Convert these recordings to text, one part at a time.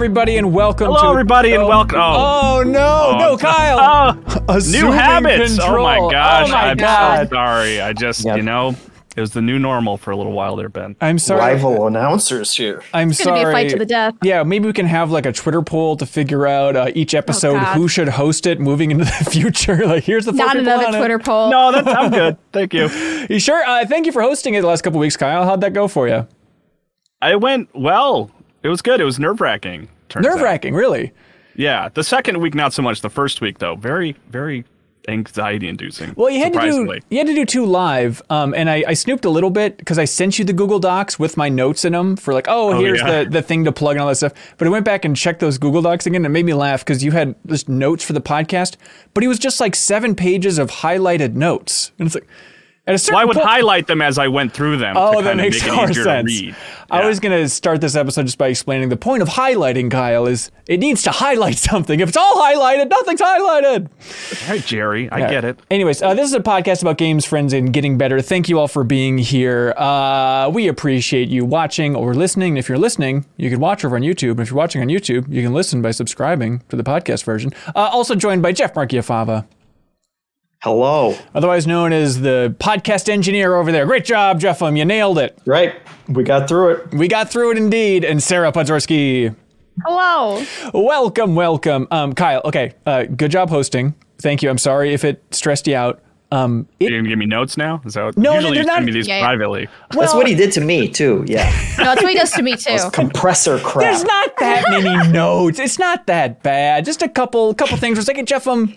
Hello, everybody, and welcome Hello, to. everybody, and oh, welcome- oh. Oh, no, Oh, no, Kyle. Oh, new habits. Control. Oh my gosh. Oh, my I'm God. so sorry. I just, Yep. you know, it was the new normal for a little while there, Ben. I'm sorry. rival announcers here. I'm sorry. It's gonna be a fight to the death. Yeah, maybe we can have like a Twitter poll to figure out uh, each episode God. who should host it moving into the future. Like, here's the Not another on it. Twitter poll. No, that's I'm good. Thank you. You sure? Uh, thank you for hosting it the last couple weeks, Kyle. How'd that go for you? I went well. It was good. It was nerve wracking. Nerve wracking, really. Yeah. The second week, not so much. The first week, though, very, very anxiety inducing. Well, you had to do you had to do two live, um, and I, I snooped a little bit because I sent you the Google Docs with my notes in them for like, oh, Oh, here's yeah. the the thing to plug and all that stuff. But I went back and checked those Google Docs again, and it made me laugh because you had just notes for the podcast, but it was just like seven pages of highlighted notes, and it's like. At a certain Well, I would point- highlight them as I went through them Oh, to that makes make more sense. read. I was going to start this episode just by explaining the point of highlighting, Kyle, is it needs to highlight something. If it's all highlighted, nothing's highlighted. All right, Jerry. I Yeah. get it. Anyways, uh, this is a podcast about games, friends, and getting better. Thank you all for being here. Uh, we appreciate you watching or listening. If you're listening, you can watch over on YouTube. And if you're watching on YouTube, you can listen by subscribing to the podcast version. Uh, also joined by Jeff Marchiafava, Hello. otherwise known as the podcast engineer over there. Great job, Jeff. Um, you nailed it. Right. We got through it. We got through it indeed. And Sarah Podzorski. Hello. Welcome, welcome. Um, Kyle, okay, uh, good job hosting. Thank you. I'm sorry if it stressed you out. Um, it, You're gonna give me notes now? Is that what, No, usually they're you not- send me these Yeah, yeah. privately. That's what he did to me too. Yeah. No, that's what he does to me too. Compressor crap. There's not that many notes. It's not that bad. Just a couple couple things. It's like, hey, Jeff, um,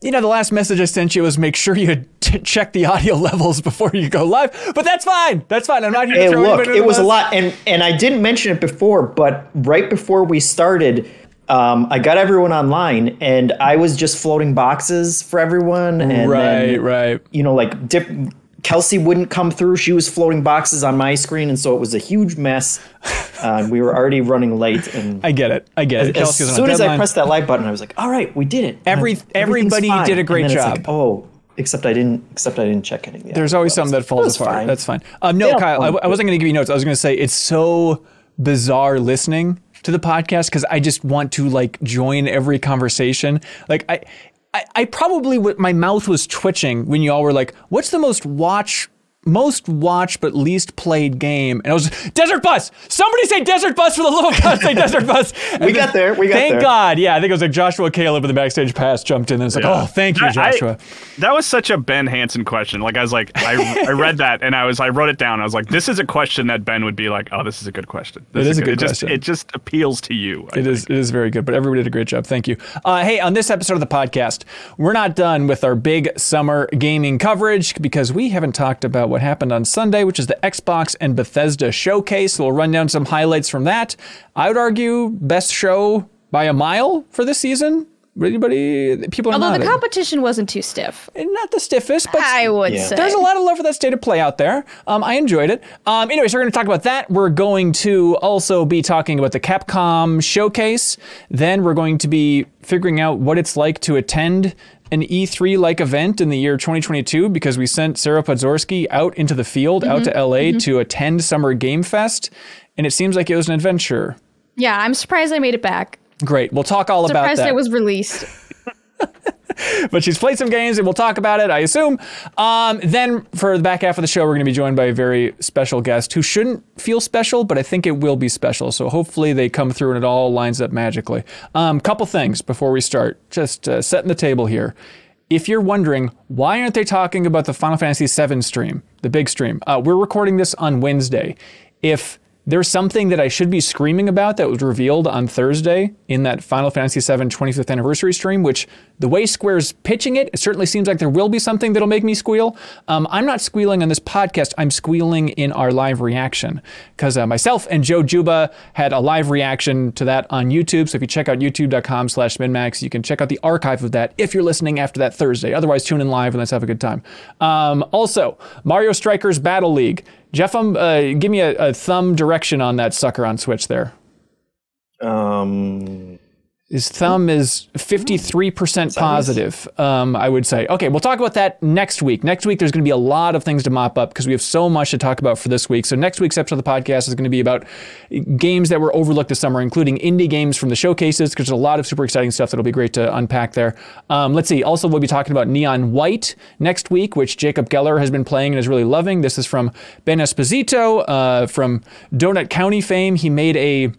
you know, the last message I sent you was make sure you t- check the audio levels before you go live. But that's fine. That's fine. I'm not here to Hey, throw look, it was a lot, and and I didn't mention it before, but right before we started, um, I got everyone online, and I was just floating boxes for everyone, and Right, then, right. you know, like dip, Kelsey wouldn't come through; she was floating boxes on my screen, and so it was a huge mess. Uh, we were already running late, and I get it. I get it. as Kelsey was on a soon as I pressed that like button, I was like, "All right, we did it." Every- everybody did a great And then it's job. like, oh, except I didn't. Except I didn't check anything. There's always something that falls It apart. fine. That's fine. Um, no, Kyle, I, I wasn't going to give you notes. I was going to say it's so bizarre listening to the podcast because I just want to like join every conversation. Like I, I, I probably my mouth was twitching when you all were like, "What's the most watch?" Most watched but least played game, and I was Desert Bus. Somebody say Desert Bus for the love of God! Say Desert Bus. And We then- got there, we got thank there. Thank God. Yeah, I think it was like Joshua Caleb in the backstage pass jumped in, and it's like, Yeah. oh, thank you, I- I- Joshua. that was such a Ben Hanson question. Like I was like, I, I read that and I was I wrote it down. I was like, this is a question that Ben would be like, oh, this is a good question. This It is a good it just, question. It just appeals to you. I It is it is very good, but everybody did a great job. Thank you. Uh, hey, on this episode of the podcast, we're not done with our big summer gaming coverage because we haven't talked about what happened on Sunday, which is the Xbox and Bethesda showcase. We'll run down some highlights from that. I would argue best show by a mile for this season. Anybody? People are Although the nodding. competition wasn't too stiff, not the stiffest, but I would Yeah. say. there's a lot of love for that state of play out there. Um, I enjoyed it. Um, anyways, we're going to talk about that. We're going to also be talking about the Capcom showcase. Then we're going to be figuring out what it's like to attend an E3 like event in the year 2022 because we sent Sarah Podzorski out into the field, out to LA to attend Summer Game Fest. And it seems like it was an adventure. Yeah, I'm surprised I made it back. Great. We'll talk all about Surprised that. it was released. but she's played some games and we'll talk about it, I assume. Um, then for the back half of the show, we're going to be joined by a very special guest who shouldn't feel special, but I think it will be special. So hopefully they come through and it all lines up magically. Um, couple things before we start, just uh, setting the table here. If you're wondering why aren't they talking about the Final Fantasy VII stream, the big stream, uh, we're recording this on Wednesday. If there's something that I should be screaming about that was revealed on Thursday in that Final Fantasy VII 25th anniversary stream, which the way Square's pitching it, it certainly seems like there will be something that'll make me squeal. Um, I'm not squealing on this podcast, I'm squealing in our live reaction because uh, myself and Joe Juba had a live reaction to that on YouTube. So if you check out youtube.com slash minnmax, you can check out the archive of that if you're listening after that Thursday. Otherwise, tune in live and let's have a good time. Um, also, Mario Strikers Battle League. Jeff, um, uh, give me a, a thumb direction on that sucker on Switch there. Um, His thumb is 53% positive, um, I would say. Okay, we'll talk about that next week. Next week, there's going to be a lot of things to mop up because we have so much to talk about for this week. So, next week's episode of the podcast is going to be about games that were overlooked this summer, including indie games from the showcases, because there's a lot of super exciting stuff that'll be great to unpack there. Um, let's see. Also, we'll be talking about Neon White next week, which Jacob Geller has been playing and is really loving. This is from Ben Esposito uh, from Donut County fame. He made a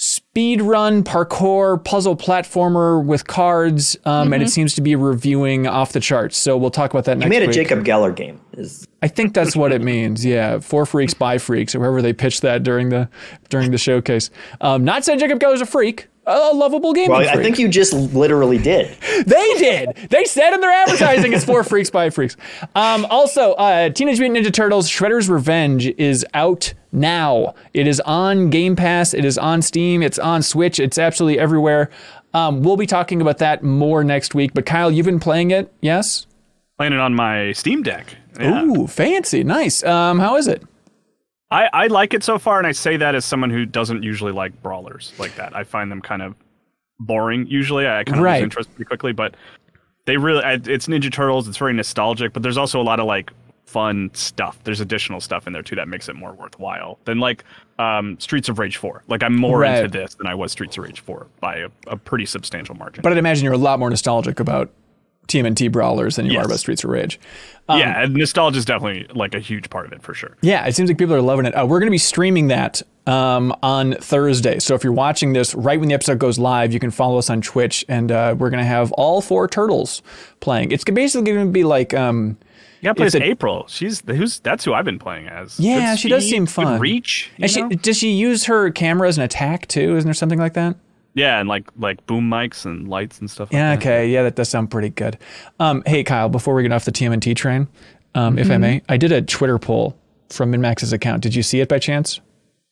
speed run parkour puzzle platformer with cards um, and it seems to be reviewing off the charts. So we'll talk about that He next made a week. Jacob Geller game. Is i think that's what it means. Yeah for freaks by freaks or whoever they pitched that during the during the showcase. Um, not saying jacob Geller's a freak a lovable gaming well, freak. I think you just literally did. They did. They said in their advertising it's for freaks by freaks. Um, also, uh, Teenage Mutant Ninja Turtles: Shredder's Revenge is out now. It is on Game Pass. It is on Steam. It's on Switch. It's absolutely everywhere. Um, we'll be talking about that more next week. But Kyle, you've been playing it, yes? Playing it on my Steam Deck. Yeah. Ooh, fancy, nice. Um, how is it? I, I like it so far, and I say that as someone who doesn't usually like brawlers like that. I find them kind of boring usually. I kind of Right. lose interest pretty quickly, but they really it's Ninja Turtles. It's very nostalgic, but there's also a lot of like fun stuff. There's additional stuff in there too that makes it more worthwhile than like um, Streets of Rage 4. Like I'm more Right. into this than I was Streets of Rage 4 by a, a pretty substantial margin. But I'd imagine you're a lot more nostalgic about TMNT brawlers than you are Yes. about Streets of Rage. yeah, and nostalgia is definitely like a huge part of it for sure. Yeah, it seems like people are loving it. Uh, we're going to be streaming that um, on Thursday. So if you're watching this right when the episode goes live, you can follow us on Twitch, and uh, we're going to have all four turtles playing. It's basically going to be like. Um, Yeah, plays a- April. She's who's that's who I've been playing as. Yeah, Good she does speed, seem good fun. reach. and she, does she use her camera as an attack too? Isn't there something like that? Yeah, and like like boom mics and lights and stuff. Yeah, like that. okay. Yeah, that does sound pretty good. Um, hey, Kyle, before we get off the TMNT train, um, if I may, I did a Twitter poll from MinnMax's account. Did you see it by chance?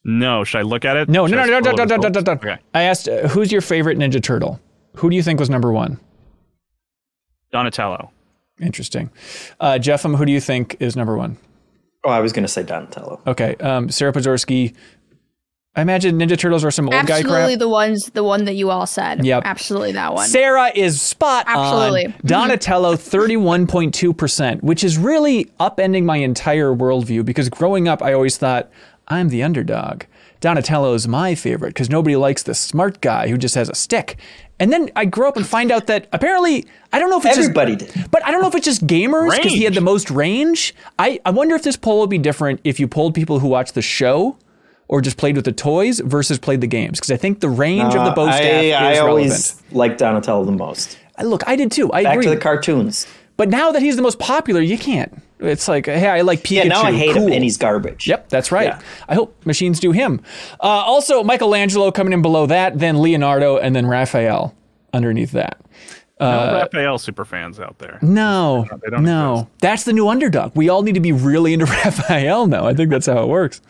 No, should I look at it? No, Should no, I no, no, no, no, no, no, no. Okay, I asked, uh, who's your favorite Ninja Turtle? Who do you think was number one? Donatello. Interesting. Uh, Jeff, um, who do you think is number one? Oh, I was going to say Donatello. Okay. Um, Sarah Podzorski. I imagine Ninja Turtles are some old guy crap. Absolutely the ones the one that you all said. Yep. Absolutely that one. Sarah is spot Absolutely. on. Donatello, 31.2%, which is really upending my entire worldview because growing up, I always thought, I'm the underdog. Donatello is my favorite because nobody likes the smart guy who just has a stick. And then I grow up and find out that apparently, I don't know if it's Everybody just, did. But I don't know if it's just gamers because he had the most range. I, I wonder if this poll would be different if you polled people who watched the show or just played with the toys versus played the games. Because I think the range of the bow staff Uh, I, is I relevant. always liked Donatello the most. Look, I did too. I Back agree. to the cartoons. but now that he's the most popular, you can't. It's like, hey, I like Pikachu. Yeah, now I hate cool. him and he's garbage. Yep, that's right. Yeah. I hope machines do him. Uh, also, Michelangelo coming in below that, then Leonardo, and then Raphael underneath that. no Raphael super fans out there. No, They don't no, exist. that's the new underdog. We all need to be really into Raphael now. I think that's how it works.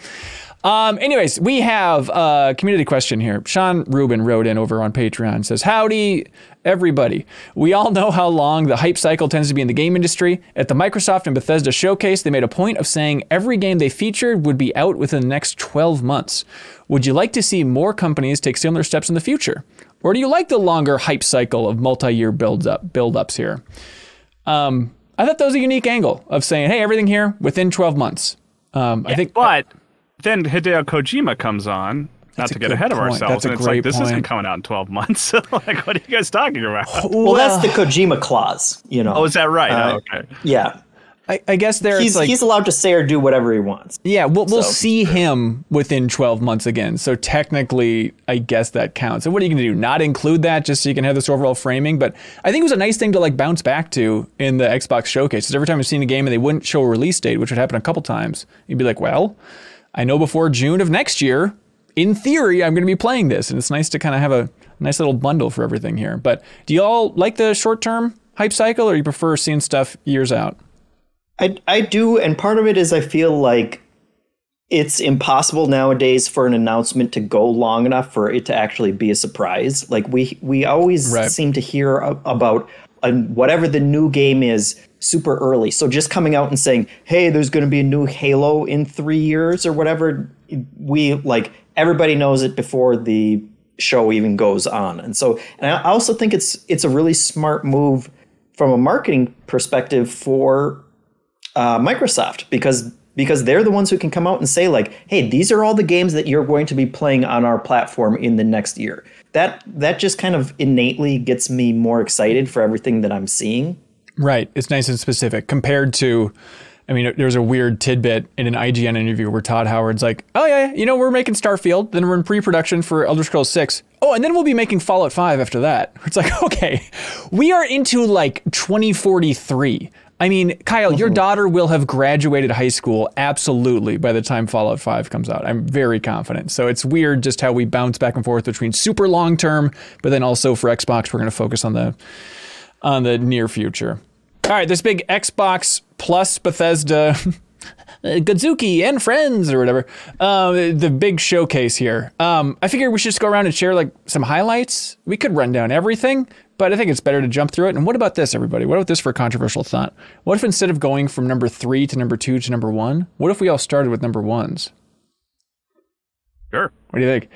Um, anyways, we have a community question here. Sean Rubin wrote in over on Patreon says, Howdy, everybody. We all know how long the hype cycle tends to be in the game industry. At the Microsoft and Bethesda showcase, they made a point of saying every game they featured would be out within the next 12 months. Would you like to see more companies take similar steps in the future? Or do you like the longer hype cycle of multi-year builds up build-ups here? Um, I thought that was a unique angle of saying, hey, everything here within 12 months. Um, I think But then Hideo Kojima comes on. Not to get good ahead of ourselves, That's a and it's great like this isn't coming out in twelve months. like, what are you guys talking about? Well, that's the Kojima clause, you know. Oh, is that right? Uh, oh, okay. yeah. I, I guess there He's, like he's allowed to say or do whatever he wants. yeah, we'll we'll so- see him within 12 months again. So technically, I guess that counts. So what are you going to do? Not include that just so you can have this overall framing? But I think it was a nice thing to like bounce back to in the Xbox showcase. Because every time I've seen a game and they wouldn't show a release date, which would happen a couple times, you'd be like, well, I know before June of next year, in theory, I'm going to be playing this, and it's nice to kind of have a nice little bundle for everything here. But do y'all like the short term hype cycle, or you prefer seeing stuff years out? I, I do, and part of it is I feel like it's impossible nowadays for an announcement to go long enough for it to actually be a surprise. Like we we always Right. seem to hear about whatever the new game is super early. So just coming out and saying, "Hey, there's going to be a new Halo in 3 years or whatever," we like everybody knows it before the show even goes on. And so, and I also think it's it's a really smart move from a marketing perspective for uh, Microsoft because because they're the ones who can come out and say like, "Hey, these are all the games that you're going to be playing on our platform in the next year." That that just kind of innately gets me more excited for everything that I'm seeing. Right. It's nice and specific compared to I mean, there's a weird tidbit in an IGN interview where Todd Howard's like, "Oh yeah, you know, we're making Starfield, then we're in pre-production for Elder Scrolls 6. Oh, and then we'll be making Fallout 5 after that." It's like, "Okay, we are into like 2043." I mean, Kyle, your mm-hmm. daughter will have graduated high school absolutely by the time Fallout 5 comes out. I'm very confident. So it's weird just how we bounce back and forth between super long term, but then also for Xbox, we're going to focus on the on the near future. All right, this big Xbox plus Bethesda, Godzuki and friends or whatever. Um, the big showcase here. Um, I figured we should just go around and share like some highlights. We could run down everything, but I think it's better to jump through it. And what about this, everybody? What about this for a controversial thought? What if instead of going from number three to number two to number one, what if we all started with number ones? Sure. What do you think?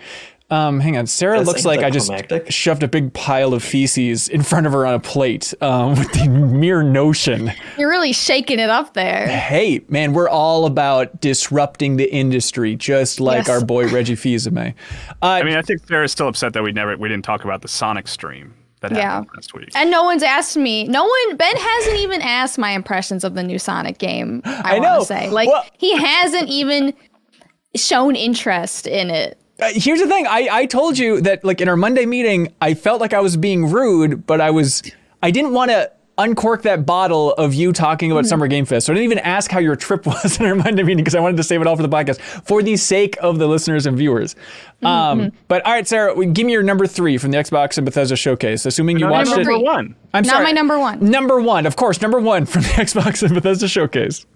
Um, hang on. Sarah That looks like I just anticlimactic. shoved a big pile of feces in front of her on a plate um, with the mere notion. You're really shaking it up there. Hey, man, we're all about disrupting the industry, just like Yes. our boy Reggie Fils-Aimé. Uh, I mean, I think Sarah's still upset that we never we didn't talk about the Sonic stream that Yeah. happened last week. And no one's asked me. No one. Ben hasn't even asked my impressions of the new Sonic game. I, I know. want to say, like, Well- he hasn't even shown interest in it. Uh, here's the thing. I, I told you that like in our Monday meeting, I felt like I was being rude, but I was I didn't want to uncork that bottle of you talking about Summer Game Fest. So I didn't even ask how your trip was in our Monday meeting because I wanted to save it all for the podcast for the sake of the listeners and viewers. Um, but all right, Sarah, give me your number three from the Xbox and Bethesda showcase. Assuming you watched number it. three. one. I'm Not sorry. my number one. Number one, of course, number one from the Xbox and Bethesda showcase.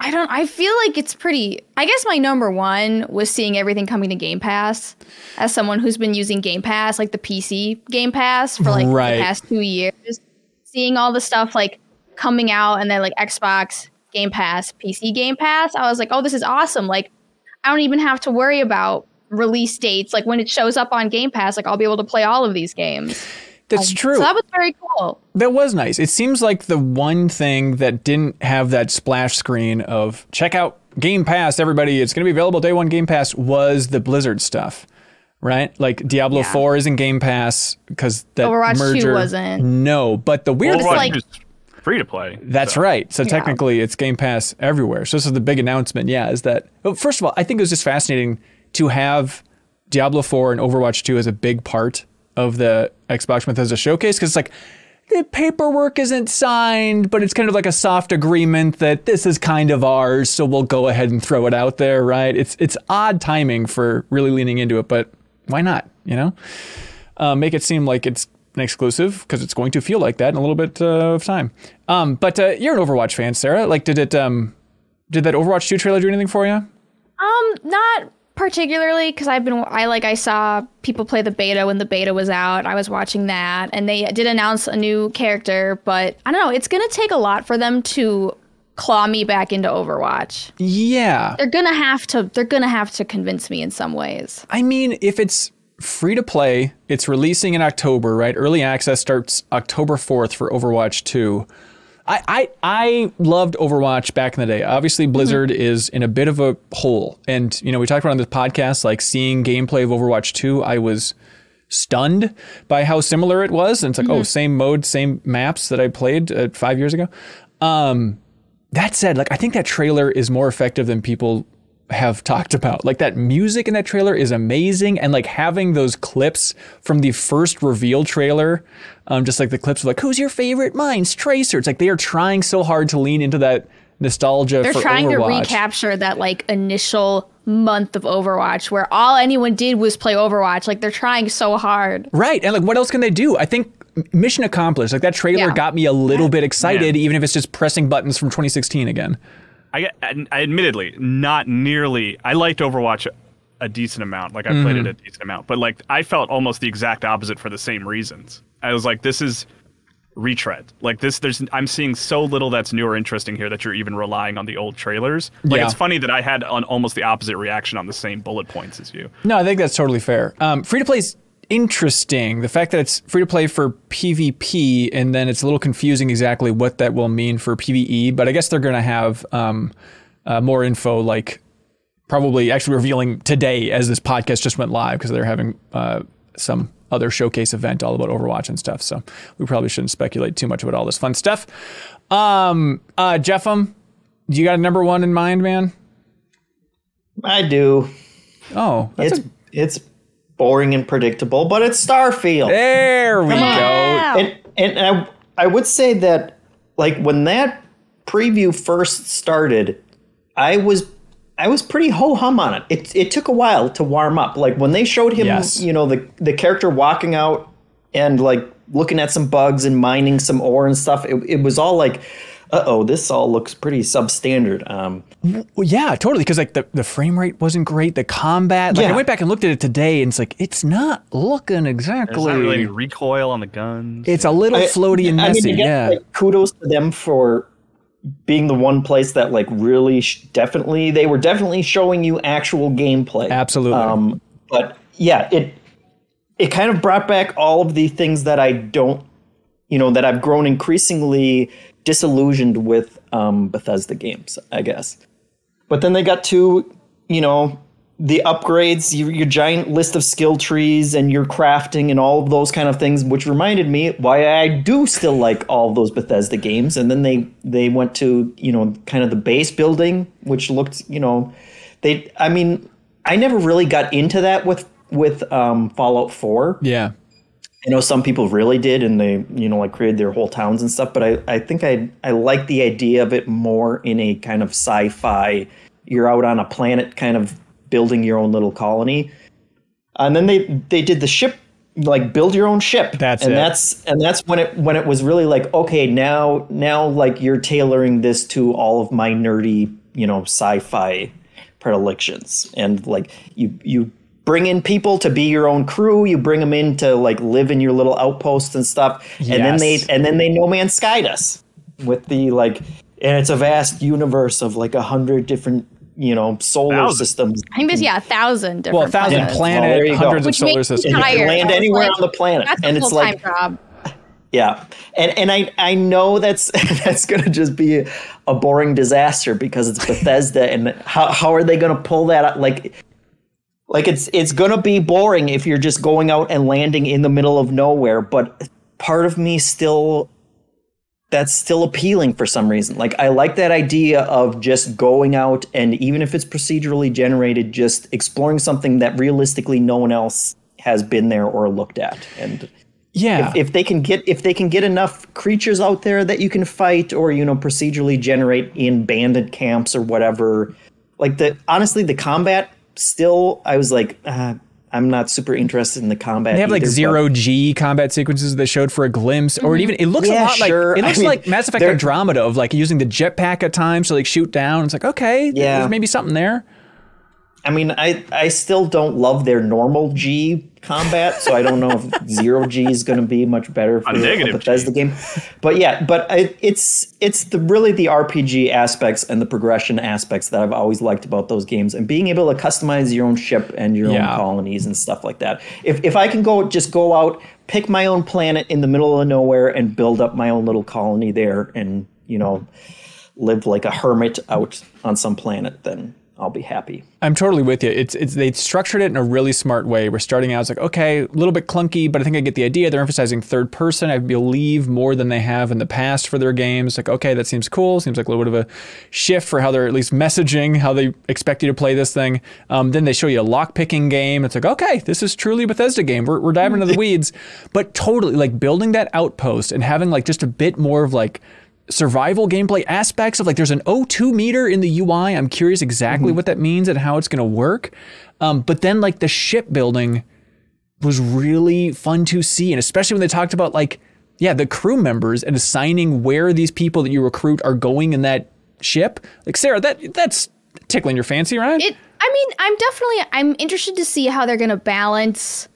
I don't. I feel like it's pretty. I guess my number one was seeing everything coming to Game Pass. As someone who's been using Game Pass, like the PC Game Pass, for like Right. the past two years, seeing all the stuff like coming out and then like Xbox Game Pass, PC Game Pass, I was like, oh, this is awesome. Like, I don't even have to worry about release dates. Like when it shows up on Game Pass, like I'll be able to play all of these games. That's true. So that was very cool. That was nice. It seems like the one thing that didn't have that splash screen of check out Game Pass, everybody, it's going to be available day one Game Pass was the Blizzard stuff, right? Like Diablo Yeah. 4 is in Game Pass because that Overwatch 2 merger. wasn't. No, but the weird Overwatch thing. like- is free to play. That's so. right. So technically, it's Game Pass everywhere. So this is the big announcement. Yeah, is that well, first of all, I think it was just fascinating to have Diablo 4 and Overwatch 2 as a big part of the Xbox Bethesda showcase because it's like the paperwork isn't signed, but it's kind of like a soft agreement that this is kind of ours, so we'll go ahead and throw it out there, right? It's it's odd timing for really leaning into it, but why not? You know, uh, make it seem like it's an exclusive because it's going to feel like that in a little bit uh, of time. Um, but uh, you're an Overwatch fan, Sarah. Like, did it? Um, did that Overwatch 2 trailer do anything for you? Um, not particularly because I've been I like I saw people play the beta when the beta was out. I was watching that, and they did announce a new character, but I don't know. It's gonna take a lot for them to claw me back into Overwatch. Yeah. They're gonna have to. They're gonna have to convince me in some ways. I mean, if it's free to play, it's releasing in October, right? Early access starts October 4th for Overwatch 2. I, I, I loved Overwatch back in the day. Obviously, Blizzard is in a bit of a hole. And, you know, we talked about on this podcast, like seeing gameplay of Overwatch 2, I was stunned by how similar it was. And it's like, oh, same mode, same maps that I played uh, five years ago. Um, that said, like I think that trailer is more effective than people have talked about. Like that music in that trailer is amazing, and like having those clips from the first reveal trailer, um, just like the clips of like who's your favorite? Mine's Tracer. It's like they are trying so hard to lean into that nostalgia. They're for trying Overwatch. to recapture that like initial month of Overwatch where all anyone did was play Overwatch. Like they're trying so hard. Right. And like, what else can they do? I think mission accomplished. Like that trailer Yeah. got me a little bit excited, Yeah. even if it's just pressing buttons from 2016 again. I, I I admittedly not nearly. I liked Overwatch a, decent amount. Like I played Mm-hmm. it a decent amount, but like I felt almost the exact opposite for the same reasons. I was like, this is retread. Like this, there's I'm seeing so little that's new or interesting here that you're even relying on the old trailers. Like Yeah. it's funny that I had on almost the opposite reaction on the same bullet points as you. No, I think that's totally fair. Um, free to play is interesting. The fact that it's free to play for PvP and then it's a little confusing exactly what that will mean for PvE. But I guess they're going to have um, uh, more info, like probably actually revealing today as this podcast just went live because they're having uh, some other showcase event all about Overwatch and stuff. So we probably shouldn't speculate too much about all this fun stuff. Um, uh, Jeffem, do you got a number one in mind, man? I do. Oh, that's It's a- it's boring and predictable, but it's Starfield. there we go. Wow. and and I, I would say that like when that preview first started, I was I was pretty ho hum on it. It it took a while to warm up. Like when they showed him, Yes. you know, the the character walking out and like looking at some bugs and mining some ore and stuff. It, it was all like, oh, this all looks pretty substandard. Um, Well, yeah, totally. Because like the, the frame rate wasn't great. The combat, like I went back and looked at it today, and it's like it's not looking exactly. There's exactly. not really any recoil on the guns. it's a little I- floaty and I mean, messy. again, yeah, like, kudos to them for being the one place that like really sh- definitely they were definitely showing you actual gameplay. absolutely. Um, but yeah, it it kind of brought back all of the things that I don't, you know, that I've grown increasingly disillusioned with um, Bethesda games, I guess. But then they got to, you know, the upgrades, your, your giant list of skill trees and your crafting and all of those kind of things, which reminded me why I do still like all those Bethesda games. And then they they went to, you know, kind of the base building, which looked, you know, they. I mean, I never really got into that with with um, Fallout Four. yeah, I know some people really did, and they you know like created their whole towns and stuff. But I I think I I like the idea of it more in a kind of sci-fi. You're out on a planet, kind of building your own little colony, and then they they did the ship like build your own ship. That's and it. that's and that's when it when it was really like okay now now like you're tailoring this to all of my nerdy you know sci-fi predilections and like you you bring in people to be your own crew you bring them in to like live in your little outposts and stuff and then they and then they no man skied us with the like and it's a vast universe of like a hundred different you know solar Thousand. systems I think there's yeah a thousand different. well, a thousand planets. Well, there planet, you go. hundreds of solar systems. and you can land I was anywhere like, on the planet That's and a it's like job. Yeah, and and I I know that's that's gonna just be a boring disaster because it's Bethesda, and how how are they gonna pull that up? Like, like it's it's gonna be boring if you're just going out and landing in the middle of nowhere. But part of me still that's still appealing for some reason. Like I like that idea of just going out and even if it's procedurally generated, just exploring something that realistically no one else has been there or looked at and yeah, if they can get if they can get enough creatures out there that you can fight or you know procedurally generate in bandit camps or whatever like the honestly the combat still i was like uh, i'm not super interested in the combat They have like either, but- zero G combat sequences that showed for a glimpse, or it even it looks a Yeah, lot like it looks I mean, like Mass Effect Andromeda of like using the jetpack at times to like shoot down. It's like okay, Yeah. there's maybe something there. I mean i i still don't love their normal g combat so i don't know if zero g is going to be much better for a negative bethesda G. game but yeah but I, it's it's the really the rpg aspects and the progression aspects that i've always liked about those games and being able to customize your own ship and your Yeah. own colonies and stuff like that if, if i can go just go out pick my own planet in the middle of nowhere and build up my own little colony there and you know live like a hermit out on some planet then i'll be happy I'm totally with you. It's it's they structured it in a really smart way. We're starting out it's like okay, a little bit clunky, but I think I get the idea. They're emphasizing third person, I believe, more than they have in the past for their games. Like okay, that seems cool. Seems like a little bit of a shift for how they're at least messaging how they expect you to play this thing. Um, then they show you a lock picking game. It's like okay, this is truly a Bethesda game. We're we're diving into the weeds, but totally like building that outpost and having like just a bit more of like survival gameplay aspects of like there's an O2 meter in the UI. I'm curious exactly what that means and how it's going to work. Um, but then like the ship building was really fun to see, and especially when they talked about like yeah the crew members and assigning where these people that you recruit are going in that ship. Like Sarah, that that's tickling your fancy, right? It. I mean, I'm definitely. I'm interested to see how they're going to balance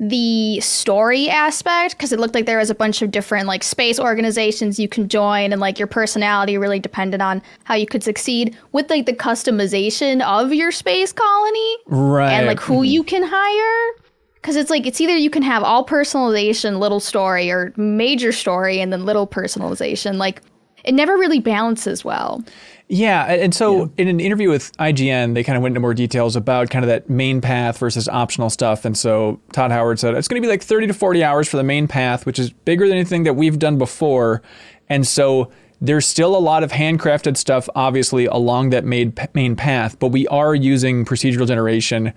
the story aspect because it looked like there was a bunch of different like space organizations you can join and like your personality really depended on how you could succeed with like the customization of your space colony right. and like who mm-hmm. you can hire because it's like it's either you can have all personalization, little story, or major story and then little personalization. Like it never really balances well. Yeah, and so in an interview with IGN, they kind of went into more details about kind of that main path versus optional stuff. And so Todd Howard said it's going to be like 30 to 40 hours for the main path, which is bigger than anything that we've done before. And so there's still a lot of handcrafted stuff, obviously, along that main main path, but we are using procedural generation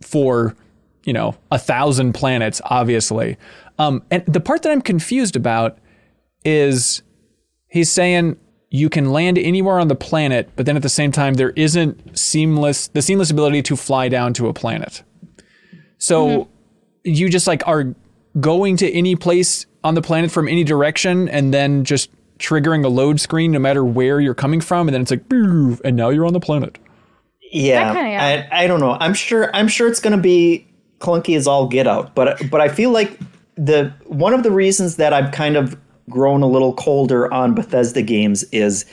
for you know a thousand planets, obviously. Um, and the part that I'm confused about is he's saying you can land anywhere on the planet, but then at the same time there isn't seamless the seamless ability to fly down to a planet. So mm-hmm. you just like are going to any place on the planet from any direction and then just triggering a load screen no matter where you're coming from and then it's like "Boo," and now you're on the planet. Yeah, kinda- I, I don't know. I'm sure. I'm sure it's going to be clunky as all get out. But but I feel like the one of the reasons that I've kind of grown a little colder on Bethesda games is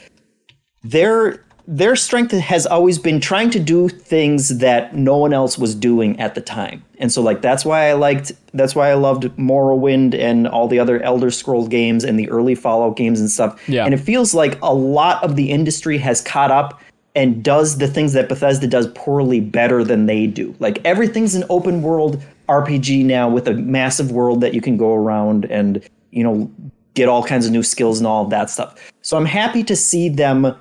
their their strength has always been trying to do things that no one else was doing at the time. And so like that's why I liked that's why I loved Morrowind and all the other Elder Scroll games and the early Fallout games and stuff. Yeah. And it feels like a lot of the industry has caught up and does the things that Bethesda does poorly better than they do. Like everything's an open world RPG now with a massive world that you can go around and, you know, get all kinds of new skills and all of that stuff. So I'm happy to see them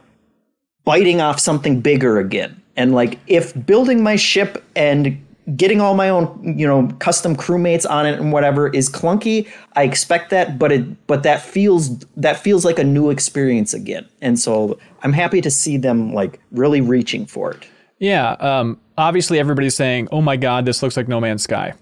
biting off something bigger again. And like if building my ship and getting all my own, you know, custom crewmates on it and whatever is clunky, I expect that, but it but that feels that feels like a new experience again. And so I'm happy to see them like really reaching for it. Yeah. Um, obviously, everybody's saying, "Oh my God, this looks like No Man's Sky."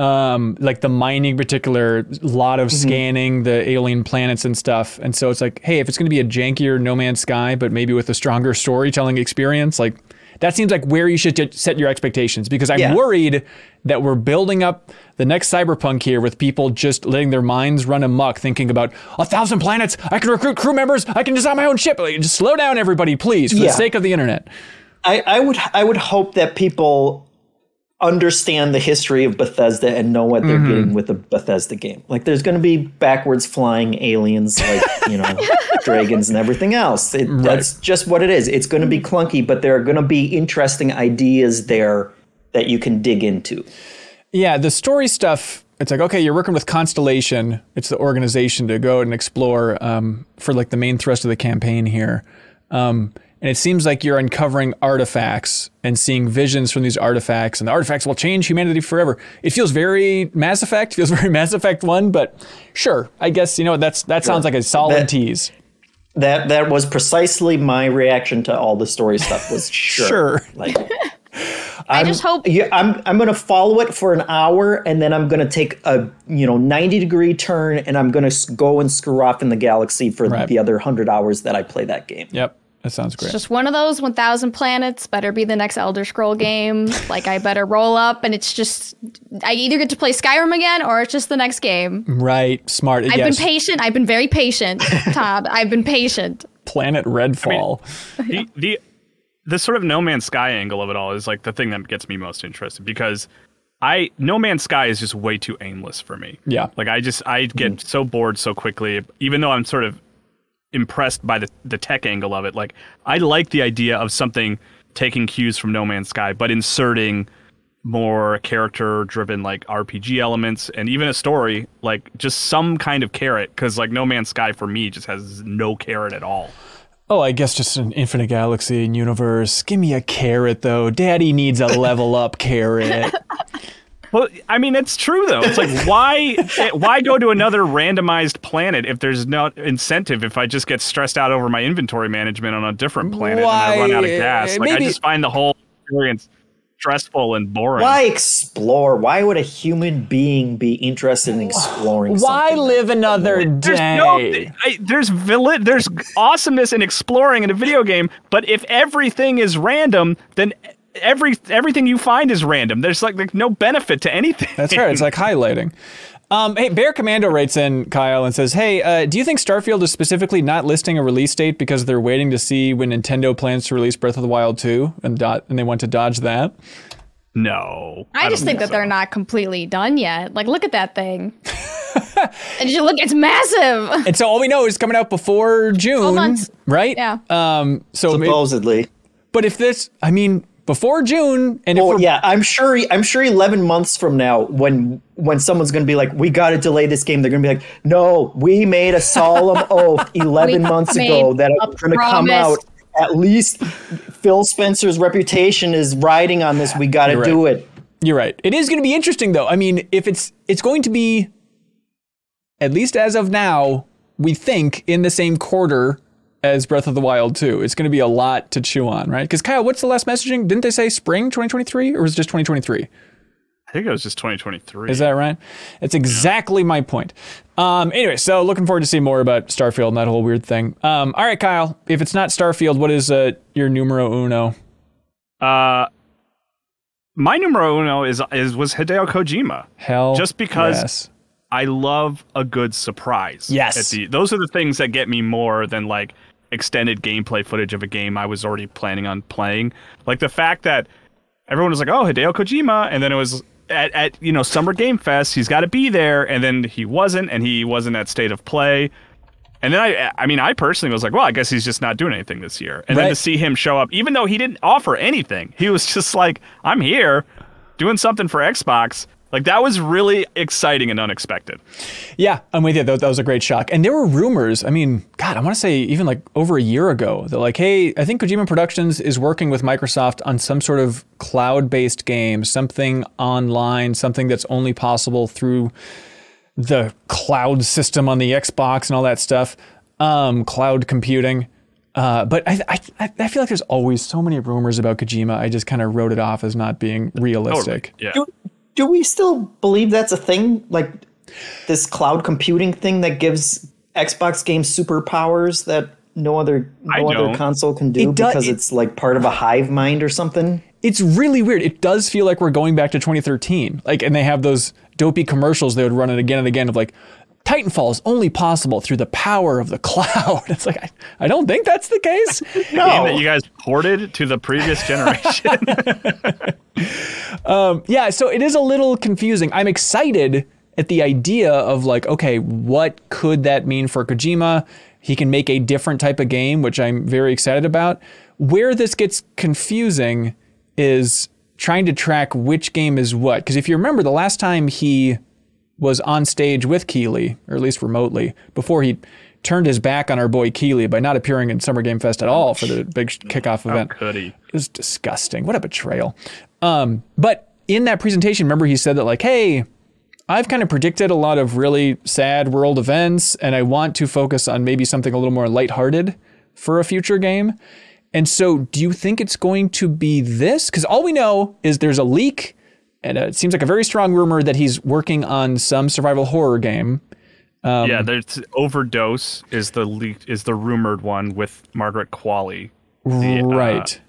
Um, like the mining, in particular, a lot of scanning the alien planets and stuff. And so it's like, hey, if it's going to be a jankier No Man's Sky, but maybe with a stronger storytelling experience, like that seems like where you should set your expectations. Because I'm Yeah. worried that we're building up the next cyberpunk here with people just letting their minds run amok, thinking about a thousand planets. I can recruit crew members. I can design my own ship. Like, just slow down, everybody, please, for the sake of the internet. I, I would I would hope that people understand the history of Bethesda and know what they're getting with a Bethesda game. Like there's going to be backwards flying aliens like, you know, dragons and everything else. It, That's just what it is. It's going to be clunky, but there are going to be interesting ideas there that you can dig into. Yeah, the story stuff. It's like okay, you're working with Constellation. It's the organization to go and explore um, for like the main thrust of the campaign here. Um, and it seems like you're uncovering artifacts and seeing visions from these artifacts, and the artifacts will change humanity forever. It feels very Mass Effect. Feels very Mass Effect One, but sure, I guess you know that's that sounds like a solid That- tease. That that was precisely my reaction to all the story stuff was sure. Sure. Like I just hope yeah, I'm I'm gonna follow it for an hour, and then I'm gonna take a you know 90 degree turn, and I'm gonna go and screw off in the galaxy for Right. the other hundred hours that I play that game. Yep, that sounds great. It's just one of those 1000 planets better be the next Elder Scroll game. like I better roll up and it's just I either get to play Skyrim again or it's just the next game. right, smart. I've yes, been patient. I've been very patient, Todd. I've been patient. Planet Redfall. the, the the sort of No Man's Sky angle of it all is like the thing that gets me most interested because I No Man's Sky is just way too aimless for me. Yeah. Like I just I get mm-hmm. so bored so quickly even though I'm sort of impressed by the the tech angle of it. Like I like the idea of something taking cues from No Man's Sky but inserting more character driven like RPG elements and even a story like just some kind of carrot cuz like No Man's Sky for me just has no carrot at all. Oh, I guess just an infinite galaxy and universe. Give me a carrot, though. Daddy needs a level up carrot. Well, I mean, it's true though. It's like why why go to another randomized planet if there's no incentive if I just get stressed out over my inventory management on a different planet and I run out of gas. Like maybe- I just find the whole experience stressful and boring. Why explore? Why would a human being be interested in exploring? Why live another There's day? no, I, there's vali- there's awesomeness in exploring in a video game, but if everything is random, then every everything you find is random. There's like, like no benefit to anything. That's right. It's like highlighting. Um, hey, Bear Commando writes in Kyle and says, "Hey, uh, do you think Starfield is specifically not listing a release date because they're waiting to see when Nintendo plans to release Breath of the Wild 2 and do- and they want to dodge that?" No. I, just don't think that so. they're not completely done yet. Like, look at that thing. and you look, it's massive. And so all we know is coming out before June, right? Yeah. Um. So, maybe- Supposedly. but if this, I mean, before June, and if Oh yeah, I'm sure. I'm sure. Eleven months from now, when when someone's going to be like, "We got to delay this game," they're going to be like, "No, we made a solemn oath eleven months ago that a it's going to come out. At least Phil Spencer's reputation is riding on this. We got to You're do it." You're right. It is going to be interesting, though. I mean, if it's it's going to be, at least as of now, we think in the same quarter as Breath of the Wild 2. It's going to be a lot to chew on, right? Because Kyle, what's the last messaging? Didn't they say spring 2023, or was it just 2023? I think it was just 2023. Is that right? It's exactly my point. Um, anyway, so looking forward to see more about Starfield and that whole weird thing. Um, all right, Kyle. If it's not Starfield, what is uh, your numero uno? Uh, my numero uno is is was Hideo Kojima. Hell, Just because- yes. I love a good surprise. Yes. At the, those are the things that get me more than like extended gameplay footage of a game I was already planning on playing. Like the fact that everyone was like, "Oh, Hideo Kojima," and then it was at, at you know Summer Game Fest, he's got to be there, and then he wasn't, and he wasn't at State of Play. And then I, I mean, I personally was like, well, I guess he's just not doing anything this year. And then to see him show up, even though he didn't offer anything, he was just like, I'm here doing something for Xbox. Like that was really exciting and unexpected. Yeah, I'm with you. That, that was a great shock. And there were rumors. I mean, God, I want to say even like over a year ago that like, hey, I think Kojima Productions is working with Microsoft on some sort of cloud-based game, something online, something that's only possible through the cloud system on the Xbox and all that stuff, um, cloud computing. Uh, but I, I, I feel like there's always so many rumors about Kojima. I just kind of wrote it off as not being realistic. Yeah. Do, do we still believe that's a thing? Like this cloud computing thing that gives Xbox games superpowers that no other I no other don't. console can do It do- because it- it's like part of a hive mind or something? it's really weird. It does feel like we're going back to 2013. Like, and they have those dopey commercials they would run it again and again of like, Titanfall is only possible through the power of the cloud. It's like, I, I don't think that's the case. Game that you guys ported to the previous generation. Um, yeah, so it is a little confusing. I'm excited at the idea of like, okay, what could that mean for Kojima? He can make a different type of game, which I'm very excited about. Where this gets confusing is trying to track which game is what. Because if you remember, the last time he was on stage with Keighley, or at least remotely, before he turned his back on our boy Keighley by not appearing in Summer Game Fest at all for the big kickoff event. Could he? It was disgusting. What a betrayal. Um, but in that presentation, remember he said that like, hey, I've kind of predicted a lot of really sad world events, and I want to focus on maybe something a little more lighthearted for a future game. And so, do you think it's going to be this? Because all we know is there's a leak, and it seems like a very strong rumor that he's working on some survival horror game. Um, yeah, there's overdose is the leaked is the rumored one with Margaret Qualley, the, uh, right.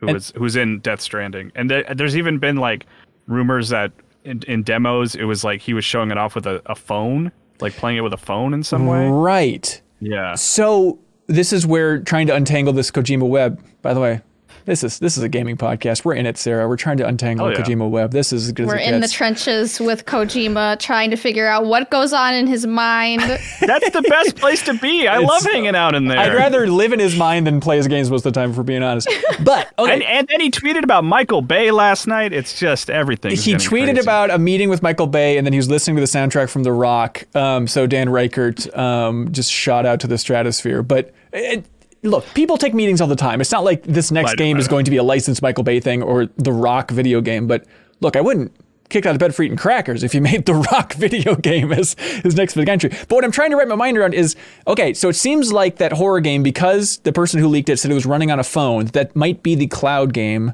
who was who's in Death Stranding, and there, there's even been like rumors that in, in demos it was like he was showing it off with a, a phone, like playing it with a phone in some way. Right. Yeah, So this is where trying to untangle this Kojima web. By the way, this is this is a gaming podcast. We're in it, Sarah. We're trying to untangle Oh, yeah. Kojima web. This is as good We're as it in the trenches with Kojima trying to figure out what goes on in his mind. that's the best place to be. I love hanging out in there. I'd rather live in his mind than play his games most of the time, for being honest. But okay, And, and then he tweeted about Michael Bay last night. It's just everything. he tweeted crazy. about a meeting with Michael Bay, and then he was listening to the soundtrack from The Rock. Um, so Dan Ryckert um, just shot out to the stratosphere. But it, look, people take meetings all the time. It's not like this next game is going to be a licensed Michael Bay thing or The Rock video game. But look, I wouldn't kick out of bed for eating crackers if you made The Rock video game as his next big entry. But what I'm trying to wrap my mind around is okay, so it seems like that horror game, because the person who leaked it said it was running on a phone, that might be the cloud game.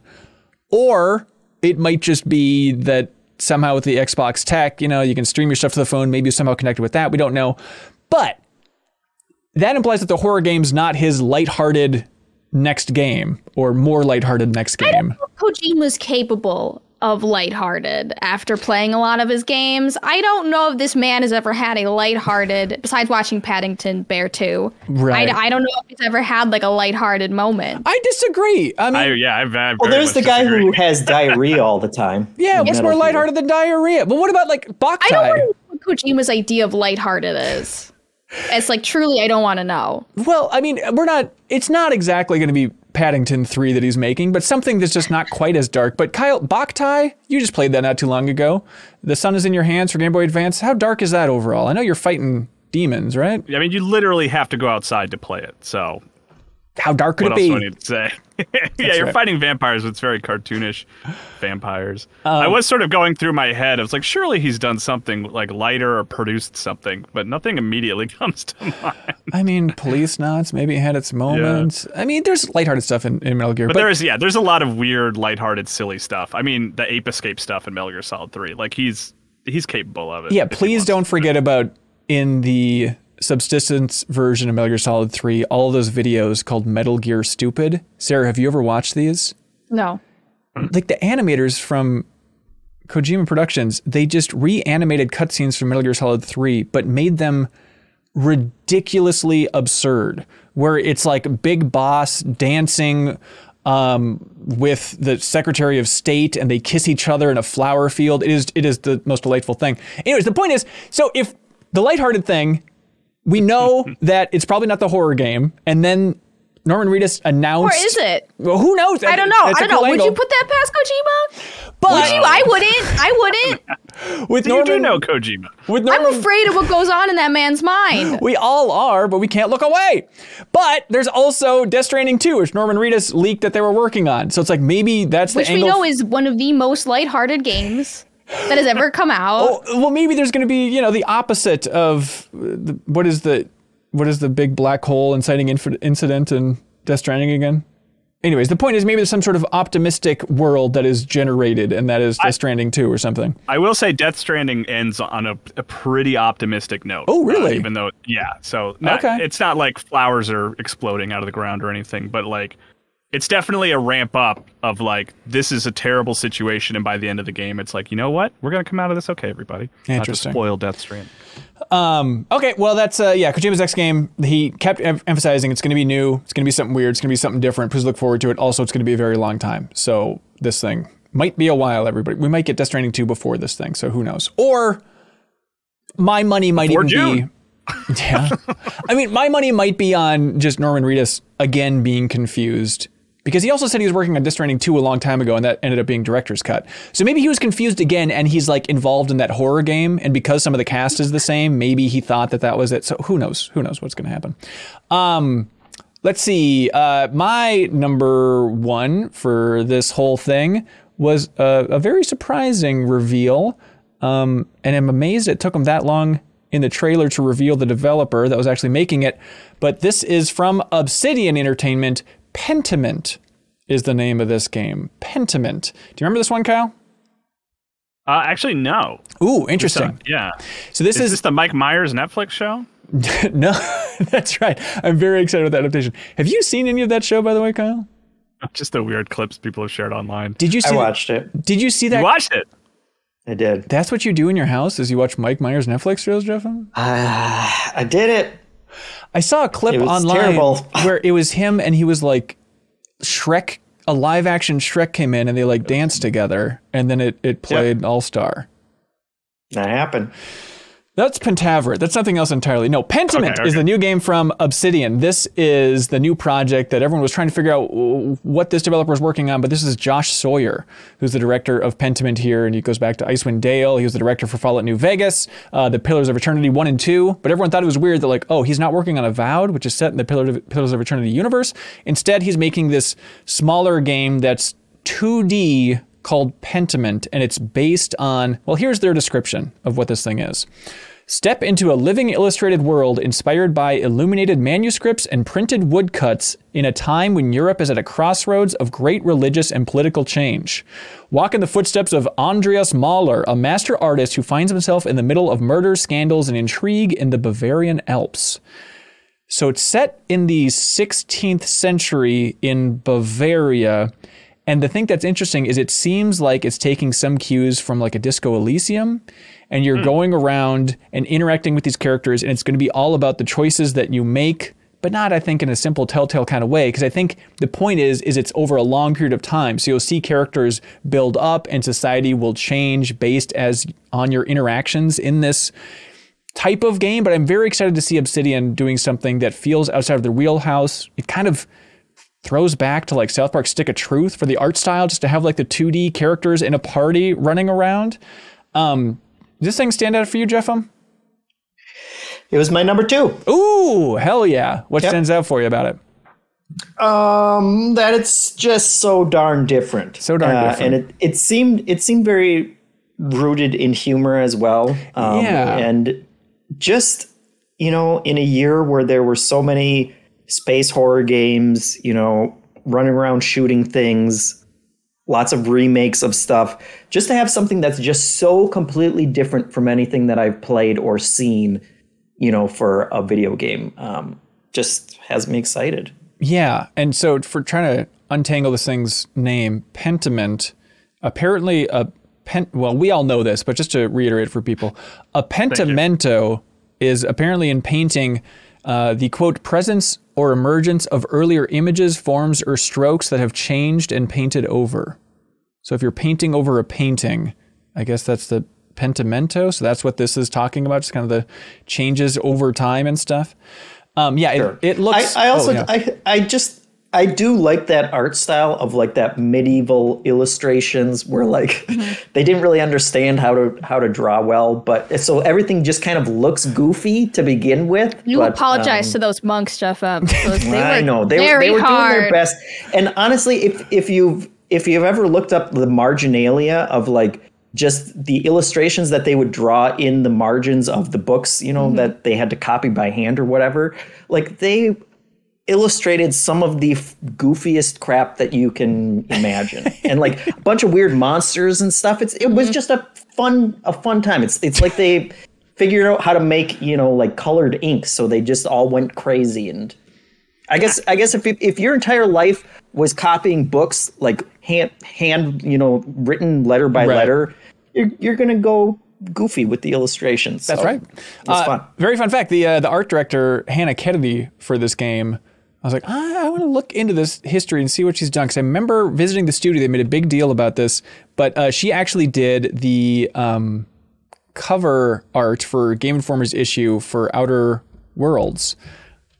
Or it might just be that somehow with the Xbox tech, you know, you can stream your stuff to the phone, maybe somehow connected with that. We don't know. But that implies that the horror game's not his lighthearted next game or more lighthearted next game. Kojima Kojima's capable of lighthearted after playing a lot of his games. I don't know if this man has ever had a lighthearted, besides watching Paddington Bear 2. Right. I, I don't know if he's ever had like a lighthearted moment. I disagree. I mean, I, yeah, I've, I've Well, there's the much guy disagree. who has diarrhea all the time. yeah, in what's more Gear. lighthearted than diarrhea? But what about like Boktai? I don't know what Kojima's idea of lighthearted is. It's like truly, I don't want to know. Well, I mean, we're not. It's not exactly going to be Paddington three that he's making, but something that's just not quite as dark. But Kyle Boktai, you just played that not too long ago. The sun is in your hands for Game Boy Advance. How dark is that overall? I know you're fighting demons, right? I mean, you literally have to go outside to play it. So How dark could what it else be? do I need to say? yeah, you're right. fighting vampires. It's very cartoonish vampires. Um, I was sort of going through my head. I was like, surely he's done something like lighter or produced something, but nothing immediately comes to mind. I mean, Policenauts maybe had its moments. I mean, there's lighthearted stuff in, in Metal Gear, But, but, there is, yeah, there's a lot of weird, lighthearted, silly stuff. I mean, the Ape Escape stuff in Metal Gear Solid 3. Like, he's he's capable of it. yeah, please don't forget about in the subsistence version of Metal Gear Solid 3, all those videos called Metal Gear Stupid. Sarah, have you ever watched these? No. like the animators from Kojima Productions, they just reanimated cutscenes from Metal Gear Solid 3, but made them ridiculously absurd, where it's like Big Boss dancing um, with the Secretary of State and they kiss each other in a flower field. It is it is the most delightful thing. Anyways, the point is, so if the lighthearted thing, we know that it's probably not the horror game, and then Norman Reedus announced. Or is it? Well, who knows? I don't know. It's I a don't know. cool Would you put that past Kojima? But Would you? I wouldn't. I wouldn't. with You do know Kojima. with I'm afraid of what goes on in that man's mind. we all are, but we can't look away. But there's also Death Stranding 2, which Norman Reedus leaked that they were working on. So it's like maybe that's Which the we angle. know is one of the most lighthearted games that has ever come out. Oh, well, maybe there's going to be you know the opposite of uh, the, what is the what is the big black hole inciting inf- incident in Death Stranding again? Anyways, the point is maybe there's some sort of optimistic world that is generated, and that is Death Stranding 2 or something. I will say Death Stranding ends on a, a pretty optimistic note. Oh, really? Uh, even though, yeah. So not, Okay. it's not like flowers are exploding out of the ground or anything, but like it's definitely a ramp up of like this is a terrible situation, and by the end of the game, it's like you know what, we're gonna come out of this okay, everybody. Not Interesting. to spoil Death Stranding. Um, okay, well, that's uh, yeah. Kojima's next game. He kept em- emphasizing it's going to be new. It's going to be something weird. It's going to be something different. Please look forward to it. Also, it's going to be a very long time. So this thing might be a while. Everybody, we might get Death Stranding two before this thing. So who knows? Or my money might Before even June. be. Yeah, I mean, my money might be on just Norman Reedus again being confused. Because he also said he was working on Death Stranding 2 a long time ago, and that ended up being director's cut. So maybe he was confused again, and he's like involved in that horror game, and because some of the cast is the same, maybe he thought that that was it. So who knows? Who knows what's going to happen? Um, let's see. Uh, my number one for this whole thing was a, a very surprising reveal, um, and I'm amazed it took him that long in the trailer to reveal the developer that was actually making it. But this is from Obsidian Entertainment. Pentiment is the name of this game. Pentiment. Do you remember this one, Kyle? Uh, actually, no. Ooh, interesting. Yeah. So this Is is this the Mike Myers Netflix show? no, that's right. I'm very excited with that adaptation. Have you seen any of that show, by the way, Kyle? Just the weird clips people have shared online. Did you see? I watched it. Did you see that? You watched it? I did. That's what you do in your house? Is you watch Mike Myers Netflix shows, Jeff? Ah, I did it. I saw a clip online where it was him and he was like Shrek. A live action Shrek came in and they like danced together, and then it it played All Star. That happened. That's Pentaverate. That's something else entirely. No, Pentiment Okay, is the new game from Obsidian. This is the new project that everyone was trying to figure out what this developer is working on. But this is Josh Sawyer, who's the director of Pentiment here, and he goes back to Icewind Dale. He was the director for Fallout New Vegas, uh, the Pillars of Eternity one and two. But everyone thought it was weird that like, oh, he's not working on Avowed, which is set in the Pillars of, Pillars of Eternity universe. Instead, he's making this smaller game that's 2D called Pentiment, and it's based on, well, here's their description of what this thing is. Step into a living illustrated world inspired by illuminated manuscripts and printed woodcuts in a time when Europe is at a crossroads of great religious and political change. Walk in the footsteps of Andreas Mahler, a master artist who finds himself in the middle of murder, scandals, and intrigue in the Bavarian Alps. So it's set in the 16th century in Bavaria, And the thing that's interesting is it seems like it's taking some cues from like a Disco Elysium, and you're hmm. going around and interacting with these characters, and it's going to be all about the choices that you make, but not, I think, in a simple telltale kind of way. Because I think the point is, is it's over a long period of time. So you'll see characters build up, and society will change based as on your interactions in this type of game. But I'm very excited to see Obsidian doing something that feels outside of the wheelhouse. It kind of throws back to like South Park Stick of Truth for the art style, just to have like the 2D characters in a party running around. Um, does this thing stand out for you, Jeffem? It was my number two. Ooh, hell yeah! What Yep. stands out for you about it? Um, that it's just so darn different. So darn Uh, different. and it it seemed it seemed very rooted in humor as well. Um, Yeah. and just you know, in a year where there were so many space horror games, you know, running around shooting things, lots of remakes of stuff, just to have something that's just so completely different from anything that I've played or seen, you know, for a video game, um, just has me excited. Yeah, and so for trying to untangle this thing's name, Pentiment, apparently a pen. Well, we all know this, but just to reiterate for people, a pentimento is apparently in painting uh, the quote presence or emergence of earlier images, forms, or strokes that have changed and painted over. So if you're painting over a painting, I guess that's the pentimento. So that's what this is talking about, just kind of the changes over time and stuff. Um, yeah, it, it looks. I, I also oh, yeah. I I just I do like that art style of like that medieval illustrations where like Mm-hmm. they didn't really understand how to how to draw well, but so everything just kind of looks goofy to begin with. You but, apologize um, to those monks, Jeff. Um, I know they were very they were hard. doing their best. And honestly, if if you've if you've ever looked up the marginalia of like just the illustrations that they would draw in the margins of the books, you know, Mm-hmm. that they had to copy by hand or whatever, like they illustrated some of the f- goofiest crap that you can imagine and like a bunch of weird monsters and stuff it's it Mm-hmm. was just a fun a fun time it's it's like they figured out how to make you know like colored ink so they just all went crazy and i guess i guess if if your entire life was copying books like hand hand you know written letter by Right. letter you're, you're gonna go goofy with the illustrations That's so right. it's Uh, fun Very fun fact: the uh, the art director Hannah Kennedy for this game. I was like, I, I want to look into this history and see what she's done because I remember visiting the studio. They made a big deal about this, but uh, she actually did the um, cover art for Game Informer's issue for Outer Worlds,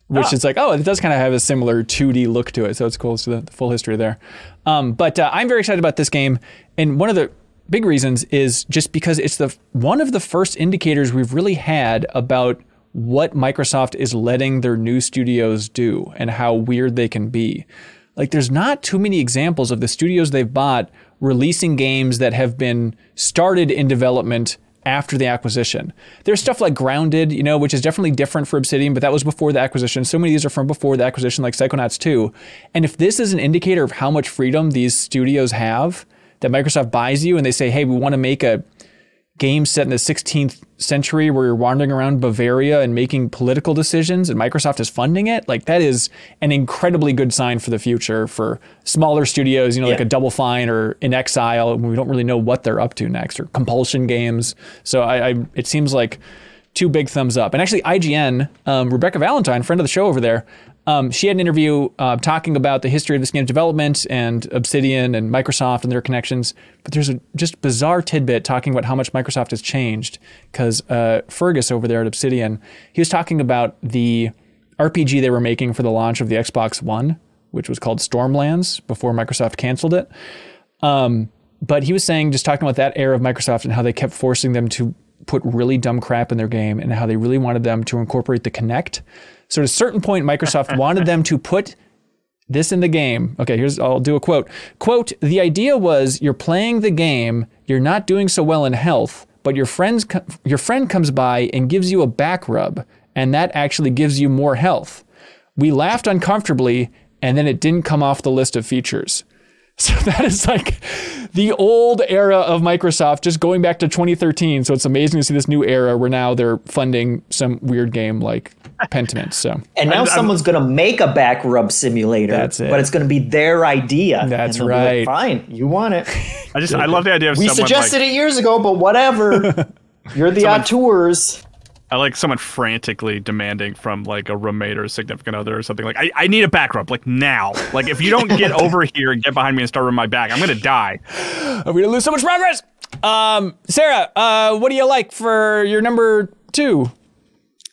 which is like, oh, it does kind of have a similar 2D look to it. So it's cool. So the, the full history there. Um, but uh, I'm very excited about this game, and one of the big reasons is just because it's the one of the first indicators we've really had about what Microsoft is letting their new studios do and how weird they can be. Like there's not too many examples of the studios they've bought releasing games that have been started in development after the acquisition. There's stuff like Grounded, you know, which is definitely different for Obsidian, but that was before the acquisition. So many of these are from before the acquisition, like Psychonauts 2. And if this is an indicator of how much freedom these studios have, that Microsoft buys you and they say, hey, we want to make a game set in the 16th century where you're wandering around Bavaria and making political decisions and Microsoft is funding it, like that is an incredibly good sign for the future for smaller studios, you know, like a Double Fine or inXile. We don't really know what they're up to next or Compulsion Games. So I, I it seems like two big thumbs up. And actually, IGN, um, Rebecca Valentine, friend of the show over there, um, she had an interview uh, talking about the history of this game's development and Obsidian and Microsoft and their connections. But there's a just bizarre tidbit talking about how much Microsoft has changed. Because uh, Fergus over there at Obsidian, he was talking about the RPG they were making for the launch of the Xbox One, which was called Stormlands before Microsoft canceled it. Um, but he was saying, just talking about that era of Microsoft and how they kept forcing them to put really dumb crap in their game and how they really wanted them to incorporate the Kinect. So at a certain point, Microsoft wanted them to put this in the game. Okay, here's I'll do a quote. Quote, the idea was you're playing the game, you're not doing so well in health, but your friends co- your friend comes by and gives you a back rub, and that actually gives you more health. We laughed uncomfortably, and then it didn't come off the list of features. So that is like the old era of Microsoft, just going back to 2013. So it's amazing to see this new era where now they're funding some weird game like Pentiment. So And now I'm- someone's going to make a back rub simulator, That's it. but it's going to be their idea. That's And they'll like, right. Fine, you want it. I just I love the idea of We someone suggested like, it years ago, but whatever. You're the Someone- auteurs. I like someone frantically demanding from like a roommate or a significant other or something like I, I need a back rub like now. Like if you don't get over here and get behind me and start rubbing my back, I'm gonna die. are we gonna lose so much progress? Um, Sarah, uh, what do you like for your number two?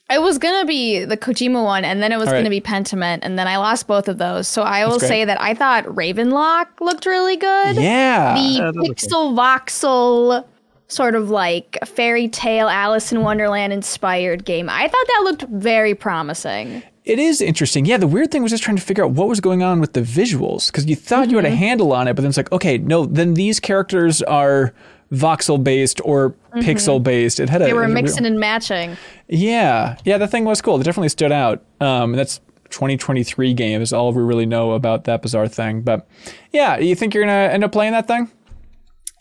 It was gonna be the Kojima one, and then it was All right. gonna be Pentiment, and then I lost both of those. So I will say that I thought Ravenlok looked really good. Yeah. the pixel voxel sort of like fairy tale Alice in Wonderland inspired game. I thought that looked very promising. It is interesting. Yeah, the weird thing was just trying to figure out what was going on with the visuals because you thought you had a Mm-hmm. handle on it, but then it's like, okay, no, then these characters are voxel based or pixel based. It had a Mm-hmm. They were real- mixing and matching. Yeah, yeah, the thing was cool. It definitely stood out. Um, that's 2023 game is all we really know about that bizarre thing. But yeah, you think you're gonna end up playing that thing?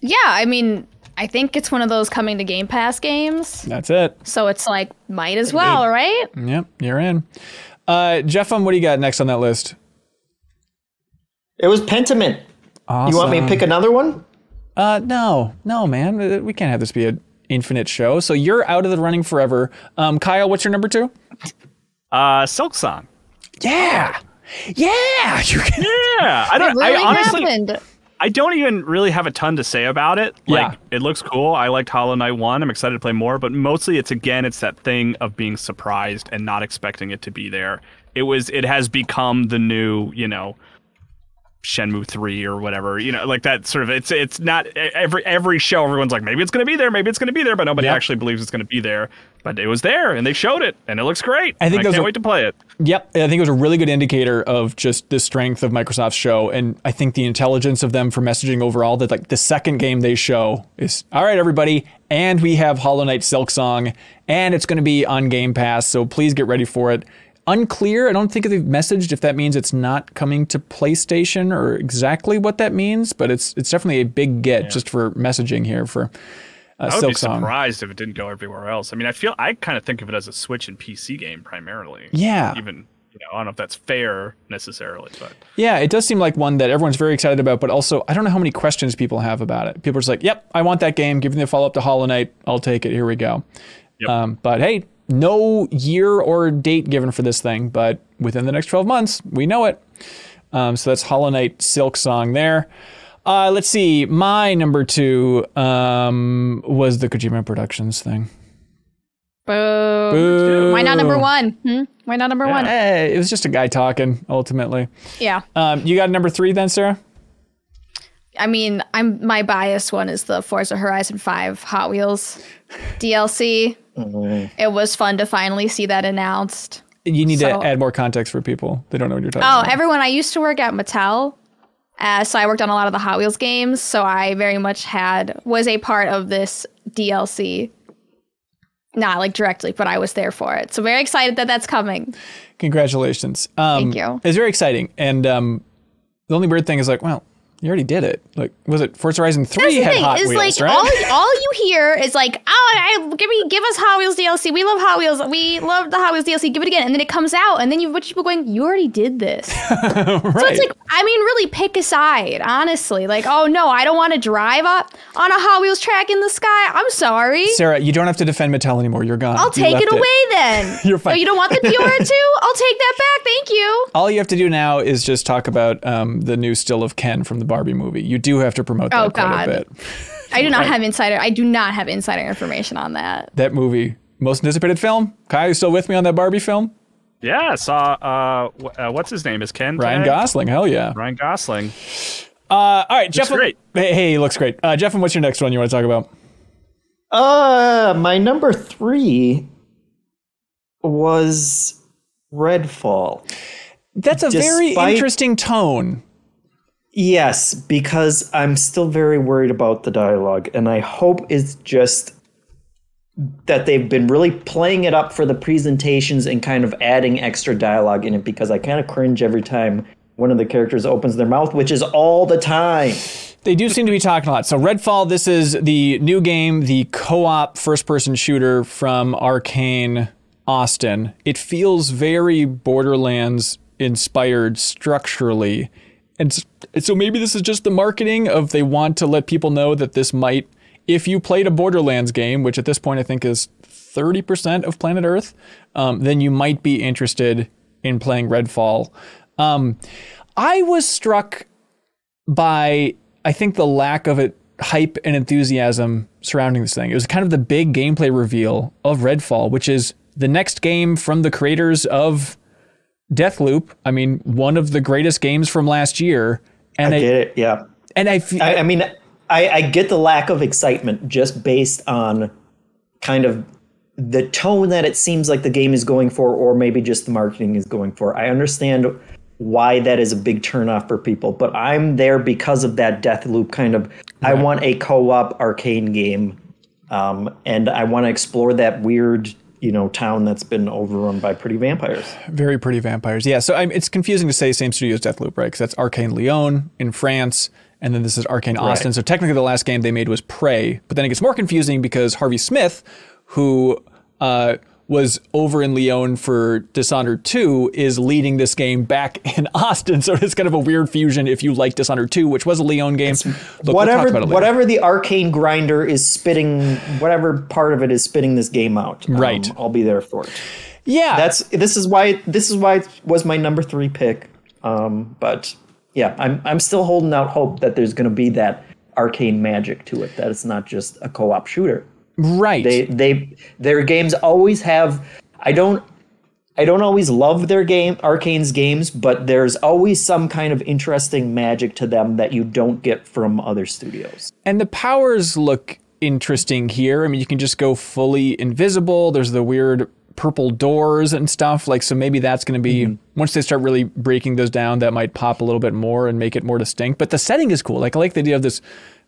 Yeah, I mean, I think it's one of those coming to Game Pass games. That's it. So it's like, might as well, right? Yep, you're in. Uh, Jeff, um, what do you got next on that list? It was Pentiment. Awesome. You want me to pick another one? Uh, no, no, man. Uh, We can't have this be an infinite show. So you're out of the running forever. Um, Kyle, what's your number two? Uh Silksong. Yeah, yeah. You can. Yeah. I don't really I honestly happened. I don't even really have a ton to say about it. Like Yeah. it looks cool. I liked Hollow Knight 1. I'm excited to play more, but mostly it's again it's that thing of being surprised and not expecting it to be there. It was it has become the new, you know, Shenmue 3 or whatever. You know, like that sort of it's it's not every every show everyone's like maybe it's going to be there, maybe it's going to be there, but nobody Yep. actually believes it's going to be there. But it was there and they showed it and it looks great. I think I can't are- wait to play it. Yep, I think it was a really good indicator of just the strength of Microsoft's show, and I think the intelligence of them for messaging overall. That like the second game they show is all right, everybody, and we have Hollow Knight Silksong, and it's going to be on Game Pass, so please get ready for it. Unclear. I don't think they've messaged if that means it's not coming to PlayStation or exactly what that means, but it's it's definitely a big get just for messaging here for uh, I would Silk be Song. surprised if it didn't go everywhere else. I mean, I feel I kind of think of it as a Switch and PC game primarily. Yeah. Even you know, I don't know if that's fair necessarily, but Yeah, it does seem like one that everyone's very excited about, but also I don't know how many questions people have about it. People are just like, "Yep, I want that game. Give me the follow up to Hollow Knight. I'll take it. Here we go." Yep. Um, but hey, no year or date given for this thing, but within the next 12 months, we know it. Um, so that's Hollow Knight Silksong there. Uh, let's see. My number two um, was the Kojima Productions thing. Boo. Boo. Why not number one? Hmm? Why not number one? Eh, it was just a guy talking, ultimately. Yeah. Um, you got number three then, Sarah? I mean, I'm my bias one is the Forza Horizon 5 Hot Wheels DLC. It was fun to finally see that announced. You need So- to add more context for people. They don't know what you're talking about. Oh, about. everyone, I used to work at Mattel. Uh, so I worked on a lot of the Hot Wheels games. So I very much had, was a part of this DLC. Not like directly, but I was there for it. So very excited that that's coming. Congratulations. Um, Thank you. It's very exciting. And um, the only weird thing is like, well, you already did it. Like, was it Forza Horizon 3 That's the had thing Hot is Wheels, like right? all all you hear is like, oh, I, give me give us Hot Wheels DLC. We love Hot Wheels. We love the Hot Wheels DLC. Give it again, and then it comes out, and then you a people going, you already did this. right. So it's like, I mean, really pick a side, honestly. Like, oh no, I don't want to drive up on a Hot Wheels track in the sky. I'm sorry. Sarah, you don't have to defend Mattel anymore. You're gone. I'll take it away then. You're fine. Oh, you don't want the Diora too? I'll take that back. Thank you. All you have to do now is just talk about um, the new still of Ken from the Barbie movie. You do have to promote that Oh, quite God. a bit. I do not have insider. I do not have insider information on that. That movie, most anticipated film. Kai, you still with me on that Barbie film? yeah, I saw uh, uh what's his name is Ken Ryan today? Gosling, hell yeah. Ryan Gosling. Uh, all right, Jeff. great. Hey, hey, he looks great. Uh, Jeff, what's your next one you want to talk about? Uh, my number three was Redfall. That's a very interesting tone. Yes, because I'm still very worried about the dialogue, and I hope it's just that they've been really playing it up for the presentations and kind of adding extra dialogue in it because I kind of cringe every time one of the characters opens their mouth, which is all the time. They do seem to be talking a lot. So Redfall, this is the new game, the co-op first-person shooter from Arcane Austin. It feels very Borderlands inspired structurally. And so maybe this is just the marketing of they want to let people know that this might if you played a Borderlands game, which at this point I think is 30% of planet Earth, um, then you might be interested in playing Redfall. Um, I was struck by I think the lack of it hype and enthusiasm surrounding this thing. It was kind of the big gameplay reveal of Redfall, which is the next game from the creators of Deathloop. I mean, one of the greatest games from last year. And I I, get it. Yeah. and I, fe- I, I mean, I, I get the lack of excitement just based on kind of the tone that it seems like the game is going for, or maybe just the marketing is going for. I understand why that is a big turnoff for people, but I'm there because of that Deathloop kind of. I want a co-op arcane game, um, and I want to explore that weird, you know, town that's been overrun by pretty vampires. Very pretty vampires. Yeah, so I'm, it's confusing to say same studio as Deathloop, right? Because that's Arcane Lyon in France, and then this is Arcane Austin. So technically, the last game they made was Prey, but then it gets more confusing because Harvey Smith, who uh, was over in Lyon for Dishonored 2, is leading this game back in Austin. So it's kind of a weird fusion if you like Dishonored 2, which was a Lyon game. Look, we'll whatever later. whatever the arcane grinder is spitting, whatever part of it is spitting this game out. um, Right. I'll be there for it. Yeah, That's this is why this is why it was my number three pick. Um, but yeah, I'm I'm still holding out hope that there's going to be that arcane magic to it. That it's not just a co-op shooter. Right. They they their games always have. I don't. I don't always love their game, Arcane's games, but there's always some kind of interesting magic to them that you don't get from other studios. And the powers look interesting here. I mean, you can just go fully invisible. There's the weird purple doors and stuff. Like, so maybe that's going to be mm-hmm. once they start really breaking those down, that might pop a little bit more and make it more distinct. But the setting is cool. Like, I like the idea of this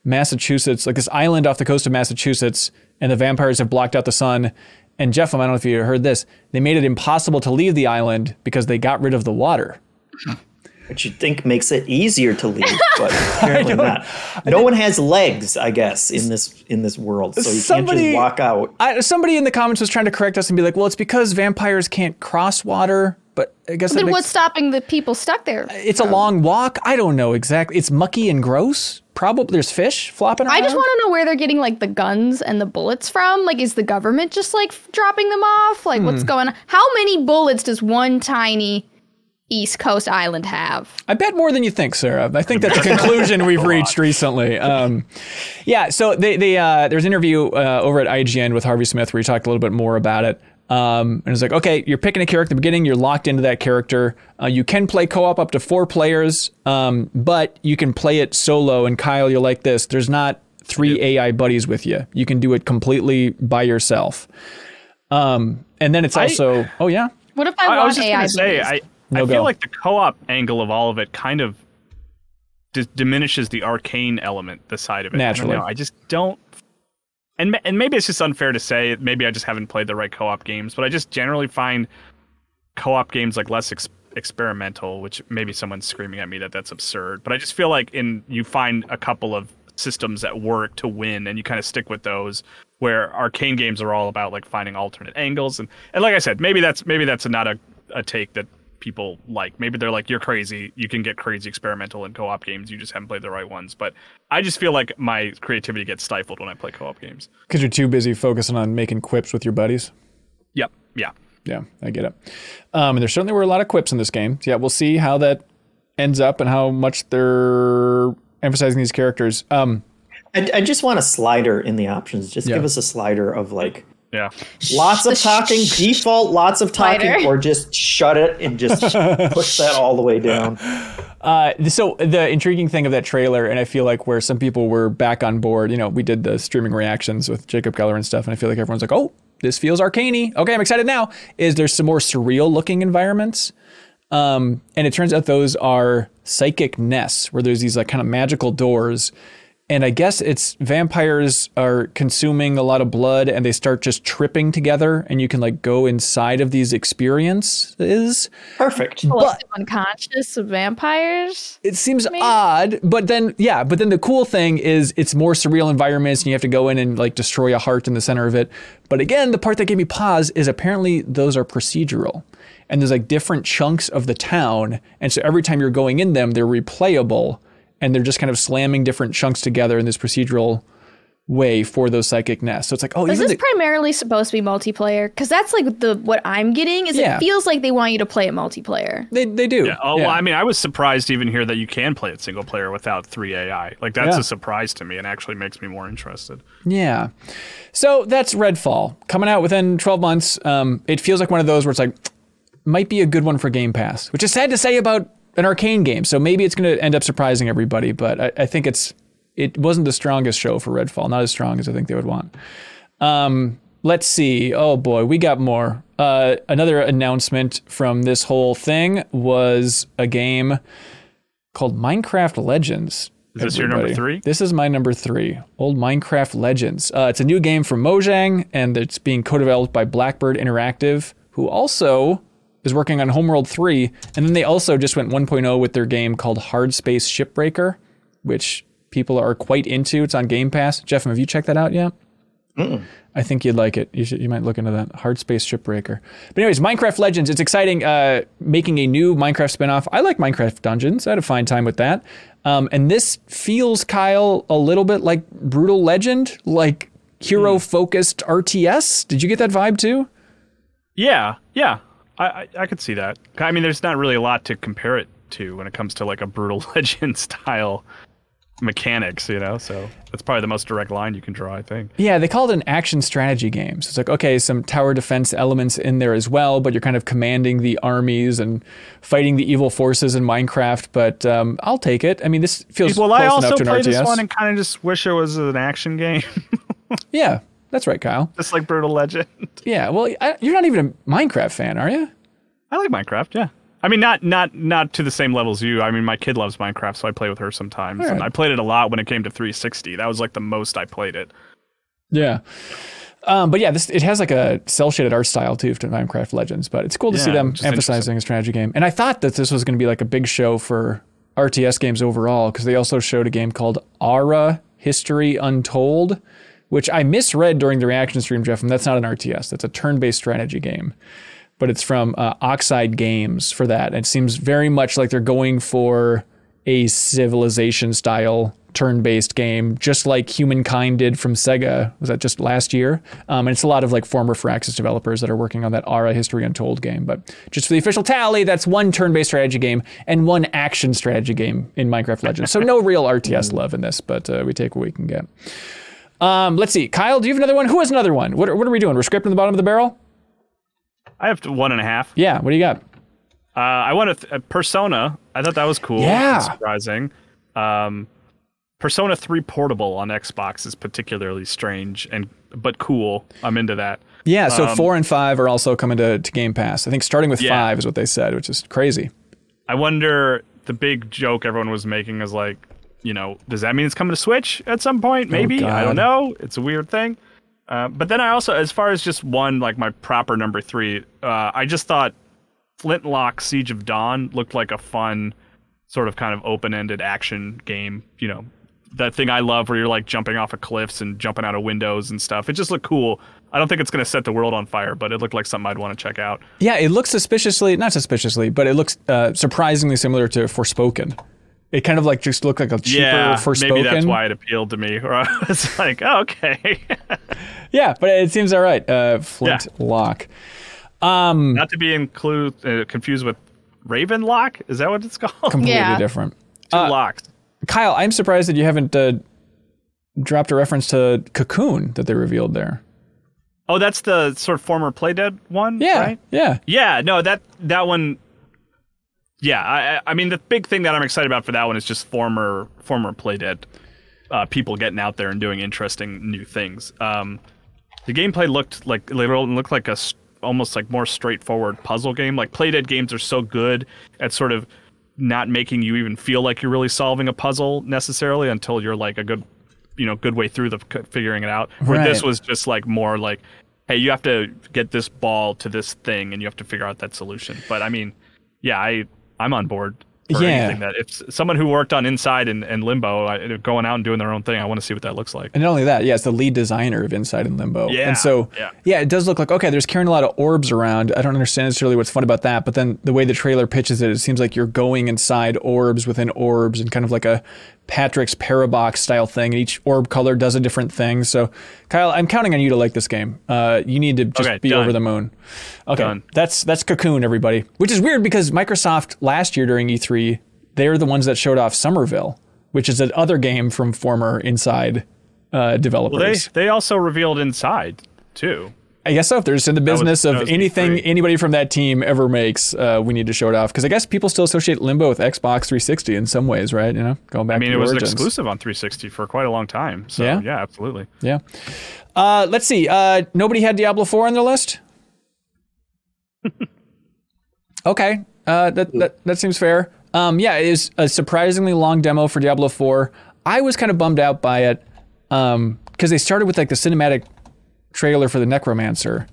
Massachusetts, like this island off the coast of Massachusetts, and the vampires have blocked out the sun. And Jeff, I don't know if you heard this. They made it impossible to leave the island because they got rid of the water. which you think makes it easier to leave, but apparently not. No one has legs, I guess, in this in this world, so you can't just walk out. I, somebody in the comments was trying to correct us and be like, "Well, it's because vampires can't cross water." But I guess that Then makes, what's stopping the people stuck there? it's a long walk. I don't know exactly. It's mucky and gross. Probably there's fish flopping around. I just want to know where they're getting like the guns and the bullets from. Like, is the government just like dropping them off? Like, what's going on? How many bullets does one tiny East Coast island have? I bet more than you think, Sarah. I think that's a conclusion we've reached recently. Um, yeah. So they, they uh, there's an interview uh, over at IGN with Harvey Smith where he talked a little bit more about it. Um, and it's like, okay, you're picking a character at the beginning, you're locked into that character. Uh, you can play co-op up to four players, um, but you can play it solo. And Kyle, you're like this. There's not three AI buddies with you. You can do it completely by yourself. Um, and then it's I- also, oh yeah, What if I, I, I want was just AI? gonna say, buddies? I, No I feel go. like the co-op angle of all of it kind of d- diminishes the arcane element, the side of it. Naturally. I, know, I just don't. And and maybe it's just unfair to say. Maybe I just haven't played the right co-op games, but I just generally find co-op games like less ex- experimental. Which maybe someone's screaming at me that that's absurd, but I just feel like in you find a couple of systems that work to win, and you kind of stick with those. Where arcane games are all about like finding alternate angles, and and like I said, maybe that's maybe that's not a a take that people like. Maybe they're like, you're crazy. You can get crazy experimental in co-op games. You just haven't played the right ones. But I just feel like my creativity gets stifled when I play co-op games. because you're too busy focusing on making quips with your buddies. Yep. Yeah. Yeah, I get it. Um, and there certainly were a lot of quips in this game. Yeah, we'll see how that ends up and how much they're emphasizing these characters. Um, I, I just want a slider in the options. Just Yeah. give us a slider of like Yeah. lots of talking, default lots of talking, Slider. or just shut it and just push that all the way down. uh, so the intriguing thing of that trailer, and I feel like where some people were back on board, you know, we did the streaming reactions with Jacob Geller and stuff, and I feel like everyone's like, oh, this feels arcaney. Okay, I'm excited now. Is there's some more surreal looking environments? Um, and it turns out those are psychic nests where there's these like kind of magical doors and I guess it's vampires are consuming a lot of blood and they start just tripping together and you can like go inside of these experiences. Perfect. Collective unconscious of vampires. It seems odd, but then yeah, but then the cool thing is it's more surreal environments and you have to go in and like destroy a heart in the center of it. But again, the part that gave me pause is apparently those are procedural. And there's like different chunks of the town, and so every time you're going in them, they're replayable and they're just kind of slamming different chunks together in this procedural way for those psychic nests. So it's like, oh, Is even this the, primarily supposed to be multiplayer? Because that's like the what I'm getting is Yeah. it feels like they want you to play it multiplayer. they, they do. Yeah. Oh, well, I mean, I was surprised even here that you can play it single player without three AI. Like that's Yeah. a surprise to me, and actually makes me more interested. Yeah. So that's Redfall coming out within 12 months. Um, it feels like one of those where it's like, might be a good one for Game Pass, which is sad to say about an arcane game. So maybe it's going to end up surprising everybody, but I, I think it's it wasn't the strongest show for Redfall, not as strong as I think they would want. Um, let's see. Oh boy, we got more. Uh, another announcement from this whole thing was a game called Minecraft Legends. Is this your number three? This is my number three. Old Minecraft Legends. Uh, it's a new game from Mojang, and it's being co-developed by Blackbird Interactive, who also is working on Homeworld 3. And then they also just went 1.0 with their game called Hardspace Shipbreaker, which people are quite into. It's on Game Pass. Jeff, have you checked that out yet? I think you'd like it. You should. You might look into that. Hardspace Shipbreaker. But anyways, Minecraft Legends. It's exciting. Uh, making a new Minecraft spinoff. I like Minecraft Dungeons. I had a fine time with that. Um, and this feels Kyle a little bit like Brutal Legend, like hero focused RTS. Did you get that vibe too? Yeah, yeah, I, I I could see that. I mean, there's not really a lot to compare it to when it comes to like a brutal legend style mechanics, you know. So that's probably the most direct line you can draw, I think. Yeah, they call it an action strategy game. So it's like, okay, some tower defense elements in there as well, but you're kind of commanding the armies and fighting the evil forces in Minecraft. But um, I'll take it. I mean, this feels Well, I also enough to an played RTS. this one and kind of just wish it was an action game, yeah, that's right, Kyle. just like Brutal Legend. Yeah, well, I, you're not even a Minecraft fan, are you? I like Minecraft, yeah. I mean, not not not to the same level as you. I mean, my kid loves Minecraft, so I play with her sometimes, and I played it a lot when it came to 360. That was like the most I played it. Yeah. Um, but yeah, this it has like a cell shaded art style too to Minecraft Legends, but it's cool to see them emphasizing a strategy game. And I thought that this was going to be like a big show for RTS games overall because they also showed a game called Aura History Untold, which I misread during the reaction stream, Jeff. And that's not an RTS; that's a turn-based strategy game. But it's from uh, Oxide Games for that. It seems very much like they're going for a civilization style turn-based game, just like Humankind did from Sega. Was that just last year? Um, and it's a lot of like former Firaxis developers that are working on that Ara History Untold game. But just for the official tally, that's one turn-based strategy game and one action strategy game in Minecraft Legends. So no real RTS love in this, but uh, we take what we can get. Um, let's see, Kyle, do you have another one? Who has another one? What are, what are we doing? We're scraping the bottom of the barrel. I have one and a half. Yeah. What do you got? Uh, I want a, th- a Persona. I thought that was cool. Yeah. surprising. Um, Persona 3 Portable on Xbox is particularly strange and but cool. I'm into that. Yeah. So four and five are also coming to, to Game Pass. I think starting with Yeah. five is what they said, which is crazy. I wonder the big joke everyone was making is like, you know, does that mean it's coming to Switch at some point? Maybe. I don't know. It's a weird thing. Uh, but then I also, as far as just one, like my proper number three, uh, I just thought Flintlock Siege of Dawn looked like a fun, sort of kind of open ended action game. You know, that thing I love where you're like jumping off of cliffs and jumping out of windows and stuff. It just looked cool. I don't think it's going to set the world on fire, but it looked like something I'd want to check out. Yeah, it looks suspiciously, not suspiciously, but it looks uh, surprisingly similar to Forspoken. It kind of like just looked like a cheaper yeah, Forspoken. maybe that's why it appealed to me. Or I was like, oh, okay. Yeah, but it seems all right. Uh, Flintlock. Not to be include uh, confused with Ravenlok. Is that what it's called? Completely Yeah. different. Two locks. Kyle, I'm surprised that you haven't uh, dropped a reference to Cocoon that they revealed there. Oh, that's the sort of former Playdead one. Yeah, Right? yeah. Yeah. No, that that one. Yeah, I, I- I mean the big thing that I'm excited about for that one is just former former Playdead uh, people getting out there and doing interesting new things. Um, the gameplay looked like looked like a almost like more straightforward puzzle game. Like Playdead games are so good at sort of not making you even feel like you're really solving a puzzle necessarily until you're like a good you know good way through the c- figuring it out. Where this was just like more like, hey, you have to get this ball to this thing, and you have to figure out that solution. But I mean, yeah, I I'm on board. Yeah. anything that if someone who worked on Inside and, and Limbo going out and doing their own thing, I want to see what that looks like. And not only that, yeah, it's the lead designer of Inside and Limbo. Yeah, And so, yeah. it does look like, okay, there's carrying a lot of orbs around. I don't understand necessarily what's fun about that, but then the way the trailer pitches it, it seems like you're going inside orbs within orbs and kind of like a Patrick's Parabox style thing. And each orb color does a different thing. So, Kyle, I'm counting on you to like this game. Uh, you need to just Okay, be done. over the moon. Okay, Done. that's that's Cocoon, everybody. Which is weird because Microsoft last year during E3, they're the ones that showed off Somerville, which is another game from former Inside uh, developers. Well, they they also revealed Inside too. I guess so. If they're just in the business that of anything E3. anybody from that team ever makes, uh, we need to show it off. Because I guess people still associate Limbo with Xbox 360 in some ways, right? You know, going back. I mean, it was origins. exclusive on 360 for quite a long time. So Yeah? yeah, absolutely. Yeah. Uh, let's see. Uh, nobody had Diablo 4 on their list. okay. Uh, that, that that seems fair. Um, yeah, it is a surprisingly long demo for Diablo 4. I was kind of bummed out by it because they started with like the cinematic trailer for the Necromancer,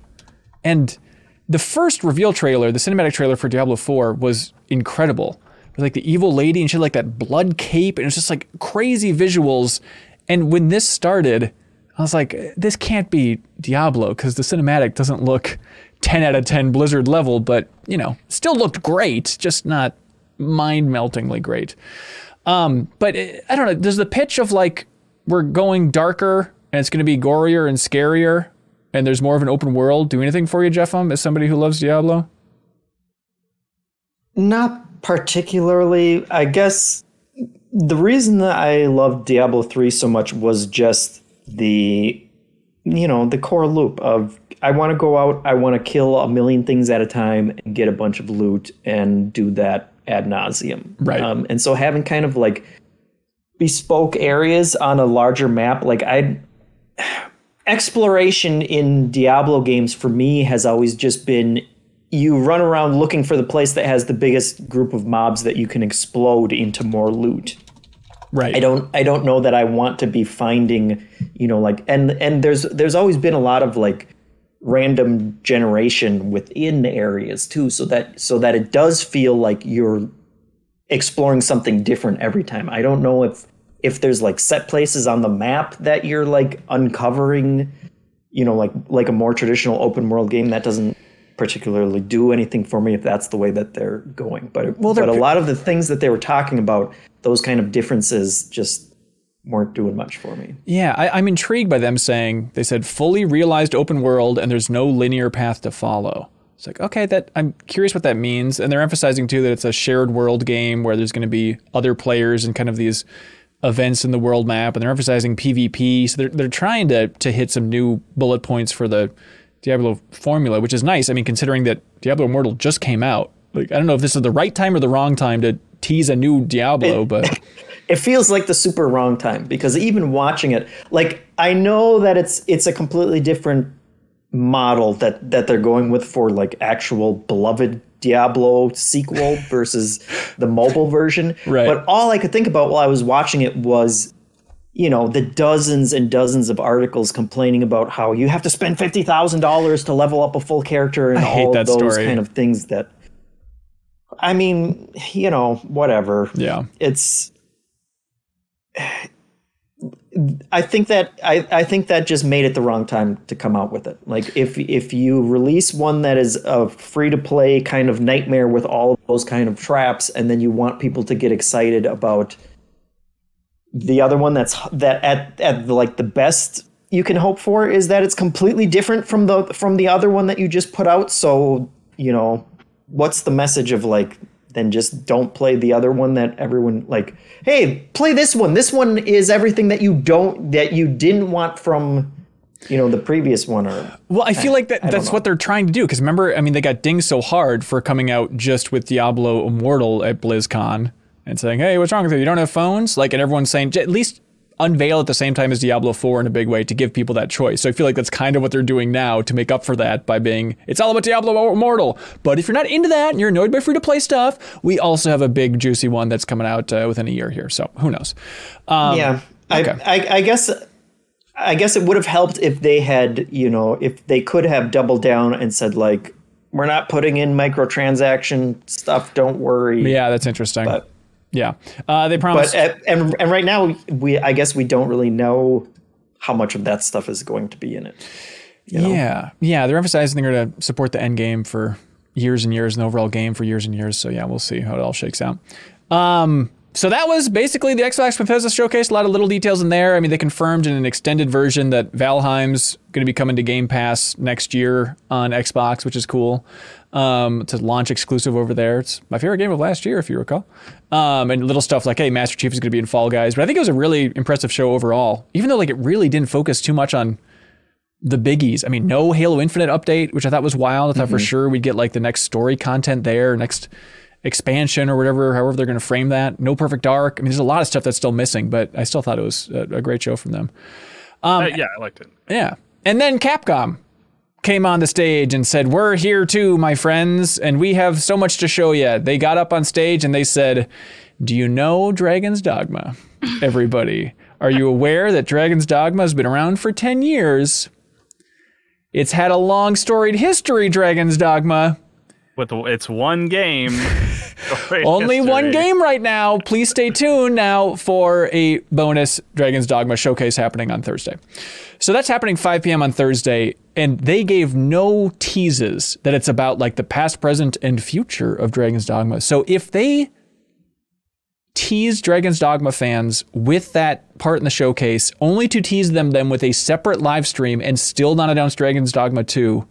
and the first reveal trailer, the cinematic trailer for Diablo 4, was incredible. It was like the evil lady and she had like that blood cape, and it was just like crazy visuals. And when this started, I was like, this can't be Diablo because the cinematic doesn't look 10 out of 10 Blizzard level, but you know, still looked great, just not mind meltingly great. Um, but it, I don't know, does the pitch of like we're going darker and it's going to be gorier and scarier and there's more of an open world do anything for you, Jeff? Um, as somebody who loves Diablo? Not particularly. I guess the reason that I loved Diablo 3 so much was just the you know, the core loop of I want to go out, I want to kill a million things at a time and get a bunch of loot and do that ad nauseum. Right. Um, and so having kind of like bespoke areas on a larger map, like I exploration in Diablo games for me has always just been you run around looking for the place that has the biggest group of mobs that you can explode into more loot. Right. I don't I don't know that I want to be finding, you know, like and and there's there's always been a lot of like random generation within areas too so that so that it does feel like you're exploring something different every time. I don't know if if there's like set places on the map that you're like uncovering, you know, like like a more traditional open world game that doesn't particularly do anything for me if that's the way that they're going. But Well, but a lot of the things that they were talking about, those kind of differences just weren't doing much for me. Yeah, I, I'm intrigued by them saying they said fully realized open world and there's no linear path to follow. It's like okay, that I'm curious what that means, and they're emphasizing too that it's a shared world game where there's going to be other players and kind of these events in the world map, and they're emphasizing PvP. So they're they're trying to to hit some new bullet points for the Diablo formula, which is nice. I mean, considering that Diablo Immortal just came out, like I don't know if this is the right time or the wrong time to tease a new Diablo, but it feels like the super wrong time because even watching it like i know that it's it's a completely different model that that they're going with for like actual beloved diablo sequel versus the mobile version Right. but all i could think about while i was watching it was you know the dozens and dozens of articles complaining about how you have to spend $50000 to level up a full character and all that those story. kind of things that i mean you know whatever yeah. it's I think that I, I think that just made it the wrong time to come out with it. Like if if you release one that is a free to play kind of nightmare with all of those kind of traps, and then you want people to get excited about the other one that's that at at like the best you can hope for is that it's completely different from the from the other one that you just put out. So you know what's the message of like then just don't play the other one that everyone like hey play this one this one is everything that you don't that you didn't want from you know the previous one or Well, I feel like that, that's what they're trying to do. Because remember, I mean, they got dinged so hard for coming out just with Diablo Immortal at BlizzCon and saying, "Hey, what's wrong with you? You don't have phones?" Like, and everyone's saying, at least unveil at the same time as Diablo 4 in a big way to give people that choice. So I feel like that's kind of what they're doing now to make up for that by being, it's all about Diablo Immortal. But if you're not into that and you're annoyed by free to play stuff, we also have a big juicy one that's coming out uh, within a year here. So who knows? Um, yeah Okay. I, I, I guess I guess it would have helped if they had, you know, if they could have doubled down and said like, we're not putting in microtransaction stuff. Don't worry. Yeah, that's interesting. But yeah, uh, they promised. but uh, and and right now we I guess we don't really know how much of that stuff is going to be in it. know? Yeah, yeah, they're emphasizing they're going to support the end game for years and years, and the overall game for years and years. So yeah, we'll see how it all shakes out. Um, so that was basically the Xbox Bethesda showcase. A lot of little details in there. I mean, they confirmed in an extended version that Valheim's going to be coming to Game Pass next year on Xbox, which is cool. Um, it's a launch exclusive over there. It's my favorite game of last year, if you recall. Um, and little stuff like, hey, Master Chief is going to be in Fall Guys. But I think it was a really impressive show overall, even though like it really didn't focus too much on the biggies. I mean, no Halo Infinite update, which I thought was wild. I thought for sure we'd get like the next story content there, next expansion or whatever, however they're going to frame that. No Perfect Dark. I mean, there's a lot of stuff that's still missing, but I still thought it was a, a great show from them. Uh, yeah, I liked it. Yeah. And then Capcom came on the stage and said, We're here too, my friends, and we have so much to show you. They got up on stage and they said, Do you know Dragon's Dogma? Everybody. Are you aware that Dragon's Dogma has been around for 10 years? It's had a long storied history, Dragon's Dogma. With the, it's one game. Only one game right now. Please stay tuned now for a bonus Dragon's Dogma showcase happening on Thursday. So that's happening 5 p.m. on Thursday, and they gave no teases that it's about like the past, present, and future of Dragon's Dogma. So if they tease Dragon's Dogma fans with that part in the showcase, only to tease them then with a separate live stream and still not announce Dragon's Dogma 2,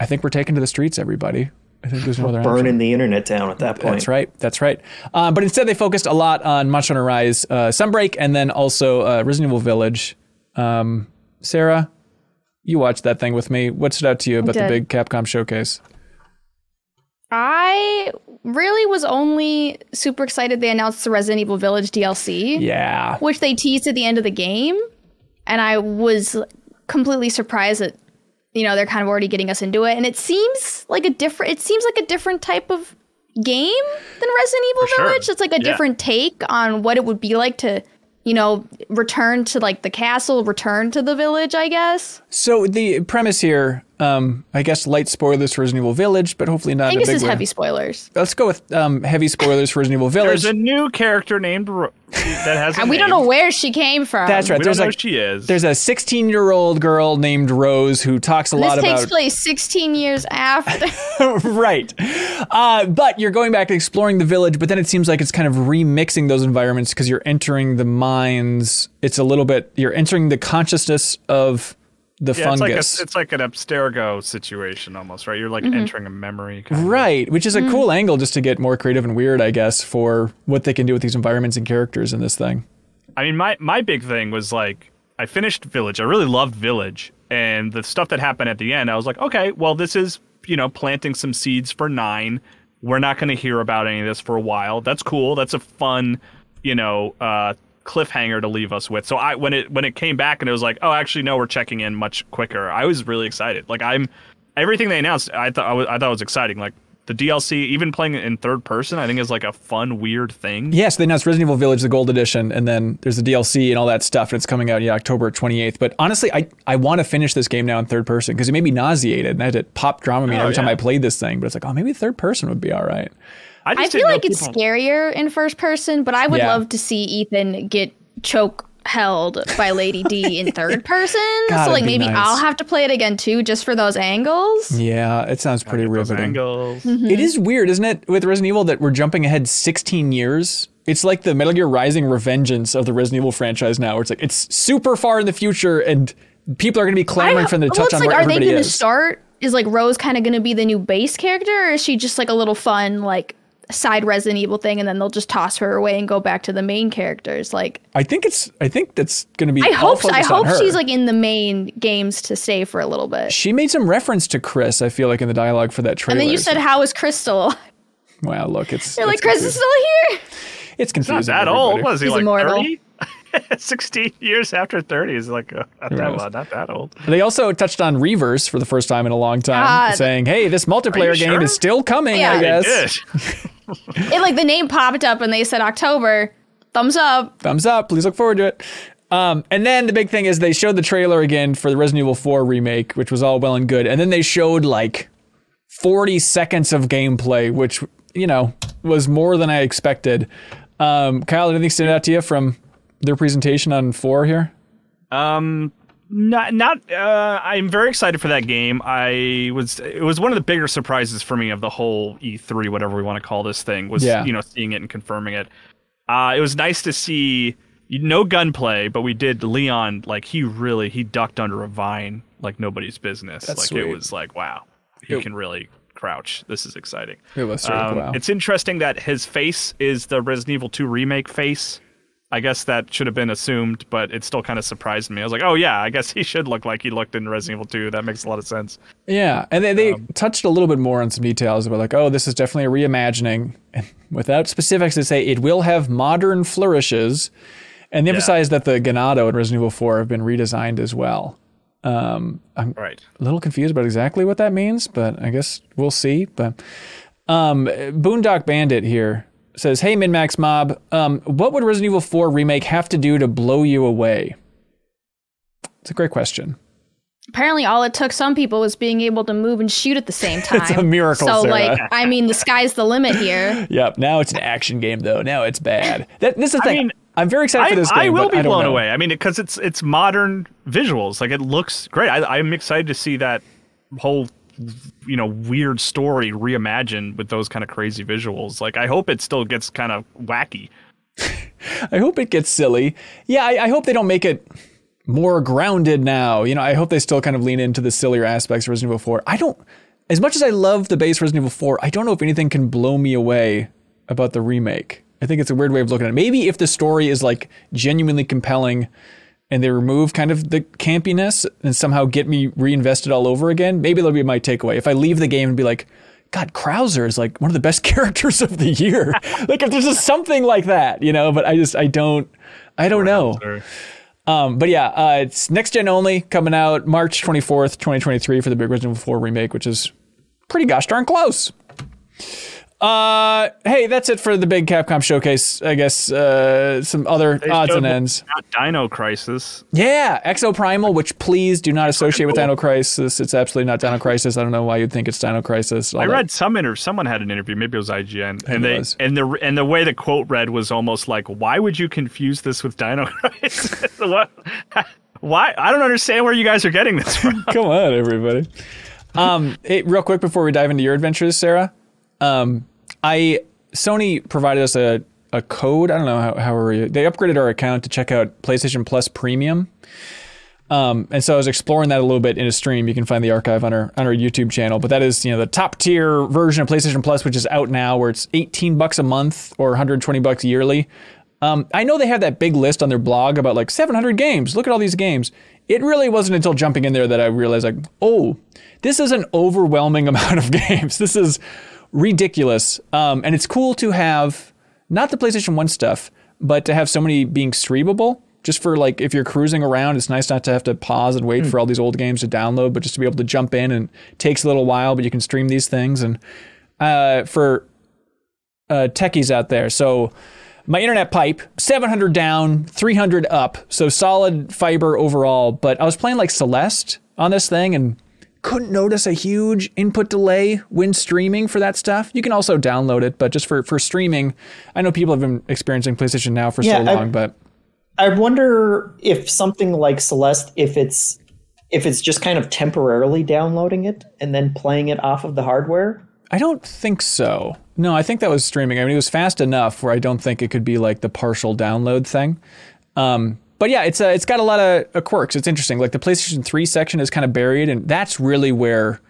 I think we're taking to the streets, everybody. I think there's no other option. Burning the internet down at that point. That's right. That's right. Um, but instead, they focused a lot on Monster Hunter Rise, uh, Sunbreak, and then also uh, Resident Evil Village. Um, Sarah, you watched that thing with me. What stood out to you about the big Capcom showcase? I really was only super excited they announced the Resident Evil Village DLC, Yeah. which they teased at the end of the game, and I was completely surprised that you know they're kind of already getting us into it, and it seems like a different. It seems like a different type of game than Resident Evil For sure. Village. It's like a Yeah. different take on what it would be like to. You know, return to like the castle, return to the village, I guess. So the premise here, um, I guess, light spoilers for Resident Evil Village, but hopefully not I think a this big is way. heavy spoilers. Let's go with um, heavy spoilers for Resident Evil Village. There's a new character named Ro- that has. And we don't know where she came from. That's right. We There's don't know like who she is. there's a 16 year old girl named Rose who talks a This lot about. This takes about place 16 years after. right. Uh, but you're going back and exploring the village, but then it seems like it's kind of remixing those environments because you're entering the mines. It's a little bit, you're entering the consciousness of the yeah, it's like, a, it's like an Abstergo situation almost, right? You're like Mm-hmm. entering a memory. Kind of. right, which is a cool angle just to get more creative and weird, I guess, for what they can do with these environments and characters in this thing. I mean, my my big thing was like I finished Village. I really loved Village, and the stuff that happened at the end, I was like, okay, well, this is you know planting some seeds for nine. We're not going to hear about any of this for a while. That's cool. That's a fun, you know, uh, cliffhanger to leave us with. So I when it when it came back and it was like, oh, actually, no, we're checking in much quicker. I was really excited. Like I'm everything they announced. I thought I, was, I thought it was exciting. Like the DLC, even playing it in third person, I think is like a fun, weird thing. Yes, they announced Resident Evil Village, the Gold Edition, and then there's the DLC and all that stuff, and it's coming out yeah, October 28th. But honestly, I, I want to finish this game now in third person because it made me nauseated, and I had to pop Dramamine Oh, every time. I played this thing. But it's like, oh, maybe third person would be all right. I, I feel didn't like it's people- scarier in first person, but I would Yeah. love to see Ethan get choke held by Lady D in third person. God, so like maybe nice. I'll have to play it again too, just for those angles. Yeah, it sounds pretty Get those riveting. angles. Mm-hmm. It is weird, isn't it, with Resident Evil that we're jumping ahead 16 years? It's like the Metal Gear Rising revengeance of the Resident Evil franchise now, where it's like it's super far in the future, and people are going to be clamoring for them to well, touch it's on like, where are they going to is. start? Is like Rose kind of going to be the new base character, or is she just like a little fun like side Resident Evil thing, and then they'll just toss her away and go back to the main characters? Like, I think it's. I think that's going to be. I hope I hope she's like in the main games to stay for a little bit. She made some reference to Chris. I feel like in the dialogue for that trailer. And then you said, "How is Crystal?" "Wow, look, it's You're like, it's "Chris is still here." It's Not confusing. that old. everybody. What is he He's like immortal. 30? 16 years after 30 is like uh, not, that, Right. well, not that old. They also touched on Re:Verse for the first time in a long time, God. saying, "Hey, this multiplayer game sure? is still coming." Yeah. I guess. They it like the name popped up and they said October. thumbs up. thumbs up. Please look forward to it. Um, and then the big thing is they showed the trailer again for the Resident Evil 4 remake, which was all well and good. And then they showed like 40 seconds of gameplay, which, you know, was more than I expected. Um, Kyle, anything stand out to you from their presentation on 4 here? Um, not not. Uh, I'm very excited for that game. I was. It was one of the bigger surprises for me of the whole E3, whatever we want to call this thing. Was Yeah. you know seeing it and confirming it. Uh, it was nice to see no gunplay, but we did Leon like he really he ducked under a vine like nobody's business. That's like sweet. it was like wow, he It- can really crouch. This is exciting. It was Um, wow. It's interesting that his face is the Resident Evil 2 remake face. I guess that should have been assumed, but it still kind of surprised me. I was like, oh yeah, I guess he should look like he looked in Resident Evil 2. That makes a lot of sense. Yeah, and they, they touched a little bit more on some details about like, oh, this is definitely a reimagining, and without specifics to say it will have modern flourishes, and they emphasized that the Ganado and Resident Evil 4 have been redesigned as well. Um, I'm Right. a little confused about exactly what that means, but I guess we'll see. But um, Boondock Bandit here says, "Hey, MinnMax Mob, um, what would Resident Evil 4 remake have to do to blow you away?" It's a great question. Apparently, all it took some people was being able to move and shoot at the same time. It's a miracle, So, Sarah. like, I mean, the sky's the limit here. Yep. Now it's an action game, though. Now it's bad. That, this is the I thing. mean, I'm very excited for this game. I will but be I don't blown know. away. I mean, because it's it's modern visuals. Like it looks great. I, I'm excited to see that whole you know weird story reimagined with those kind of crazy visuals. Like I hope it still gets kind of wacky. I hope it gets silly. Yeah, I, I hope they don't make it more grounded now. You know, I hope they still kind of lean into the sillier aspects of Resident Evil 4. I don't, as much as I love the base Resident Evil 4, I don't know if anything can blow me away about the remake. I think it's a weird way of looking at it. Maybe if the story is like genuinely compelling and they remove kind of the campiness and somehow get me reinvested all over again, maybe that'll be my takeaway. If I leave the game and be like, God, Krauser is like one of the best characters of the year. like if there's just something like that, you know, but I just I don't I don't know. Um, but yeah, uh, it's next gen only coming out March 24th, 2023 for the big Resident Evil 4 remake, which is pretty gosh darn close. Uh, hey, that's it for the big Capcom showcase. I guess uh, some other They odds and ends. Dino Crisis. Yeah, Exoprimal, which please do not associate with. Dino Crisis. It's absolutely not Dino Crisis. I don't know why you'd think it's Dino Crisis. I that- read some interview. Someone had an interview. Maybe it was IGN, and it they was. and the and the way the quote read was almost like, "Why would you confuse this with Dino Crisis? what? Why? I don't understand where you guys are getting this from." Come on, everybody. Um, hey, real quick before we dive into your adventures, Sarah, um, I Sony provided us a, a code. I don't know how how are you? They upgraded our account to check out PlayStation Plus Premium. Um, and so I was exploring that a little bit in a stream. You can find the archive on our on our YouTube channel. But that is you know the top tier version of PlayStation Plus, which is out now, where it's 18 bucks a month or 120 bucks yearly. Um, I know they have that big list on their blog about like 700 games. Look at all these games. It really wasn't until jumping in there that I realized like, oh, this is an overwhelming amount of games. This is ridiculous. Um, and it's cool to have not the PlayStation 1 stuff, but to have so many being streamable. Just for like if you're cruising around, it's nice not to have to pause and wait for all these old games to download, but just to be able to jump in and takes a little while, but you can stream these things. And uh, for uh, techies out there, so my internet pipe 700 down 300 up so solid fiber overall but i was playing like celeste on this thing and couldn't notice a huge input delay when streaming for that stuff you can also download it but just for for streaming i know people have been experiencing playstation now for Yeah, so I- long but I wonder if something like Celeste, if it's if it's just kind of temporarily downloading it and then playing it off of the hardware. I don't think so. No, I think that was streaming. I mean, it was fast enough where I don't think it could be like the partial download thing. Um, but yeah, it's uh, it's got a lot of uh, quirks. It's interesting. Like the PlayStation 3 section is kind of buried, and that's really where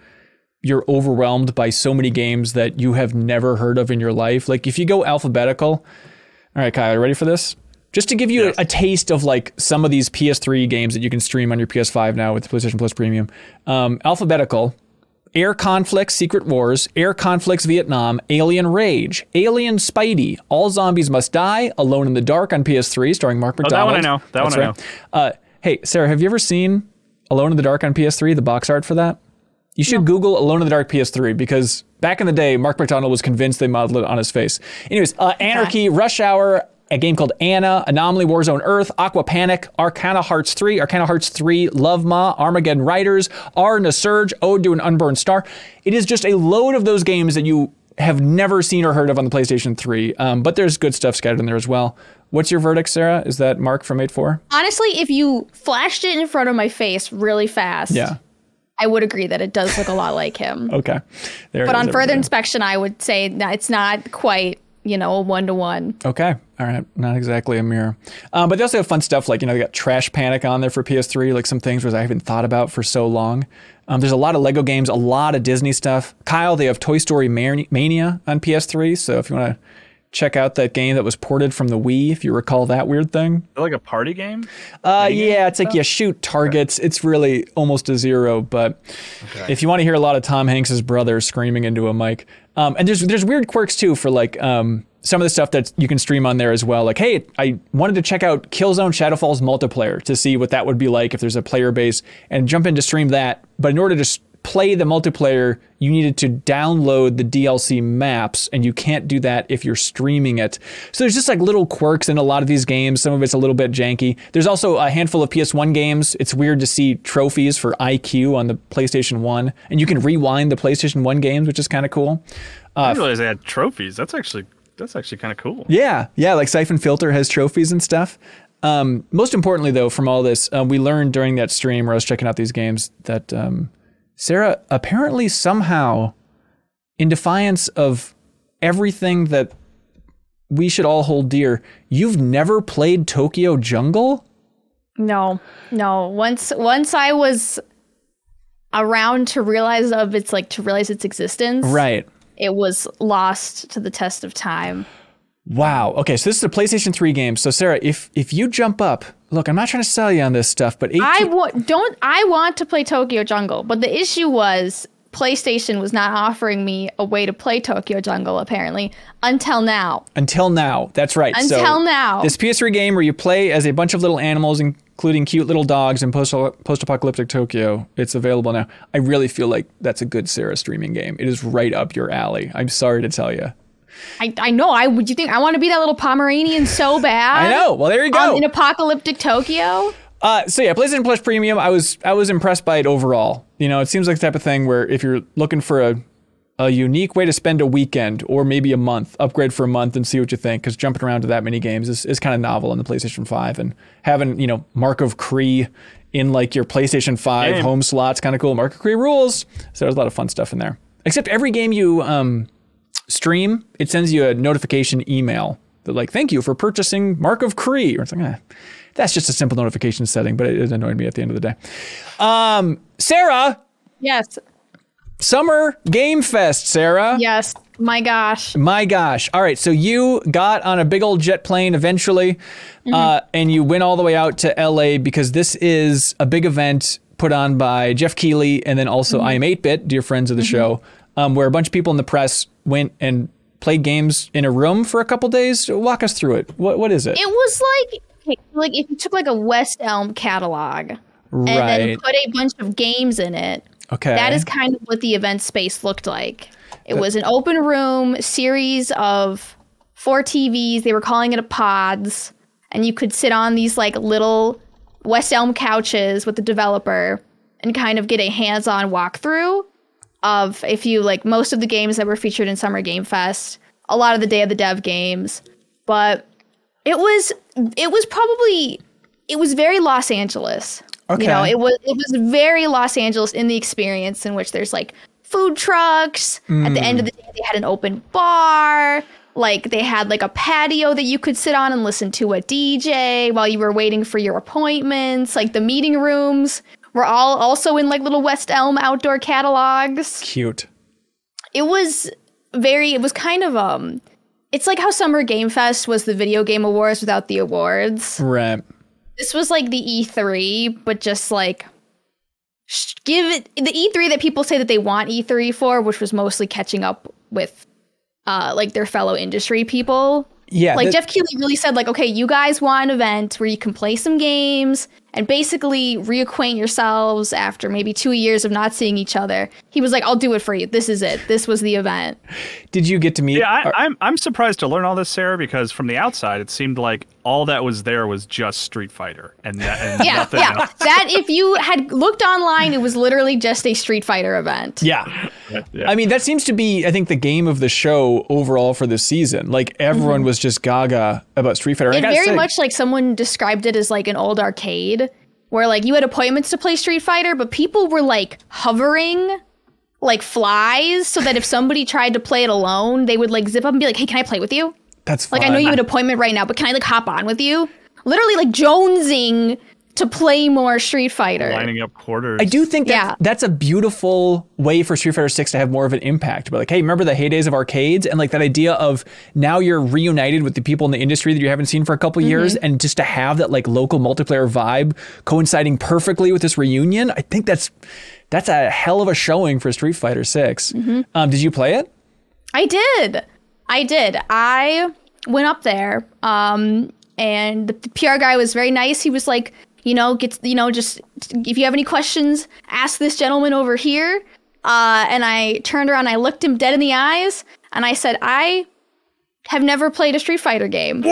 you're overwhelmed by so many games that you have never heard of in your life. Like if you go alphabetical, all right, Kyle, you ready for this? Just to give you Yes. a, a taste of like some of these PS3 games that you can stream on your PS5 now with PlayStation Plus Premium. Um, alphabetical, Air Conflicts Secret Wars, Air Conflicts Vietnam, Alien Rage, Alien Spidey, All Zombies Must Die, Alone in the Dark on PS3, starring Mark MacDonald. Oh, that one I know. That That's one I right. Uh, hey, Sarah, have you ever seen Alone in the Dark on PS3, the box art for that? You should Google Alone in the Dark PS3 because back in the day, Mark MacDonald was convinced they modeled it on his face. Anyways, uh, Anarchy, Rush Hour, a game called Anna, Anomaly Warzone Earth, Aqua Panic, Arcana Hearts 3, Arcana Hearts 3, Love Ma, Armageddon Riders, Ar nosurge, Ode to an Unburned Star. It is just a load of those games that you have never seen or heard of on the PlayStation 3, um, but there's good stuff scattered in there as well. What's your verdict, Sarah? Is that Mark from 8-4? Honestly, if you flashed it in front of my face really fast, Yeah. I would agree that it does look a lot like him. Okay. There But on further there. inspection, I would say that it's not quite, you know, a one to one. Okay. All right. Not exactly a mirror. Um, but they also have fun stuff like, you know, they got Trash Panic on there for PS3, like some things which I haven't thought about for so long. Um, there's a lot of Lego games, a lot of Disney stuff. Kyle, they have Toy Story Mania on PS3. So if you want to check out that game that was ported from the Wii, if you recall that weird thing. like a party game. Uh, yeah, it's like you shoot targets. It's really almost a zero. But if you want to hear a lot of Tom Hanks's brother screaming into a mic, um, and there's there's weird quirks too for like um, some of the stuff that you can stream on there as well. Like, hey, I wanted to check out Killzone Shadow Fall's multiplayer to see what that would be like if there's a player base, and jump in to stream that. But in order to play the multiplayer, you needed to download the DLC maps, and you can't do that if you're streaming it. So there's just like little quirks in a lot of these games. Some of it's a little bit janky. There's also a handful of PS1 games. It's weird to see trophies for IQ on the PlayStation 1, and you can rewind the PlayStation 1 games, which is kind of cool. I didn't realize they had trophies. That's actually that's actually kind of cool. Yeah, yeah, like Siphon Filter has trophies and stuff. Um, most importantly, though, from all this, uh, we learned during that stream where I was checking out these games that um, Sarah apparently somehow, in defiance of everything that we should all hold dear, you've never played Tokyo Jungle? No, no. Once once I was around to realize of its like to realize its existence, Right. it was lost to the test of time. Wow. Okay, so this is a PlayStation 3 game. So Sarah, if if you jump up, look, I'm not trying to sell you on this stuff, but 18, I wa- don't. I want to play Tokyo Jungle, but the issue was PlayStation was not offering me a way to play Tokyo Jungle apparently until now. Until now. That's right. So Until now. This PS3 game where you play as a bunch of little animals, including cute little dogs in post post-apocalyptic Tokyo. It's available now. I really feel like that's a good Sarah streaming game. It is right up your alley. I'm sorry to tell you. I, I know. I would you think I want to be that little Pomeranian so bad? I know. Well, there you Um, go. in apocalyptic Tokyo. Uh, so yeah, PlayStation Plus Premium. I was I was impressed by it overall. You know, it seems like the type of thing where if you're looking for a a unique way to spend a weekend or maybe a month, upgrade for a month and see what you think. Because jumping around to that many games is, is kind of novel on the PlayStation Five, and having you know Mark of Kri in like your PlayStation Five Game. home slots, kind of cool. Mark of Kri rules. So there's a lot of fun stuff in there. Except every game you um, stream, it sends you a notification email that like, thank you for purchasing Mark of Kri. Or it's like, eh, that's just a simple notification setting, but it, annoyed me at the end of the day. Um, Sarah, Yes. Summer Game Fest, Sarah. Yes. My gosh. My gosh. All right. So you got on a big old jet plane eventually, uh, and you went all the way out to LA because this is a big event put on by Geoff Keighley and then also I Am 8 Bit, dear friends of the show, um, where a bunch of people in the press went and played games in a room for a couple days. Walk us through it. What What is it? It was like like if you took like a West Elm catalog and then put a bunch of games in it. Okay. That is kind of what the event space looked like. It was an open room series of four TVs. They were calling it a pods, and you could sit on these like little West Elm couches with the developer and kind of get a hands-on walkthrough of if you like most of the games that were featured in Summer Game Fest, a lot of the Day of the Dev games, but it was it was probably it was very Los Angeles. Okay. You know, it was it was very Los Angeles in the experience in which there's like food trucks. At the end of the day, they had an open bar. Like they had like a patio that you could sit on and listen to a DJ while you were waiting for your appointments. Like the meeting rooms were all also in like little West Elm outdoor catalogs Cute. it was very it was kind of um it's like how summer game fest was the video game awards without the awards Right. this was like the e3 but just like sh- give it the e3 that people say that they want e3 for which was mostly catching up with uh like their fellow industry people Yeah. like the- Geoff Keighley really said, like, okay, you guys want an event where you can play some games and basically reacquaint yourselves after maybe two years of not seeing each other. He was like, I'll do it for you. This is it. This was the event. Did you get to meet? Yeah, or- I, I'm I'm surprised to learn all this, Sarah, because from the outside it seemed like all that was there was just Street Fighter and, that, and Yeah, nothing yeah. else. That if you had looked online, it was literally just a Street Fighter event. yeah. Yeah. I mean, that seems to be, I think, the game of the show overall for this season. Like everyone mm-hmm. was just gaga about Street Fighter. It gotta very say- much like someone described it as like an old arcade where like you had appointments to play Street Fighter, but people were like hovering like flies so that if somebody tried to play it alone, they would like zip up and be like, "Hey, can I play with you?" That's Like I know you had an appointment right now, but can I like hop on with you? Literally like jonesing to play more Street Fighter. lining up quarters. I do think that Yeah. that's a beautiful way for Street Fighter 6 to have more of an impact. But like, hey, remember the heydays of arcades and like that idea of now you're reunited with the people in the industry that you haven't seen for a couple years Mm-hmm. and just to have that like local multiplayer vibe coinciding perfectly with this reunion, I think that's that's a hell of a showing for Street Fighter 6. Mm-hmm. Um, did you play it? I did. I did. I went up there, um, and the PR guy was very nice. He was like, you know, get you know, just if you have any questions, ask this gentleman over here. Uh, and I turned around, I looked him dead in the eyes, and I said, I have never played a Street Fighter game.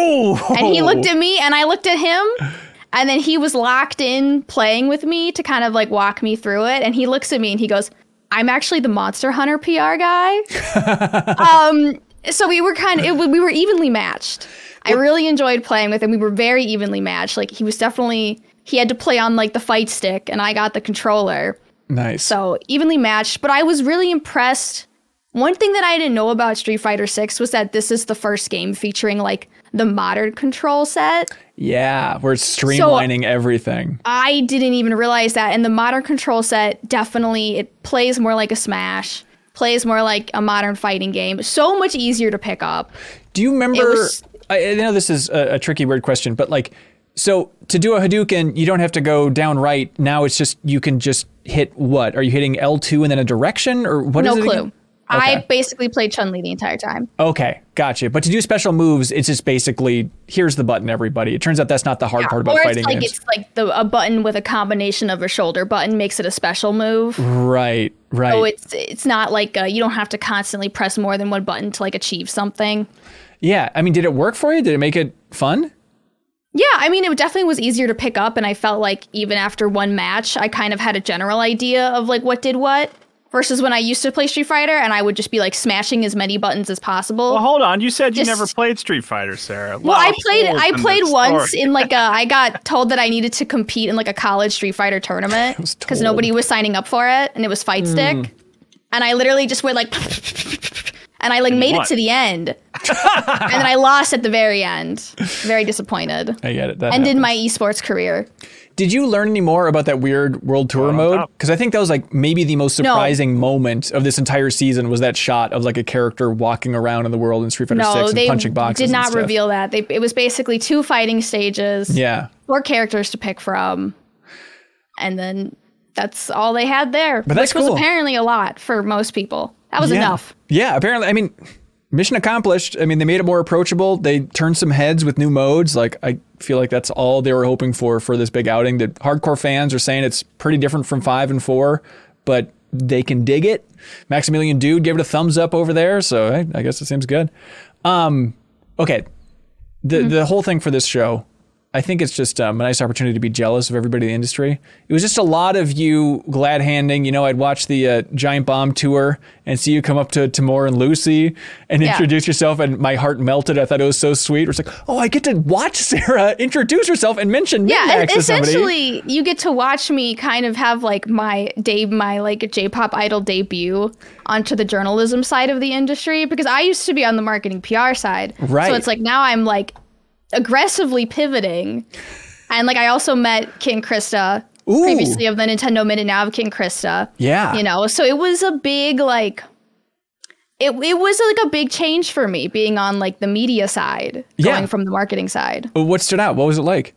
And he looked at me, and I looked at him. And then he was locked in playing with me to kind of like walk me through it. And he looks at me and he goes, I'm actually the Monster Hunter PR guy. um, so we were kind of, it, we were evenly matched. I really enjoyed playing with him. We were very evenly matched. Like he was definitely, he had to play on like the fight stick and I got the controller. Nice. So evenly matched, but I was really impressed. One thing that I didn't know about Street Fighter 6 was that this is the first game featuring like the modern control set. yeah, we're uh, streamlining everything. I didn't even realize that. And the modern control set definitely it plays more like a Smash, plays more like a modern fighting game. So much easier to pick up. Do you remember? was- I, I know this is a, a tricky, weird question, but like, so to do a Hadouken, you don't have to go down right. Now it's just you can just hit what? Are you hitting L two and then a direction, or what is no it clue. again? I basically played Chun Li the entire time. Okay, gotcha. But to do special moves, it's just basically here's the button, everybody. It turns out that's not the hard part about or fighting it's like games. it's like the a button with a combination of a shoulder button makes it a special move. right, right. So it's it's not like uh, you don't have to constantly press more than one button to like achieve something. yeah, I mean, did it work for you? Did it make it fun? Yeah, I mean, it definitely was easier to pick up, and I felt like even after one match, I kind of had a general idea of like what did what. Versus when I used to play Street Fighter, and I would just be like smashing as many buttons as possible. Well, hold on. You said you Just- never played Street Fighter, Sarah. Well, I played. I played once story. in like a. I got told that I needed to compete in like a college Street Fighter tournament because nobody was signing up for it, and it was Fight hmm. Stick, and I literally just went like, and I like made it to the end, and then I lost at the very end. Very disappointed. I get it. That Ended happens. my esports career. Did you learn any more about that weird world tour mode? Because I think that was like maybe the most surprising moment of this entire season was that shot of like a character walking around in the world in Street Fighter No, 6 and they punching boxes. did and not stuff. reveal that. They, it was basically two fighting stages, Yeah. four characters to pick from, and then that's all they had there, But that's which was cool. apparently a lot for most people. That was yeah. enough. Yeah, apparently. I mean, mission accomplished. I mean, they made it more approachable. They turned some heads with new modes. Like, I feel like that's all they were hoping for for this big outing. That hardcore fans are saying it's pretty different from five and four, but they can dig it. Maximilian Dood gave it a thumbs up over there, so hey, I guess it seems good. Um, okay, the the whole thing for this show. I think it's just um, a nice opportunity to be jealous of everybody in the industry. It was just a lot of you glad handing. You know, I'd watch the uh, Giant Bomb tour and see you come up to Tamoor and Lucy and Yeah. introduce yourself, and my heart melted. I thought it was so sweet. It was like, oh, I get to watch Sarah introduce herself and mention Yeah, MinnMax to somebody. essentially, you get to watch me kind of have like my day, my like J-pop idol debut onto the journalism side of the industry because I used to be on the marketing PR side. Right. So it's like now I'm like aggressively pivoting, and like I also met Kit and Krista Ooh. previously of the Nintendo Minute, now of Kit and Krista. Yeah. you know, so it was a big like. It, it was like a big change for me being on like the media side, Yeah. going from the marketing side. What stood out? What was it like?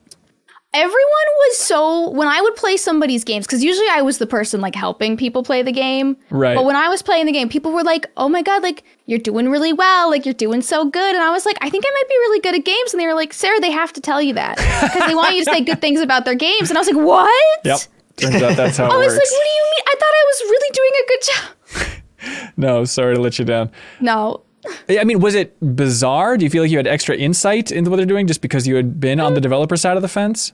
Everyone was so when I would play somebody's games because usually I was the person like helping people play the game. Right. But when I was playing the game, people were like, "Oh my god, like you're doing really well, like you're doing so good," and I was like, "I think I might be really good at games," and they were like, "Sarah, they have to tell you that because they want you to say good things about their games," and I was like, "What?" Yep. Turns out that's how it I was works. like, "What do you mean? I thought I was really doing a good job." no, sorry to let you down. No, I mean, was it bizarre? Do you feel like you had extra insight into what they're doing just because you had been on the mm. developer side of the fence?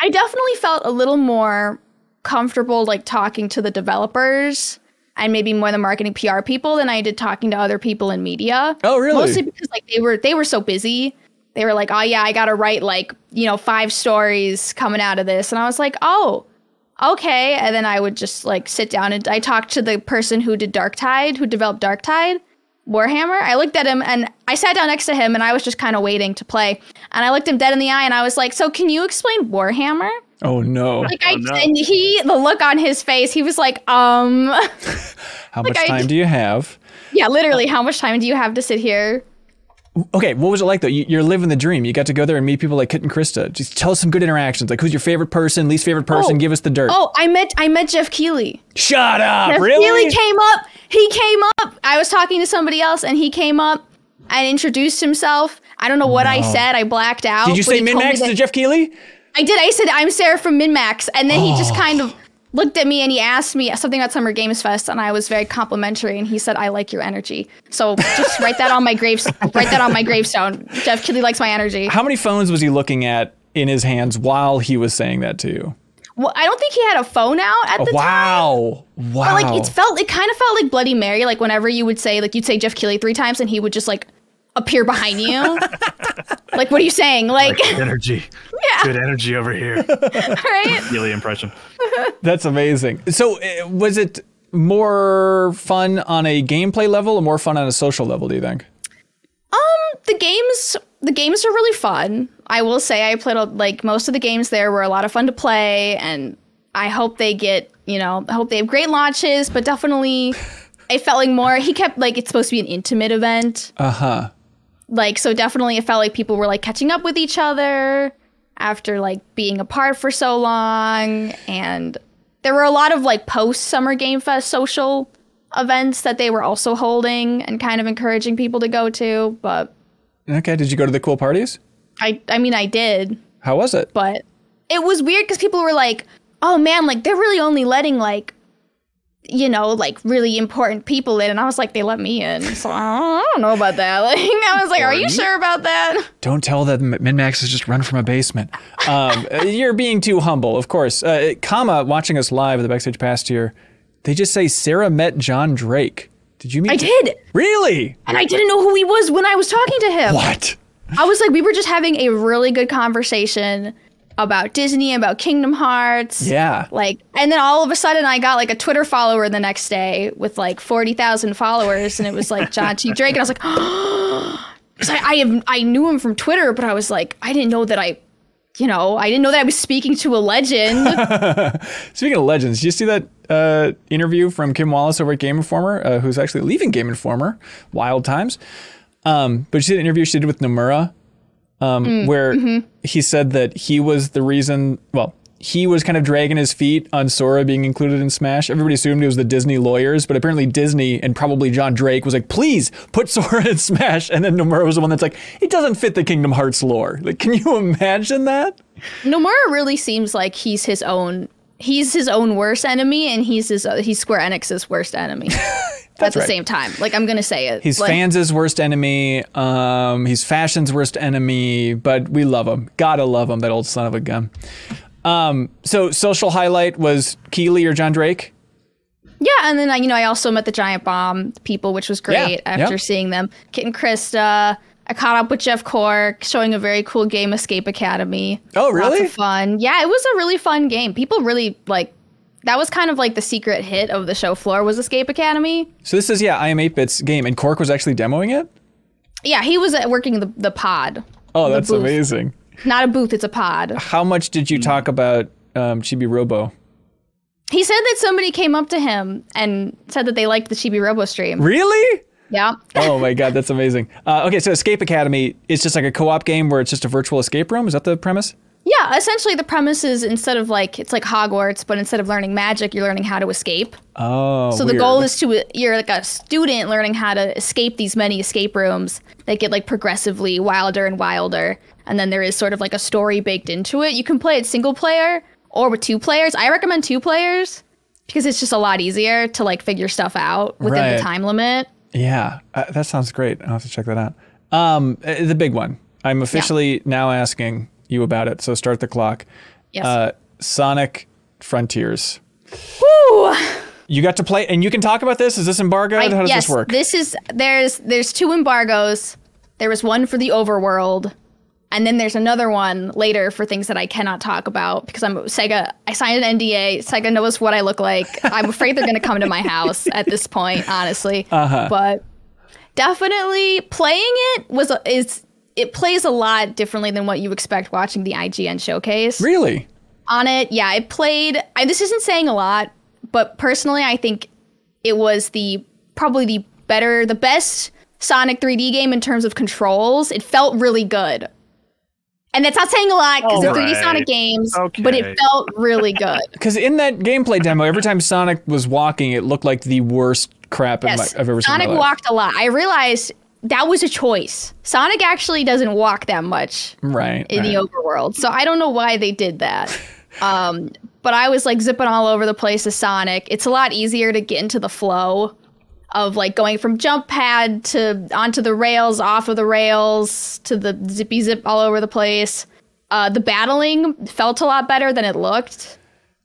I definitely felt a little more comfortable like talking to the developers and maybe more the marketing PR people than I did talking to other people in media. Oh, really? Mostly because like they were they were so busy. They were like, "Oh yeah, I got to write like, you know, five stories coming out of this." And I was like, "Oh, okay." And then I would just like sit down and I talked to the person who did Darktide, who developed Darktide. Warhammer. I looked at him and I sat down next to him and I was just kind of waiting to play. And I looked him dead in the eye and I was like, "So can you explain Warhammer?" Oh no! Like I Oh, no. and he the look on his face, he was like, "Um, How much I- time do you have? yeah, literally, how much time do you have to sit here?" Okay, what was it like though? You, you're living the dream. You got to go there and meet people like Kit and Krista. Just tell us some good interactions. Like, who's your favorite person, least favorite person? Oh. Give us the dirt. Oh, I met I met Geoff Keighley. Shut up! Really? Geoff really? Keighley came up. He came up. I was talking to somebody else and he came up and introduced himself. I don't know what I said. I blacked out. Did you say he min told me to Geoff Keighley? I did. I said I'm Sarah from MinnMax, and then he Oh. just kind of looked at me and he asked me something about Summer Games Fest, and I was very complimentary, and he said I like your energy. So just write that on my graves. Write that on my gravestone. Geoff Keighley likes my energy. How many phones was he looking at in his hands while he was saying that to you? Well, I don't think he had a phone out at the time. wow! Wow! But like it felt, it kind of felt like Bloody Mary. Like whenever you would say, like you'd say Geoff Keighley three times, and he would just like appear behind you. like, what are you saying? Like, energy. Yeah. Good energy over here. right? Really impression. That's amazing. So, uh, was it more fun on a gameplay level or more fun on a social level? Do you think? Um, the games, the games are really fun. I will say, I played a- like most of the games there were a lot of fun to play, and I hope they get, you know, I hope they have great launches. But definitely, it felt like more. He kept like it's supposed to be an intimate event. Uh huh. Like so definitely it felt like people were like catching up with each other after like being apart for so long and there were a lot of like post summer game fest social events that they were also holding and kind of encouraging people to go to but Okay. Did you go to the cool parties? i i mean i did How was it? but it was weird because people were like oh man like they're really only letting like you know like really important people in and i was like they let me in so i don't know about that like i was like are you sure about that Don't tell that MinnMax has just run from a basement. Um, uh, you're being too humble, of course. Uh, comma, watching us live at the Backstage Pass here, they just say Sarah met John Drake. Did you meet? i did Really? and I didn't know who he was when I was talking to him. What? I was like, we were just having a really good conversation about Disney, about Kingdom Hearts. Yeah. Like, and then all of a sudden, I got like a Twitter follower the next day with like forty thousand followers, and it was like John T. Drake, and I was like, because I, I have I knew him from Twitter, but I was like, I didn't know that I, you know, I didn't know that I was speaking to a legend. Speaking of legends, did you see that uh, interview from Kim Wallace over at Game Informer, uh, who's actually leaving Game Informer? Wild times. Um, but you see the interview she did with Nomura, um, mm, where mm-hmm. he said that he was the reason. Well, he was kind of dragging his feet on Sora being included in Smash. Everybody assumed it was the Disney lawyers, but apparently Disney and probably John Drake was like, "Please put Sora in Smash." And then Nomura was the one that's like, "It doesn't fit the Kingdom Hearts lore." Like, can you imagine that? Nomura really seems like he's his own. He's his own worst enemy, and he's his uh, he's Square Enix's worst enemy. at the right. same time, like I'm gonna say it. He's like, fans' worst enemy. Um, he's fashion's worst enemy, but we love him. Gotta love him, that old son of a gun. Um, so social highlight was Keighley or John Drake. Yeah, and then I, you know, I also met the Giant Bomb people, which was great Yeah, after yeah. seeing them. Kit and Krista. I caught up with Jeff Cork, showing a very cool game, Escape Academy. Oh, really? fun. Yeah, it was a really fun game. People really like. That was kind of like the secret hit of the show floor was Escape Academy. So this is yeah, I am 8-bits game, and Cork was actually demoing it. Yeah, he was uh, working the the pod. Oh, that's booth. amazing. Not a booth, it's a pod. How much did you talk about um, Chibi Robo? He said that somebody came up to him and said that they liked the Chibi Robo stream. Really? Yeah. Oh my god, that's amazing. Uh, okay, so Escape Academy is just like a co-op game where it's just a virtual escape room. Is that the premise? Yeah, essentially the premise is instead of like it's like Hogwarts, but instead of learning magic, you're learning how to escape. Oh, So the weird. goal is to you're like a student learning how to escape these many escape rooms that get like progressively wilder and wilder. And then there is sort of like a story baked into it. You can play it single player or with two players. I recommend two players because it's just a lot easier to like figure stuff out within Right. the time limit. Yeah, uh, that sounds great. I'll have to check that out. Um, uh, the big one. I'm officially now asking you about it. So start the clock. Yes. Uh, Sonic Frontiers. Woo! You got to play, and you can talk about this. Is this embargoed? I- How does yes, this work? This is there's there's two embargoes. There was one for the overworld, and then there's another one later for things that I cannot talk about because I'm Sega. I signed an NDA. Sega knows what I look like. I'm afraid they're going to come to my house at this point, honestly. Uh-huh. But definitely playing it was is it plays a lot differently than what you expect watching the IGN showcase really? on it. Yeah, I played. I, this isn't saying a lot, but personally, I think it was the probably the better, the best Sonic 3D game in terms of controls. It felt really good. And that's not saying a lot because they're 3D Alright. Sonic games, but it felt really good. Because in that gameplay demo, every time Sonic was walking, it looked like the worst crap in Yes, my, I've ever seen. Sonic in my life. walked a lot. I realized that was a choice. Sonic actually doesn't walk that much right in right. the overworld. So I don't know why they did that. Um, but I was like zipping all over the place as Sonic. It's a lot easier to get into the flow of like going from jump pad to onto the rails, off of the rails to the zippy zip all over the place. Uh, the battling felt a lot better than it looked.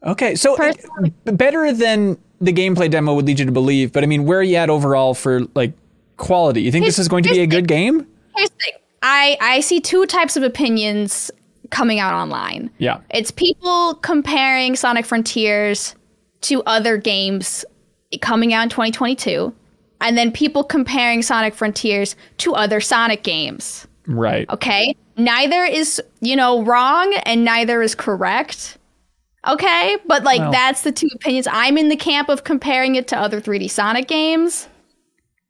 Okay, so it- better than the gameplay demo would lead you to believe. But I mean, where are you at overall for like quality? You think this is going to be a here's good game? Here's the thing. I, I see two types of opinions coming out online. Yeah. It's people comparing Sonic Frontiers to other games coming out in 2022, and then people comparing Sonic Frontiers to other Sonic games. Right. Okay? Neither is, you know, wrong and neither is correct. Okay? But like Well. that's the two opinions. I'm in the camp of comparing it to other 3D Sonic games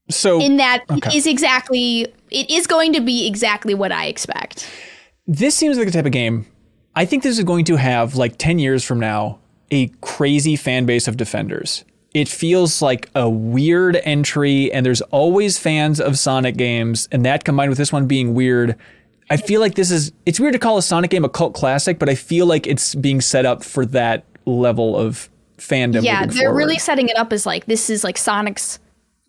So in that Okay. is exactly it is going to be exactly what I expect. this seems like the type of game. I think this is going to have like ten years from now a crazy fan base of defenders. It feels like a weird entry, and there's always fans of Sonic games, and that combined with this one being weird. I feel like this is it's weird to call a Sonic game a cult classic, but I feel like it's being set up for that level of fandom. yeah, they're forward. really setting it up as like this is like Sonic's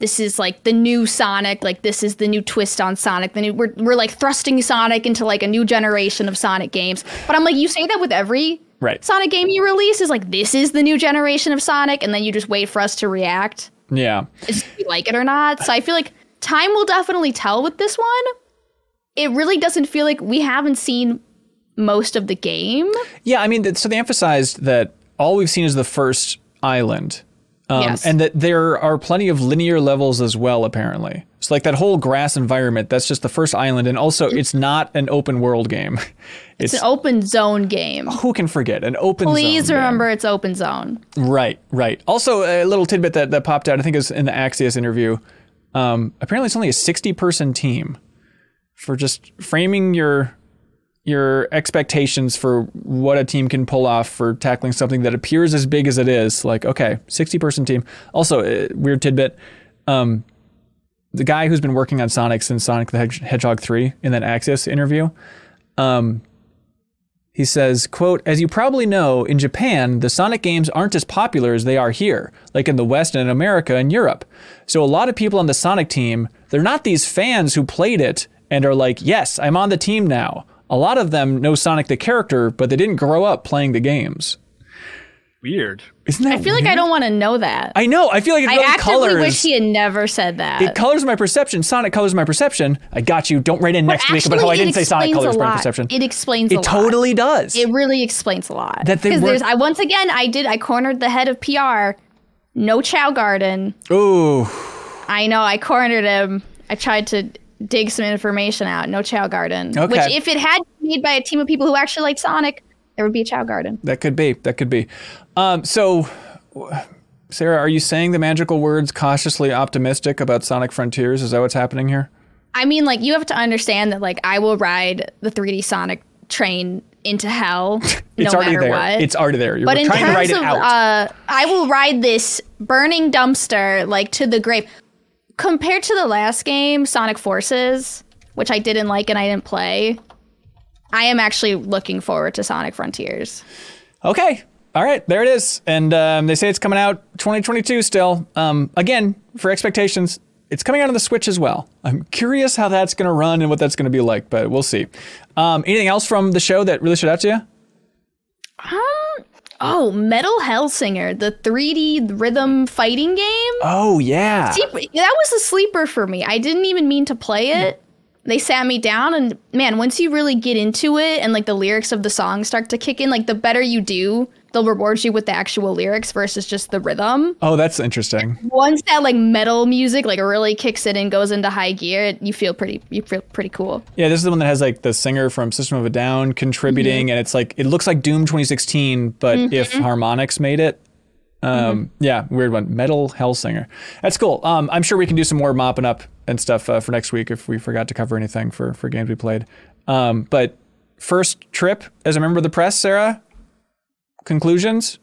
this is like the new Sonic, like this is the new twist on Sonic. The new we're we're like thrusting Sonic into like a new generation of Sonic games. But I'm like, you say that with every Right. Sonic game you release is like this is the new generation of Sonic, and then you just wait for us to react. yeah. if we like it or not. So I feel like time will definitely tell with this one. It really doesn't feel like we haven't seen most of the game. Yeah, I mean, so they emphasized that all we've seen is the first island. Um, Yes. And that there are plenty of linear levels as well, apparently. So, like that whole grass environment, that's just the first island. And also, it's not an open world game. It's, It's an open zone game. who can forget an open Please zone game. remember it's open zone. Right, right. Also, a little tidbit that, that popped out, I think it was in the Axios interview. Um, apparently, it's only a 60 person team for just framing your your expectations for what a team can pull off for tackling something that appears as big as it is. Like, okay, 60 person team. Also, uh, weird tidbit. Um, the guy who's been working on Sonic since Sonic the Hedgehog 3 in that Axios interview, um, he says, quote, as you probably know, in Japan, the Sonic games aren't as popular as they are here, like in the West and in America and Europe. So a lot of people on the Sonic team, they're not these fans who played it and are like, yes, I'm on the team now. A lot of them know Sonic the character, but they didn't grow up playing the games. Weird. Isn't that I feel like I don't want to know that. I know. I feel like it I really actively colors. wish he had never said that. it colors my perception. Sonic colors my perception. I got you. Don't write in next week about how I didn't say Sonic explains colors my perception. It explains a It lot. totally does. It really explains a lot. That they Because weren't- there's, I once again, I did, I cornered the head of PR. No Chao Garden. Ooh. I know, I cornered him. I tried to dig some information out. No Chao Garden. Okay. Which, if it had been made by a team of people who actually liked Sonic, there would be a Chao Garden. That could be. That could be. Um, so, Sarah, are you saying the magical words cautiously optimistic about Sonic Frontiers? Is that what's happening here? I mean, like, you have to understand that, like, I will ride the 3D Sonic train into hell no it's already matter there. what. It's already there. You're but in trying to write terms it of, out. uh, I will ride this burning dumpster like to the grave. Compared to the last game, Sonic Forces, which I didn't like and I didn't play, I am actually looking forward to Sonic Frontiers. Okay. All right, there it is. And um, they say it's coming out 2022 still. Um, again, for expectations, it's coming out on the Switch as well. I'm curious how that's going to run and what that's going to be like, but we'll see. Um, anything else from the show that really stood out to you? Oh, Metal Hellsinger, the 3D rhythm fighting game. Oh, yeah. See, that was a sleeper for me. I didn't even mean to play it. They sat me down, and man, once you really get into it and like the lyrics of the song start to kick in, like the better you do, they'll reward you with the actual lyrics versus just the rhythm. Oh, that's interesting. Once that like metal music like really kicks in and goes into high gear, you feel pretty you feel pretty cool. Yeah, this is the one that has like the singer from System of a Down contributing, and it's like it looks like Doom 2016, but if Harmonix made it. Um, Yeah, weird one. Metal Hellsinger. That's cool. Um, I'm sure we can do some more mopping up and stuff uh, for next week if we forgot to cover anything for for games we played. Um, but first trip as a member of the press, Sarah. Conclusions.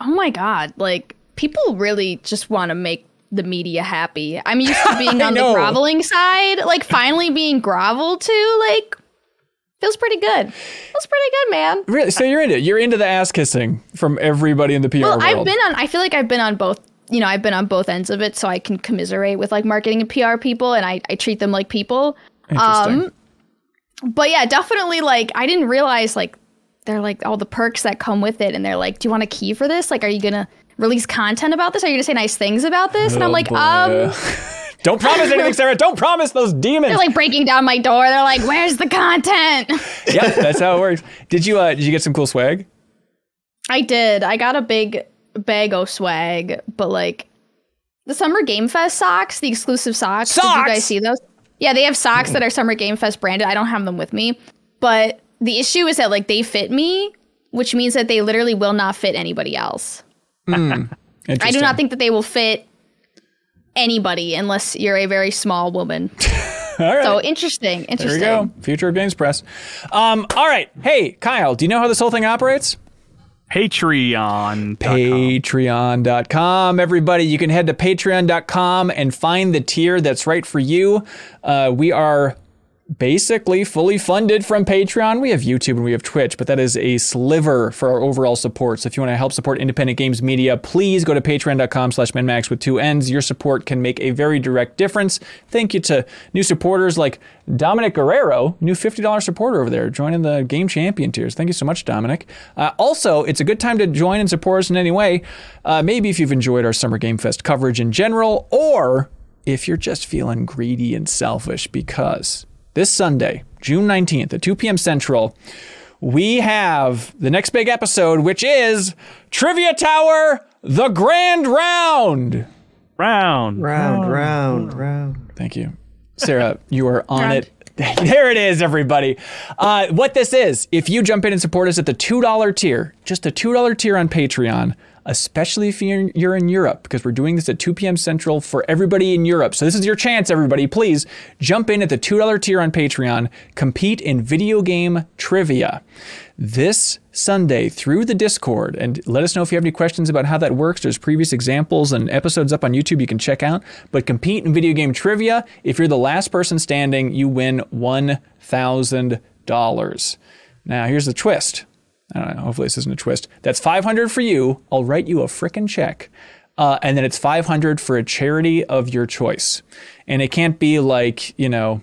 Oh my god, like people really just want to make the media happy. I'm used to being on the groveling side, like finally being groveled to, like feels pretty good. Feels pretty good, man. Really? So you're into it. You're into the ass kissing from everybody in the PR Well, world. I've been on. I feel like I've been on both. You know, I've been on both ends of it, so I can commiserate with like marketing and PR people, and I, I treat them like people. Interesting. Um, but yeah, definitely. Like, I didn't realize like they're like all the perks that come with it, and they're like, "Do you want a key for this? Like, are you gonna release content about this? Are you gonna say nice things about this?" and I'm Oh, like, boy. um. Don't promise anything, Sarah. Don't promise those demons. They're like breaking down my door. They're like, "Where's the content?" yeah that's how it works. Did you uh, did you get some cool swag? I did. I got a big bag of swag, but like the Summer Game Fest socks, the exclusive socks. socks! Did you guys see those? Yeah, they have socks that are Summer Game Fest branded. I don't have them with me, but the issue is that like they fit me, which means that they literally will not fit anybody else. I do not think that they will fit anybody unless you're a very small woman. All right. So interesting. there we Interesting. go. Future of Games Press. Um, all right. Hey, Kyle, do you know how this whole thing operates? Patreon. Patreon.com. Everybody, you can head to patreon.com and find the tier that's right for you. Uh, we are basically fully funded from Patreon. We have YouTube and we have Twitch, but that is a sliver for our overall support. So if you want to help support independent games media, please go to patreon.com slash minnmax with two N's. Your support can make a very direct difference. Thank you to new supporters like Dominic Guerrero, new $50 supporter over there, joining the Game Champion tiers. Thank you so much, Dominic. Uh, also, it's a good time to join and support us in any way. Uh, maybe if you've enjoyed our Summer Game Fest coverage in general, or if you're just feeling greedy and selfish because this Sunday, June 19th at 2 p.m. Central, we have the next big episode, which is Trivia Tower, the Grand Round. Round. Round, round, round. Thank you. Sarah, you are on Round. it. There it is, everybody. Uh, what this is, if you jump in and support us at the $2 tier, just a $2 tier on Patreon, especially if you're, in Europe, because we're doing this at 2 p.m. Central for everybody in Europe. So this is your chance, everybody. Please jump in at the $2 tier on Patreon, compete in video game trivia this Sunday through the Discord and let us know if you have any questions about how that works. There's previous examples and episodes up on YouTube you can check out. But compete in video game trivia. If you're the last person standing, you win $1,000. Now, here's the twist. I don't know. Hopefully, this isn't a twist. That's 500 for you. I'll write you a frickin' check. Uh, and then it's 500 for a charity of your choice. And it can't be like, you know,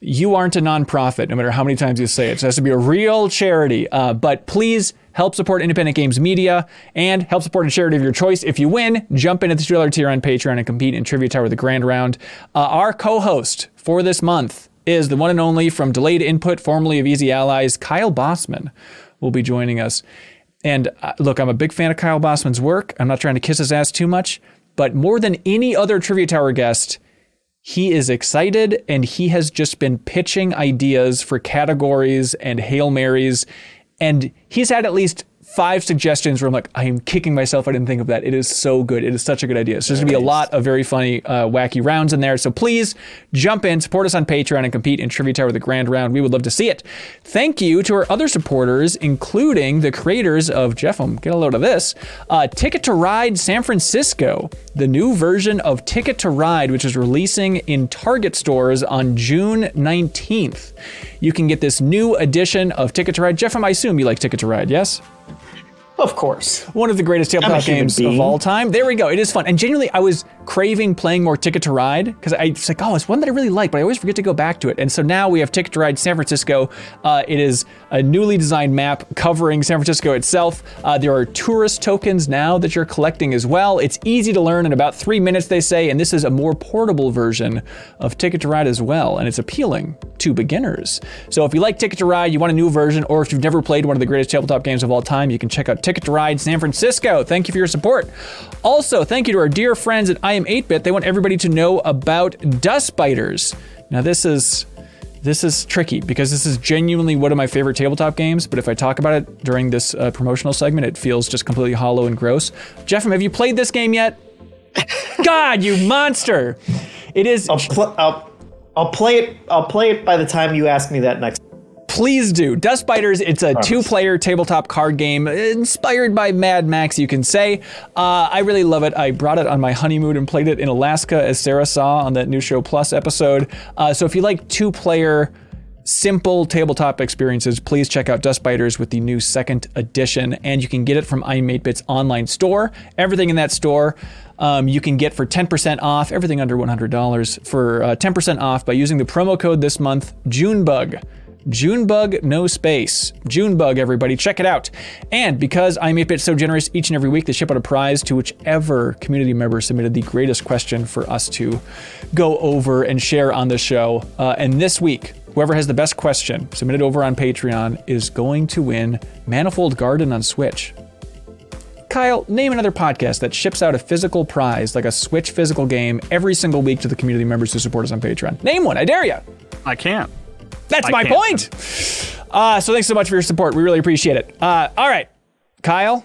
you aren't a nonprofit, no matter how many times you say it. So it has to be a real charity. Uh, but please help support independent games media and help support a charity of your choice. If you win, jump in at the $2 tier on Patreon and compete in Trivia Tower the Grand Round. Uh, our co host for this month is the one and only from Delayed Input, formerly of Easy Allies, Kyle Bosman will be joining us. And uh, look, I'm a big fan of Kyle Bosman's work. I'm not trying to kiss his ass too much, but more than any other Trivia Tower guest, he is excited and he has just been pitching ideas for categories and Hail Marys. And he's had at least five suggestions where I'm like, I am kicking myself. I didn't think of that. It is so good. It is such a good idea. So there's gonna be a lot of very funny, uh, wacky rounds in there. So please jump in, support us on Patreon, and compete in Trivia Tower the Grand Round. We would love to see it. Thank you to our other supporters, including the creators of Jeff. Um, get a load of this. Uh, Ticket to Ride San Francisco, the new version of Ticket to Ride, which is releasing in Target stores on June 19th. You can get this new edition of Ticket to Ride. Jeff, I assume you like Ticket to Ride, yes? Of course. One of the greatest tabletop games of all time. There we go. It is fun. And genuinely, I was craving playing more Ticket to Ride because I was like, oh, it's one that I really like, but I always forget to go back to it. And so now we have Ticket to Ride San Francisco. Uh, it is a newly designed map covering San Francisco itself. Uh, there are tourist tokens now that you're collecting as well. It's easy to learn in about three minutes, they say, and this is a more portable version of Ticket to Ride as well, and it's appealing to beginners. So if you like Ticket to Ride, you want a new version, or if you've never played one of the greatest tabletop games of all time, you can check out Ticket to Ride San Francisco. Thank you for your support. Also, thank you to our dear friends at I Am 8-Bit. They want everybody to know about Dust Biters. Now this is this is tricky because this is genuinely one of my favorite tabletop games. But if I talk about it during this uh, promotional segment, it feels just completely hollow and gross. Jeff, have you played this game yet? God, you monster! It is. I'll, pl- I'll, I'll play it. I'll play it by the time you ask me that next. Please do. Dust Biters, it's a two player tabletop card game inspired by Mad Max, you can say. Uh, I really love it. I brought it on my honeymoon and played it in Alaska, as Sarah saw on that New Show Plus episode. Uh, so if you like two player, simple tabletop experiences, please check out Dust Biters with the new second edition. And you can get it from I'm 8-Bit's online store. Everything in that store. Um, you can get for 10% off everything under $100 for uh, 10% off by using the promo code this month, JUNEBUG. Junebug, no space. Junebug, everybody, check it out. And because I'm 8-Bit so generous each and every week, they ship out a prize to whichever community member submitted the greatest question for us to go over and share on the show. Uh, and this week, whoever has the best question submitted over on Patreon is going to win Manifold Garden on Switch. Kyle, name another podcast that ships out a physical prize, like a Switch physical game, every single week to the community members who support us on Patreon. Name one, I dare you. I can't. That's I my can't. point. Uh, so thanks so much for your support. We really appreciate it. Uh, all right, Kyle,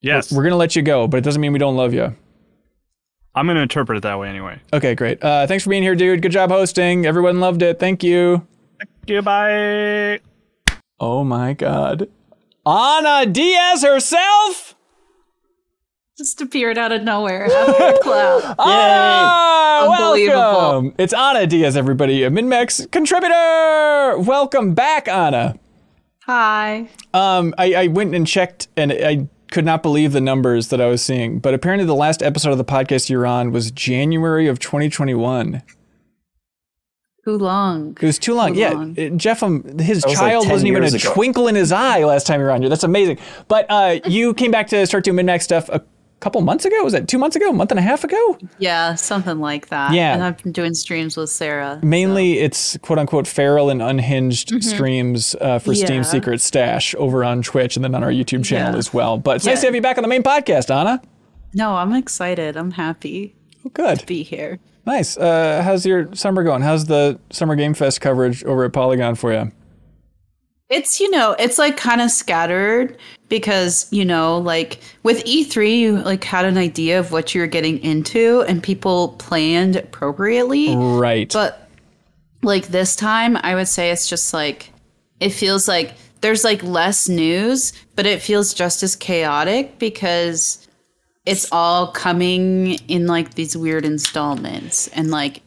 Yes. we're gonna let you go, but it doesn't mean we don't love you. I'm going to interpret it that way anyway. Okay, great. Uh, thanks for being here, dude. Good job hosting. Everyone loved it. Thank you. Goodbye. Oh my God, Ana Diaz herself. Just appeared out of nowhere out of a cloud. Ah, Unbelievable. welcome. It's Ana Diaz, everybody, a MinnMax contributor. Welcome back, Ana. Hi. Um, I, I went and checked, and I could not believe the numbers that I was seeing. But apparently, the last episode of the podcast you're on was January of 2021. Too long. It was too long. Too yeah, long. Jeff, um, his was child 10 wasn't even a ago. twinkle in his eye last time you were on here. That's amazing. But uh, you came back to start doing MinnMax stuff a couple months ago. Was that two months ago? A month and a half ago? Yeah, something like that. Yeah. And I've been doing streams with Sarah. Mainly, it's quote unquote feral and unhinged streams uh, for Steam Mm-hmm. Secret Stash over on Twitch and then on our YouTube channel Yeah. as well. But it's nice to have you back on the main podcast, Ana. No, I'm excited. I'm happy Oh, good. to be here. Nice. Uh, how's your summer going? How's the Summer Game Fest coverage over at Polygon for you? It's, you know, it's like kind of scattered because, you know, like with E3, you like had an idea of what you're getting into and people planned appropriately. Right. But like this time, I would say it's just like it feels like there's like less news, but it feels just as chaotic because it's all coming in like these weird installments and like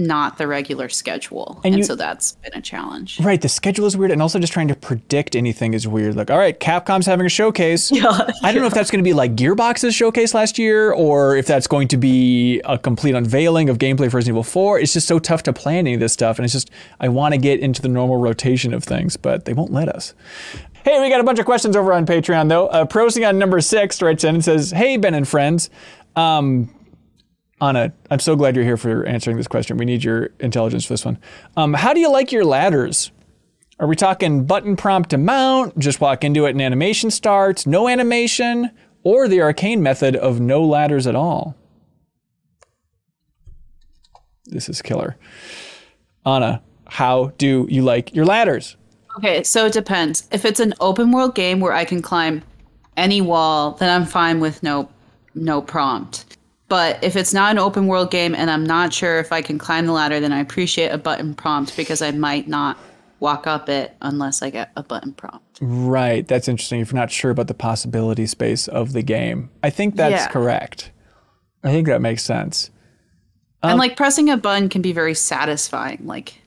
not the regular schedule. And, you- so that's been a challenge. Right, the schedule is weird, and also just trying to predict anything is weird. Like, all right, Capcom's having a showcase. I don't know if that's going to be like Gearbox's showcase last year, or if that's going to be a complete unveiling of gameplay for Resident Evil 4. It's just so tough to plan any of this stuff, and it's just I want to get into the normal rotation of things, but they won't let us. Hey, we got a bunch of questions over on Patreon though. Uh, Procyon number six writes in and says, "Hey Ben and friends." Um, Ana, I'm so glad you're here for answering this question. We need your intelligence for this one. Um, how do you like your ladders? Are we talking button prompt to mount, just walk into it and animation starts, no animation, or the arcane method of no ladders at all? This is killer. Ana, how do you like your ladders? Okay, so it depends. If it's an open world game where I can climb any wall, then I'm fine with no no prompt. But if it's not an open world game and I'm not sure if I can climb the ladder, then I appreciate a button prompt because I might not walk up it unless I get a button prompt. Right. That's interesting. If you're not sure about the possibility space of the game, I think that's Yeah. correct. I think that makes sense. and um, like pressing a button can be very satisfying. Like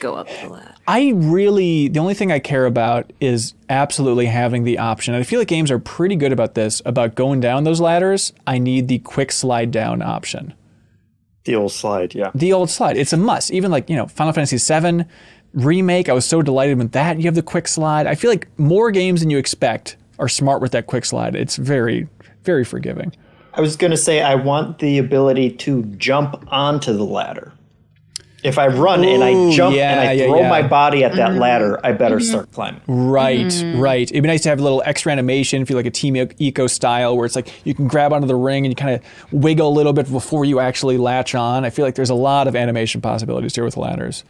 go up the ladder. I really, the only thing I care about is absolutely having the option. And I feel like games are pretty good about this, about going down those ladders. I need the quick slide down option. The old slide, yeah. The old slide. It's a must. Even like, you know, Final Fantasy VII remake, I was so delighted with that. You have the quick slide. I feel like more games than you expect are smart with that quick slide. It's very, very forgiving. I was going to say I want the ability to jump onto the ladder. If I run and I jump yeah, and I yeah, throw yeah. my body at that mm-hmm. ladder, I better mm-hmm. start climbing. Right, mm. right. It'd be nice to have a little extra animation, feel like a Team Ico style, where it's like you can grab onto the ring and you kind of wiggle a little bit before you actually latch on. I feel like there's a lot of animation possibilities here with ladders.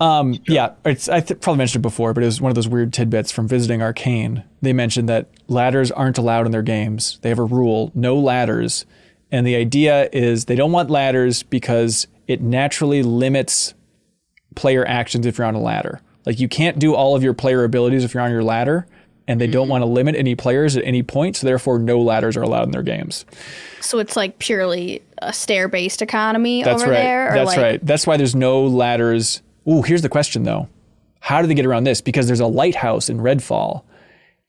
Um, yeah, it's I th- probably mentioned it before, but it was one of those weird tidbits from visiting Arkane. They mentioned that ladders aren't allowed in their games. They have a rule: no ladders. And the idea is they don't want ladders because it naturally limits player actions if you're on a ladder. Like you can't do all of your player abilities if you're on your ladder, and they don't mm-hmm. want to limit any players at any point, so therefore no ladders are allowed in their games. So it's like purely a stair-based economy That's over right. there. or That's like, right. That's why there's no ladders. Ooh, here's the question though. How do they get around this? Because there's a lighthouse in Redfall.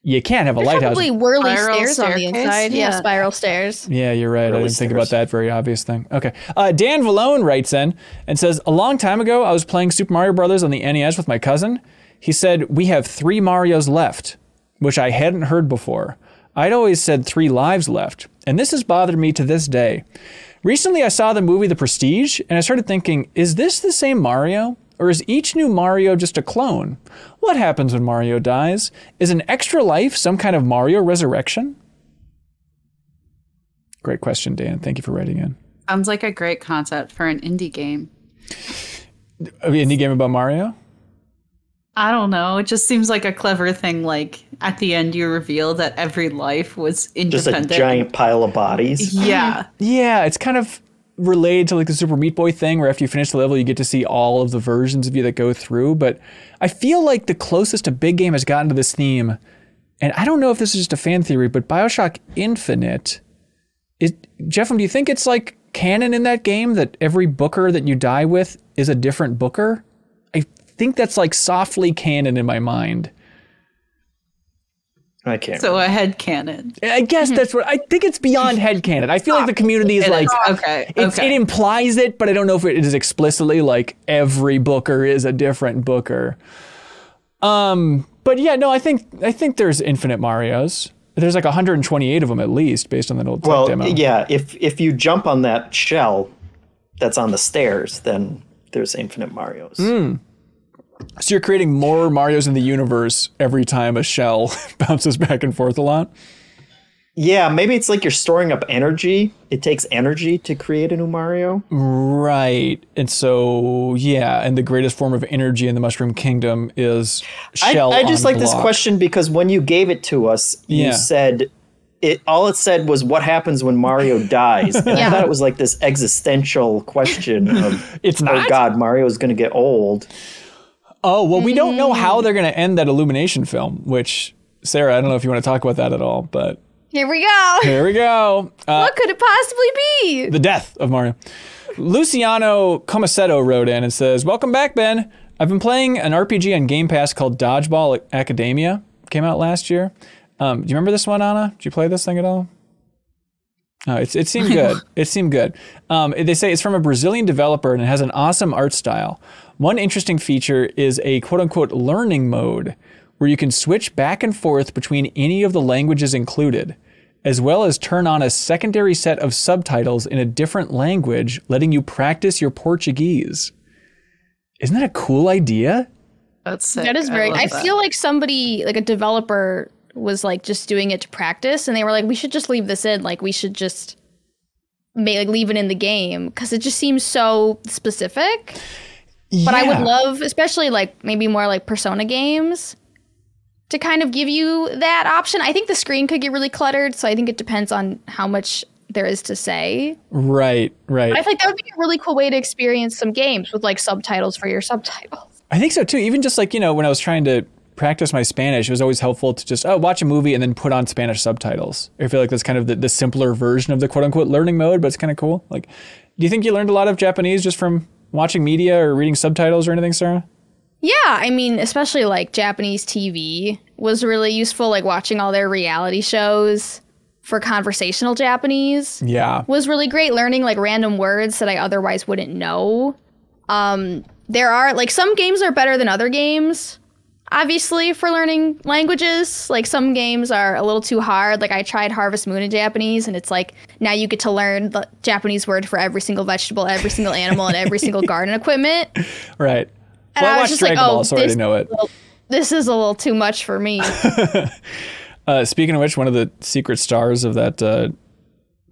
You can't have a There's lighthouse. probably whirly Spiral stairs on the inside. Yeah. Yeah. spiral stairs. Yeah, you're right. I didn't think about that very obvious thing. Okay. Uh, Dan Valone writes in and says, A long time ago, I was playing Super Mario Brothers on the NES with my cousin. He said, We have three Marios left, which I hadn't heard before. I'd always said three lives left, and this has bothered me to this day. Recently, I saw the movie The Prestige, and I started thinking, Is this the same Mario? Or is each new Mario just a clone? What happens when Mario dies? Is an extra life some kind of Mario resurrection? Great question, Dan. Thank you for writing in. Sounds like a great concept for an indie game. A indie game about Mario? I don't know. It just seems like a clever thing. Like at the end, you reveal that every life was Just a giant pile of bodies. Yeah. Yeah, it's kind of related to like the Super Meat Boy thing where after you finish the level, you get to see all of the versions of you that go through. But I feel like the closest a big game has gotten to this theme, and I don't know if this is just a fan theory, but Bioshock Infinite, is, Jeff, do you think it's like canon in that game that every Booker that you die with is a different Booker? I think that's like softly canon in my mind. I can't. So a head cannon. I guess that's what I think it's beyond headcanon. I feel like the community is like okay. It's, okay. It implies it, but I don't know if it is explicitly like every Booker is a different Booker. Um, but yeah, no, I think I think there's infinite Mario's. There's like 128 of them at least, based on that old tech well, demo. yeah. If if you jump on that shell that's on the stairs, then there's infinite Mario's. Hmm. So you're creating more Mario's in the universe every time a shell bounces back and forth a lot. Yeah, maybe it's like you're storing up energy. It takes energy to create a new Mario. Right. And so yeah, and the greatest form of energy in the Mushroom Kingdom is I, shell. I just on like this question because when you gave it to us, you Yeah. said it. All it said was, "What happens when Mario dies?" And I thought it was like this existential question of, It's "Oh not. God, Mario's going to get old." Oh, well, we don't know Mm. how they're going to end that Illumination film, which, Sarah, I don't know if you want to talk about that at all, but Here we go. here we go. Uh, what could it possibly be? the death of Mario. Luciano Comasetto wrote in and says, Welcome back, Ben. I've been playing an RPG on Game Pass called Dodgeball Academia. Came out last year. Um, do you remember this one, Ana? Did you play this thing at all? No, it's, it seemed good. It seemed good. Um, they say it's from a Brazilian developer and it has an awesome art style. One interesting feature is a quote unquote learning mode where you can switch back and forth between any of the languages included, as well as turn on a secondary set of subtitles in a different language, letting you practice your Portuguese. Isn't that a cool idea? That's sick. That is very. love I, that. feel like somebody, like a developer, was like just doing it to practice, and they were like, "We should just leave this in. Like, we should just make like leave it in the game because it just seems so specific." But I would love, especially like maybe more like Persona games, to kind of give you that option. I think the screen could get really cluttered, so I think it depends on how much there is to say. Right, right. But I feel like that would be a really cool way to experience some games with like subtitles for your subtitles. I think so too. Even just like, you know, when I was trying to practice my Spanish, it was always helpful to just, oh, watch a movie and then put on Spanish subtitles. I feel like that's kind of the, the simpler version of the quote unquote learning mode, but it's kind of cool. Like, do you think you learned a lot of Japanese just from watching media or reading subtitles or anything, Sarah? Yeah, I mean, especially like Japanese TV was really useful. Like watching all their reality shows for conversational Japanese Yeah. was really great. Learning like random words that I otherwise wouldn't know. Um, there are like some games are better than other games. Obviously, for learning languages, like some games are a little too hard. Like I tried Harvest Moon in Japanese, and it's like now you get to learn the Japanese word for every single vegetable, every single animal, and every single garden equipment. Right. And well, I, I was watched just like, Ball, oh, so I already this- know it. This is a little too much for me. Uh, speaking of which, one of the secret stars of that uh,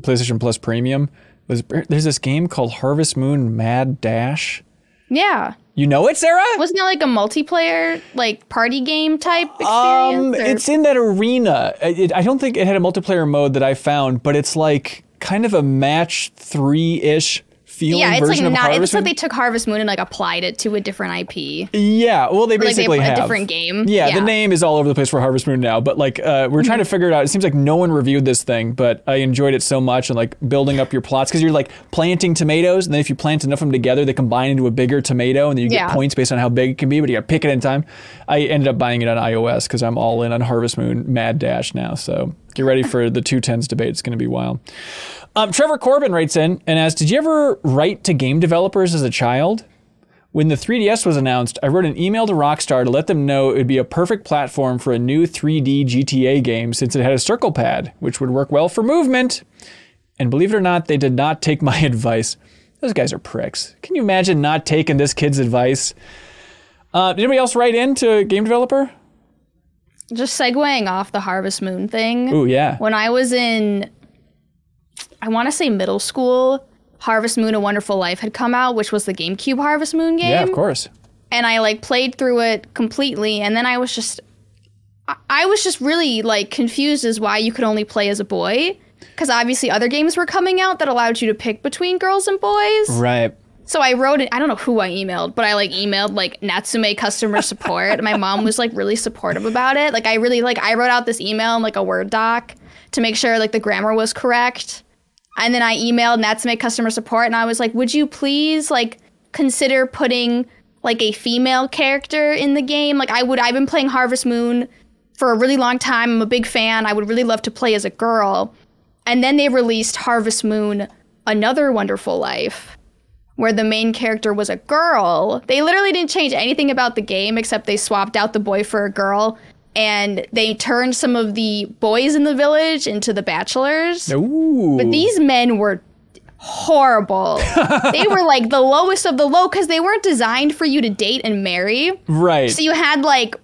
PlayStation Plus Premium was there's this game called Harvest Moon Mad Dash. yeah. You know it, Sarah? Wasn't it like a multiplayer, like party game type Um, experience? or- it's in that arena. It, I don't think it had a multiplayer mode that I found, but it's like kind of a match three ish feeling yeah, it's like not. It's like they took Harvest Moon and like applied it to a different IP. yeah, well, they Like they basically put a different game. Yeah, the Yeah. Mm-hmm. name is all over the place for Harvest Moon now, but like uh, we're trying to figure it out. It seems like no one reviewed this thing, but I enjoyed it so much and like building up your plots because you're like planting tomatoes, and then if you plant enough of them together, they combine into a bigger tomato, and then you get Yeah. points based on how big it can be. But you got to pick it in time. I ended up buying it on iOS because I'm all in on Harvest Moon Mad Dash now. So get ready for the two tens debate. It's going to be wild. Um, Trevor Corbin writes in and asks, "Did you ever write to game developers as a child?" When the 3DS was announced, I wrote an email to Rockstar to let them know it would be a perfect platform for a new 3D GTA game since it had a circle pad, which would work well for movement. And believe it or not, they did not take my advice. Those guys are pricks. Can you imagine not taking this kid's advice? Uh, did anybody else write in to game developer? Just segueing off the Harvest Moon thing. Ooh, yeah. When I was in, I want to say middle school, Harvest Moon: A Wonderful Life had come out, which was the GameCube Harvest Moon game. Yeah, of course. and I like played through it completely, and then I was just, I- I was just really like confused as why you could only play as a boy, because obviously other games were coming out that allowed you to pick between girls and boys. Right. So I wrote it. I don't know who I emailed, but I like emailed like Natsume customer support. My mom was like really supportive about it. Like I really like I wrote out this email in like a Word doc to make sure like the grammar was correct. And then I emailed Natsume customer support and I was like, "Would you please like consider putting like a female character in the game? Like I would I've been playing Harvest Moon for a really long time. I'm a big fan. I would really love to play as a girl." And then they released Harvest Moon Another Wonderful Life where the main character was a girl. They literally didn't change anything about the game except they swapped out the boy for a girl and they turned some of the boys in the village into the bachelors. Ooh. But these men were horrible. they were like the lowest of the low because they weren't designed for you to date and marry. right. So you had like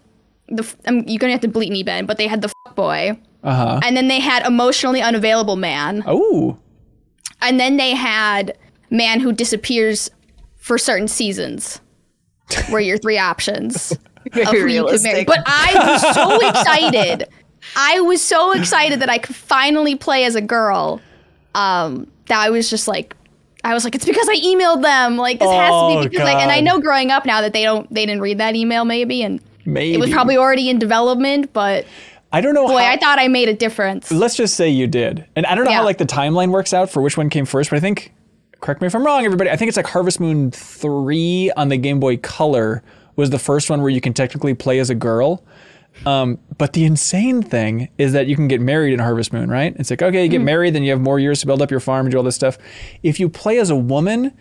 the f- um, you're gonna have to bleep me, Ben, but they had the f- boy, uh-huh. and then they had emotionally unavailable man, Oh. and then they had man who disappears for certain seasons. Were your three options of Very who you could marry. But I was so excited. I was so excited that I could finally play as a girl. Um, that I was just like, I was like, it's because I emailed them. Like this has to Oh, be because like, and I know growing up now that they don't, they didn't read that email maybe, and Maybe. it was probably already in development. But I don't know boy, how. I thought I made a difference. let's just say you did. And I don't know how like the timeline works out for which one came first, but I think correct me if I'm wrong, everybody. I think it's like Harvest Moon 3 on the Game Boy Color was the first one where you can technically play as a girl. Um, but the insane thing is that you can get married in Harvest Moon, right? It's like, okay, you get married, then you have more years to build up your farm and do all this stuff. If you play as a woman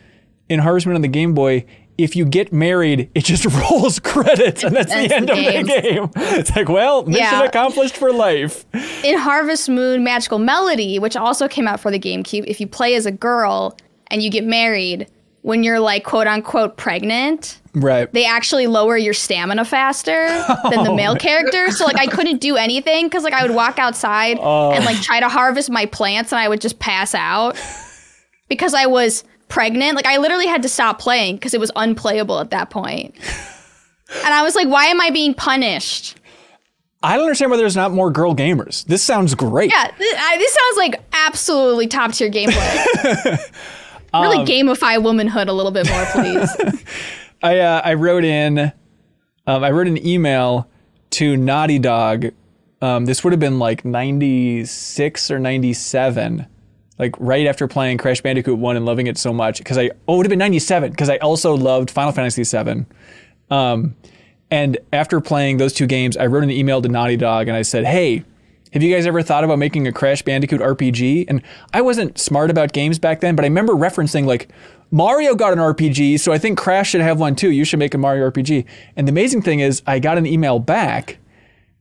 in Harvest Moon on the Game Boy, if you get married, it just rolls credits, and that's, That's the end the of the game. It's like, well, mission Yeah. accomplished for life. in Harvest Moon Magical Melody, which also came out for the GameCube, if you play as a girl and you get married, when you're like quote unquote pregnant, Right. they actually lower your stamina faster than the male oh, character. So like I couldn't do anything because like I would walk outside oh. and like try to harvest my plants and I would just pass out because I was pregnant. Like I literally had to stop playing because it was unplayable at that point. and I was like, why am I being punished? I don't understand why there's not more girl gamers. This sounds great. Yeah, I, this sounds like absolutely top tier gameplay. really gamify womanhood a little bit more, please. I uh, I wrote in, um, I wrote an email to Naughty Dog. Um, this would have been like '96 or '97, like right after playing Crash Bandicoot One and loving it so much. Because I oh, it would have been '97 because I also loved Final Fantasy VII. Um, and after playing those two games, I wrote an email to Naughty Dog and I said, "Hey, have you guys ever thought about making a Crash Bandicoot RPG?" And I wasn't smart about games back then, but I remember referencing like Mario got an RPG, so I think Crash should have one too. You should make a Mario RPG. And the amazing thing is, I got an email back,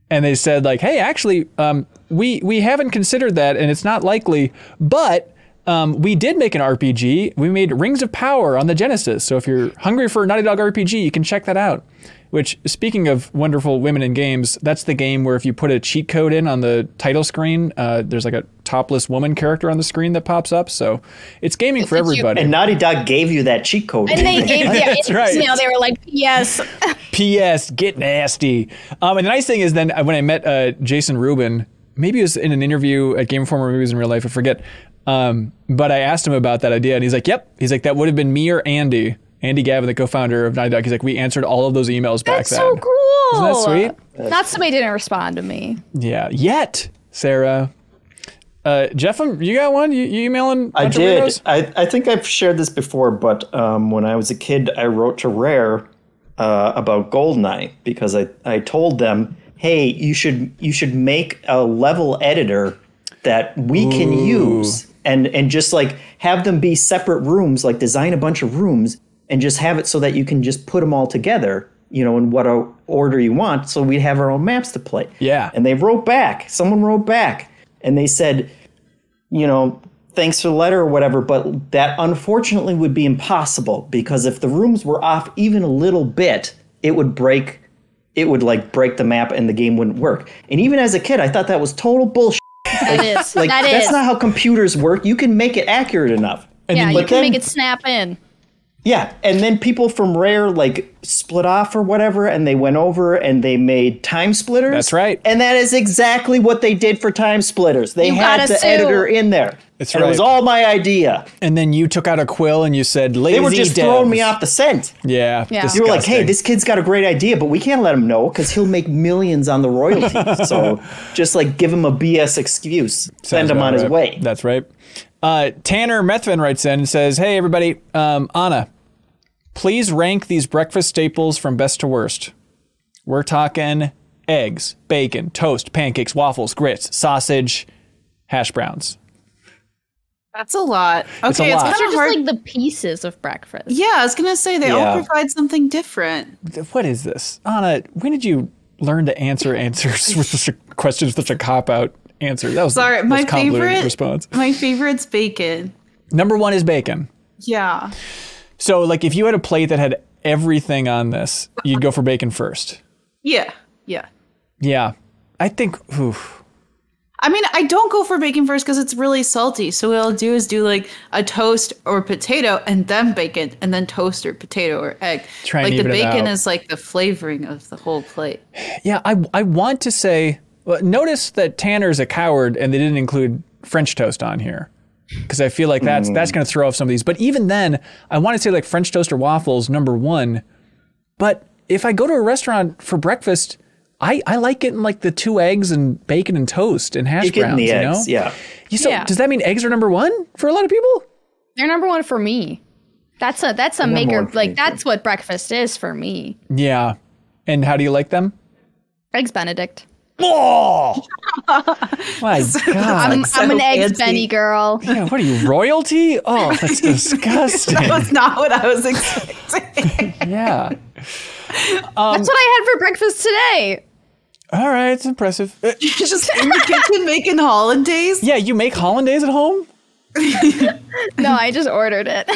and they said like, "Hey, actually, um, we we haven't considered that, and it's not likely, but." Um, we did make an RPG. We made Rings of Power on the Genesis. So if you're hungry for a Naughty Dog RPG, you can check that out. Which, speaking of wonderful women in games, that's the game where if you put a cheat code in on the title screen, uh, there's like a topless woman character on the screen that pops up. So it's gaming for a cute- everybody. And Naughty Dog gave you that cheat code. and they gave the That's right. you know, they were like, yes. P.S. Get nasty. Um, and the nice thing is, then uh, when I met uh, Jason Rubin, maybe it was in an interview at Game Informer, maybe it was in real life, I forget. Um, but I asked him about that idea, and he's like, "Yep." He's like, "That would have been me or Andy, Andy Gavin, the co-founder of Naughty Dog." He's like, "We answered all of those emails back then. That's then." so cool. Isn't that sweet? Not somebody didn't respond to me. Yeah. Yet, Sarah. Uh, Jeff, um, you got one? You, you emailing? I did. I, I think I've shared this before, but um, when I was a kid, I wrote to Rare uh, about Goldeneye because I, I told them, hey, you should you should make a level editor that we can use and and just like have them be separate rooms, like design a bunch of rooms and just have it so that you can just put them all together, you know, in what order you want, so we'd have our own maps to play. Yeah. And they wrote back. Someone wrote back, and they said, you know, thanks for the letter or whatever, but that unfortunately would be impossible because if the rooms were off even a little bit, it would break. It would like break the map and the game wouldn't work. And even as a kid, I thought that was total bullshit. That is. Like that that's is. not how computers work. You can make it accurate enough. yeah, then- you but can then- make it snap in. Yeah, and then people from Rare like split off or whatever, and they went over and they made TimeSplitters. That's right. And that is exactly what they did for TimeSplitters. They You had the sue. editor in there. That's and It was all my idea. And then you took out a quill and you said, "Lazy They were just devs." throwing me off the scent. Yeah. Yeah. You were like, "Hey, this kid's got a great idea, but we can't let him know because he'll make millions on the royalties. so just like give him a BS excuse, send him about on his way." That's right. Uh, Tanner Methvin writes in and says, "Hey everybody, um, Ana, please rank these breakfast staples from best to worst. We're talking eggs, bacon, toast, pancakes, waffles, grits, sausage, hash browns. That's a lot. Okay, a it's, kind Those are of just hard. like the pieces of breakfast. yeah, I was gonna say they Yeah. all provide something different. What is this, Ana? When did you learn to answer answers with such a questions with such a cop out answer? That was the Sorry, my most favorite response. My favorite's bacon. Number one is bacon. Yeah. So, like, if you had a plate that had everything on this, you'd go for bacon first. Yeah. Yeah. Yeah, I think. Oof. I mean, I don't go for bacon first because it's really salty. So what I'll do is do like a toast or potato and then bacon and then toast or potato or egg. Try and like the bacon is like the flavoring of the whole plate. Yeah, I I want to say. Well, notice that Tanner's a coward, and they didn't include French toast on here, because I feel like that's that's hmm. going to throw off some of these. But even then, I want to say like French toast or waffles, number one. But if I go to a restaurant for breakfast, I, I like getting like the two eggs and bacon and toast and hash You're browns. the you eggs, know? yeah. You so Yeah. does that mean eggs are number one for a lot of people? They're number one for me. That's a that's a number maker. Like me, that's what breakfast is for me. Yeah. And how do you like them? Eggs Benedict. Oh, my God! I'm, so I'm an eggs fancy. Benny girl. Yeah, what are you, royalty? Oh, that's disgusting. That's not what I was expecting. yeah. That's what I had for breakfast today. All right, it's impressive. Uh, Just in the kitchen making hollandaise. yeah, you make hollandaise at home? No, I just ordered it.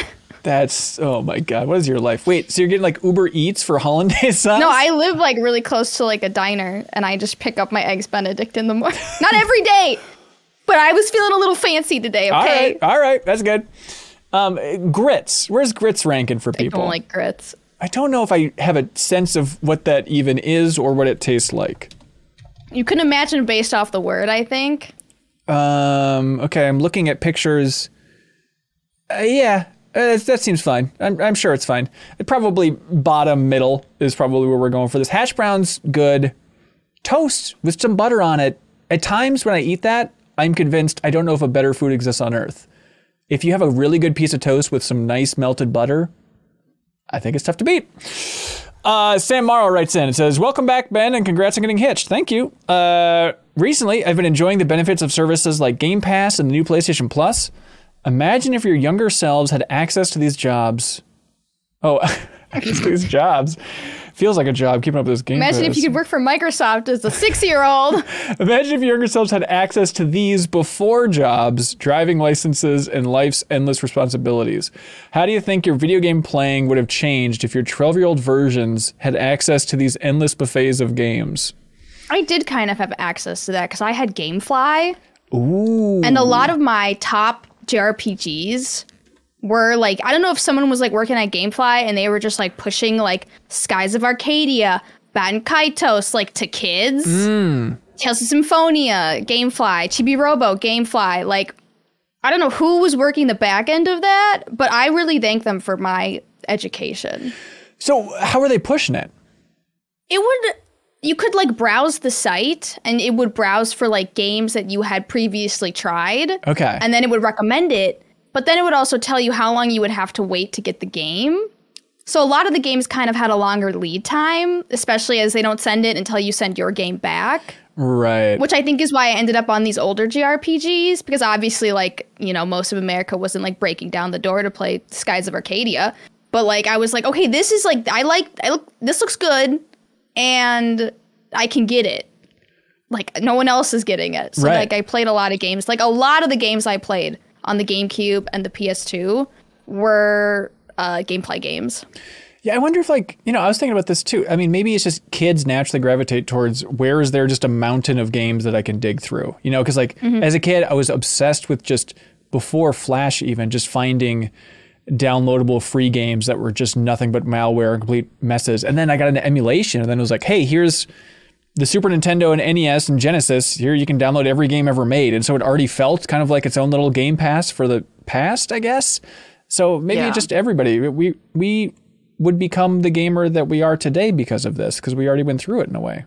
That's oh my god, what is your life? Wait, so you're getting like Uber Eats for hollandaise sauce? No, I live like really close to like a diner, and I just pick up my eggs Benedict in the morning. Not every day, but I was feeling a little fancy today. Okay. right, all right, that's good. Um, grits. Where's grits ranking for people? I don't like grits. I don't know if I have a sense of what that even is or what it tastes like. You can imagine based off the word, I think. Um, okay, I'm looking at pictures. Uh, yeah, uh, that seems fine. I'm, I'm sure it's fine. It probably bottom middle is probably where we're going for this. Hash browns, good. Toast with some butter on it. At times when I eat that, I'm convinced I don't know if a better food exists on earth. If you have a really good piece of toast with some nice melted butter, I think it's tough to beat. Uh, Sam Morrow writes in and says, Welcome back, Ben, and congrats on getting hitched. Thank you. Uh, recently, I've been enjoying the benefits of services like Game Pass and the new PlayStation Plus. Imagine if your younger selves had access to these jobs. Oh, access to these jobs. Feels like a job keeping up with this Game Imagine if you could work for Microsoft as a six-year-old. Imagine if your younger selves had access to these before jobs, driving licenses, and life's endless responsibilities. How do you think your video game playing would have changed if your 12 year old versions had access to these endless buffets of games? I did kind of have access to that because I had GameFly. Ooh. And a lot of my top JRPGs were like, I don't know if someone was like working at Gamefly and they were just like pushing like Skies of Arcadia, Baten Kaitos like to kids. Hmm. Tales of Symphonia, Gamefly, Chibi Robo, Gamefly. Like, I don't know who was working the back end of that, but I really thank them for my education. So, how are they pushing it? It would you could like browse the site and it would browse for like games that you had previously tried. Okay. And then it would recommend it, but then it would also tell you how long you would have to wait to get the game. So a lot of the games kind of had a longer lead time, especially as they don't send it until you send your game back, right. which I think is why I ended up on these older JRPGs because obviously like, you know, most of America wasn't like breaking down the door to play Skies of Arcadia. But like I was like, okay, this is like I like I look this looks good and I can get it. Like no one else is getting it. So Right. like I played a lot of games. Like a lot of the games I played on the GameCube and the PS2 were uh, gameplay games. Yeah, I wonder if like, you know, I was thinking about this too. I mean, maybe it's just kids naturally gravitate towards where is there just a mountain of games that I can dig through. You know, cuz like as a kid, I was obsessed with just before Flash even just finding downloadable free games that were just nothing but malware and complete messes. And then I got into emulation and then it was like, "Hey, here's the Super Nintendo and NES and Genesis. Here you can download every game ever made." And so it already felt kind of like its own little game pass for the past, I guess. So maybe Yeah. just everybody we we would become the gamer that we are today because of this because we already went through it in a way.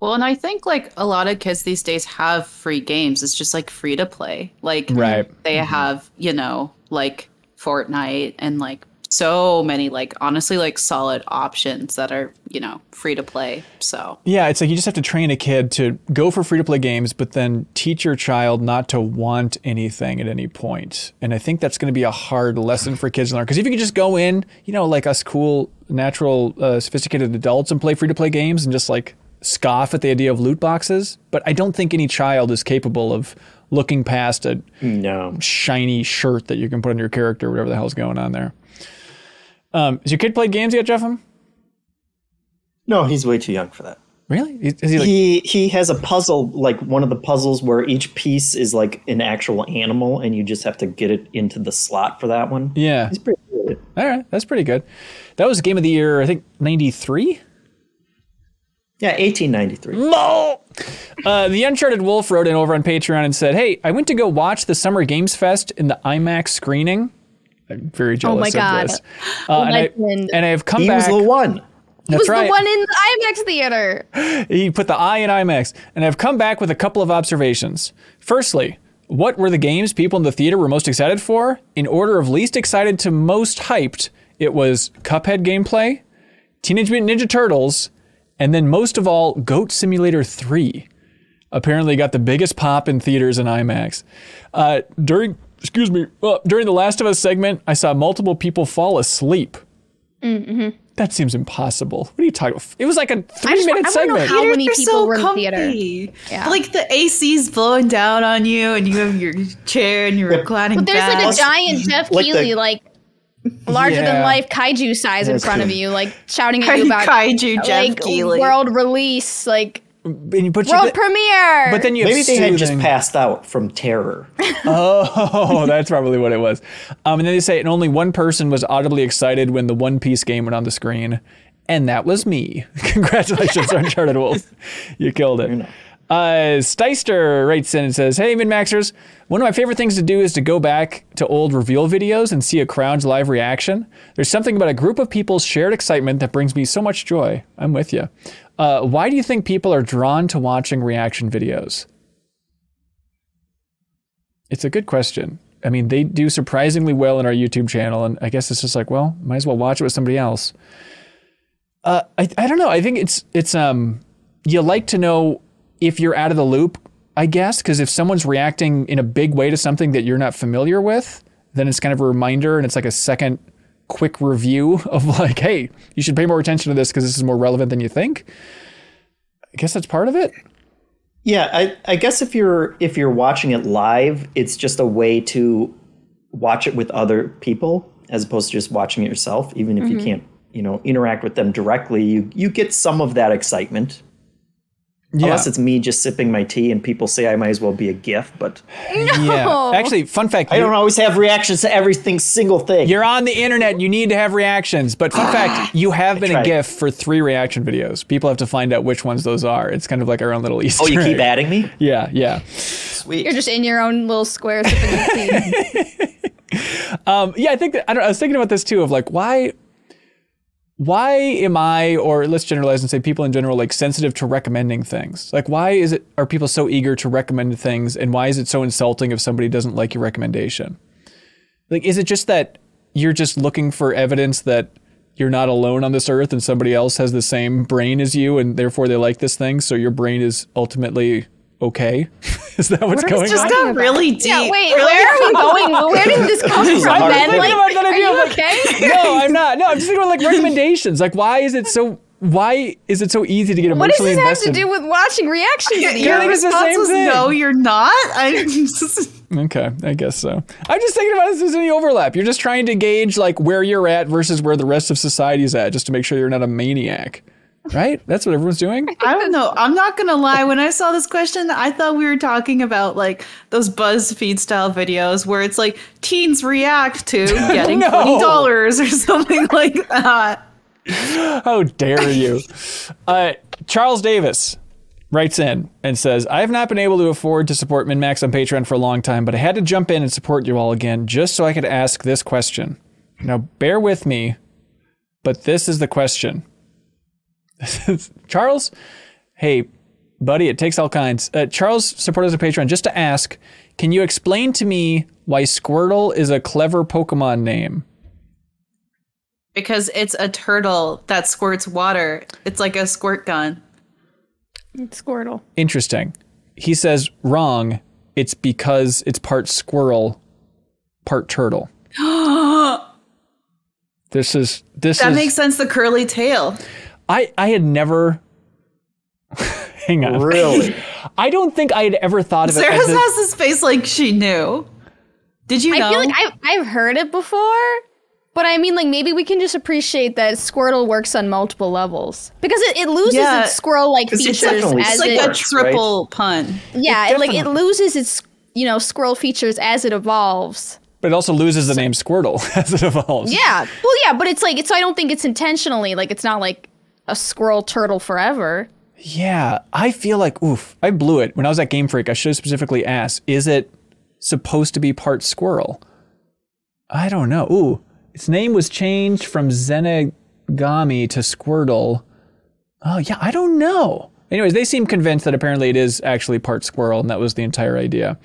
Well, and I think like a lot of kids these days have free games. It's just like free to play. Like Right. they mm-hmm. have, you know, like Fortnite and like so many like honestly like solid options that are, you know, free to play. So Yeah, it's like you just have to train a kid to go for free to play games, but then teach your child not to want anything at any point. And I think that's going to be a hard lesson for kids to learn. Because if you could just go in, you know, like us cool, natural, uh, sophisticated adults and play free to play games and just like scoff at the idea of loot boxes, but I don't think any child is capable of looking past a No. shiny shirt that you can put on your character, whatever the hell's going on there. Um, has your kid played games yet, Jeffem? No, he's way too young for that. Really? Is he like? he he has a puzzle like one of the puzzles where each piece is like an actual animal and you just have to get it into the slot for that one. yeah. He's pretty good. All right, that's pretty good. That was game of the year, I think, 93? Yeah, 1893. Uh, the Uncharted Wolf wrote in over on Patreon and said, Hey, I went to go watch the Summer Games Fest in the IMAX screening. I'm very jealous my of God. this. Uh, and, I, and I have come back. He was back. the one. That's was right. the one in the IMAX theater. He put the I in IMAX. And I've come back with a couple of observations. Firstly, what were the games people in the theater were most excited for? In order of least excited to most hyped, it was Cuphead gameplay, Teenage Mutant Ninja Turtles, and then most of all, Goat Simulator 3. Apparently got the biggest pop in theaters and IMAX. Uh, during, excuse me, well, during the Last of Us segment, I saw multiple people fall asleep. That seems impossible. What are you talking about? It was like a three just- minute I wanna know segment. how- many Theaters are people were in the theater? Yeah. Like the AC's blowing down on you and you have your chair and you're reclining But there's like a giant Jeff like the- like larger Yeah. than life kaiju size in That's front of you, like shouting at you about Kaiju Jeff like Keighley. world release, like and you put World you, premiere. but then you Maybe they had just passed out from terror. Oh, that's probably what it was. Um, and then they say, and only one person was audibly excited when the One Piece game went on the screen, and that was me. Congratulations, Uncharted Wolf. You killed it. Uh, Steister writes in and says, Hey, Min Maxers, one of my favorite things to do is to go back to old reveal videos and see a crowd's live reaction. There's something about a group of people's shared excitement that brings me so much joy. I'm with you. Uh, why do you think people are drawn to watching reaction videos? It's a good question. I mean, they do surprisingly well in our YouTube channel, and I guess it's just like, well, might as well watch it with somebody else. Uh, I, I don't know. I think it's it's um you like to know if you're out of the loop, I guess, because if someone's reacting in a big way to something that you're not familiar with, then it's kind of a reminder, and it's like a second quick review of like, hey, you should pay more attention to this because this is more relevant than you think. I guess that's part of it. Yeah, I, I guess if you're if you're watching it live, it's just a way to watch it with other people as opposed to just watching it yourself. Even if you mm-hmm. can't, you know, interact with them directly, you you get some of that excitement. Unless it's me just sipping my tea and people say I might as well be a GIF, but Yeah. Actually, fun fact. I don't always have reactions to everything single thing. You're on the internet. You need to have reactions. But fun fact, you have been a tried. GIF for three reaction videos. People have to find out which ones those are. It's kind of like our own little Easter oh, you keep adding me? Yeah, yeah. Sweet. You're just in your own little square sipping your tea. Um, yeah, I think that I, don't, I was thinking about this too of like why why am I or let's generalize and say people in general like sensitive to recommending things? Like why is it are people so eager to recommend things and why is it so insulting if somebody doesn't like your recommendation? Like is it just that you're just looking for evidence that you're not alone on this earth and somebody else has the same brain as you and therefore they like this thing so your brain is ultimately okay? is that what's going just on? got really deep. yeah, wait, where are we going? Where did this come from, hard Ben? Like, about that are you okay? no, I'm not. No, I'm just thinking about like recommendations. Like, why is it so? Why is it so easy to get a message? What does this have to do with watching reaction Your I videos? think it's the response same was thing. no, you're not. I okay, I guess so. I'm just thinking about if there's any overlap. You're just trying to gauge like where you're at versus where the rest of society's at, just to make sure you're not a maniac. Right? That's what everyone's doing. I don't know. I'm not gonna lie. When I saw this question, I thought we were talking about like those BuzzFeed style videos where it's like teens react to getting No. twenty dollars or something like that. How dare you? Uh, Charles Davis writes in and says, I have not been able to afford to support MinnMax on Patreon for a long time, but I had to jump in and support you all again just so I could ask this question. Now, bear with me, but this is the question. Charles, hey, buddy, it takes all kinds. Uh, Charles supported us on Patreon just to ask, can you explain to me why Squirtle is a clever Pokemon name? Because it's a turtle that squirts water. It's like a squirt gun. Squirtle. Interesting. He says wrong. It's because it's part squirrel, part turtle. this is this That is. makes sense. The curly tail. I I had never. Hang on. Really? I don't think I had ever thought of it. Sarah has a- this face like she knew. Did you know? I feel like I've, I've heard it before, but I mean, like, maybe we can just appreciate that Squirtle works on multiple levels. Because it, it loses Yeah. its squirrel like It's features definitely as it's like it. a works, right? triple pun. yeah, it, like, it loses its, you know, squirrel features as it evolves. but it also loses the name Squirtle as it evolves. Yeah. Well, yeah, but it's like, it's, so I don't think it's intentionally, like, it's not like a squirrel turtle forever. Yeah, I feel like oof, I blew it when I was at Game Freak. I should have specifically asked, is it supposed to be part squirrel? I don't know. Ooh, its name was changed from Zenigame to Squirtle. Oh yeah, I don't know. Anyways, they seem convinced that apparently it is actually part squirrel, and that was the entire idea.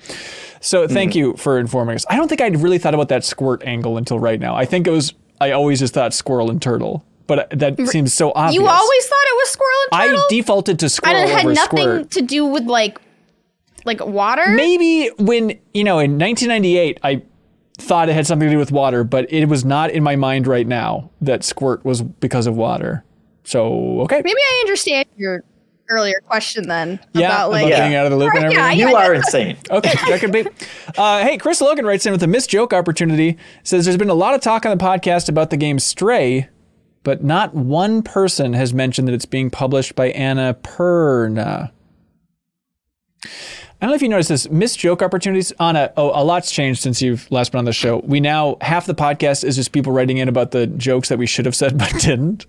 So thank hmm. you for informing us. I don't think I'd really thought about that squirt angle until right now. I think it was I always just thought squirrel and turtle, but that seems so obvious. You always thought it was squirrel and turtle? I defaulted to squirrel and it had over nothing squirt. to do with, like, like water? Maybe when you know in 1998, I thought it had something to do with water, but it was not in my mind right now that squirt was because of water. So okay, Maybe I understand your earlier question then yeah, about like about getting out of the loop and Yeah, everything. yeah. You are insane. Okay, that could be. Uh, hey, Chris Logan writes in with a missed joke opportunity. Says there's been a lot of talk on the podcast about the game Stray. But not one person has mentioned that it's being published by Ana Perna. I don't know if you noticed this. Missed joke opportunities. Anna, oh, a lot's changed since you've last been on the show. We now, half the podcast is just people writing in about the jokes that we should have said but didn't.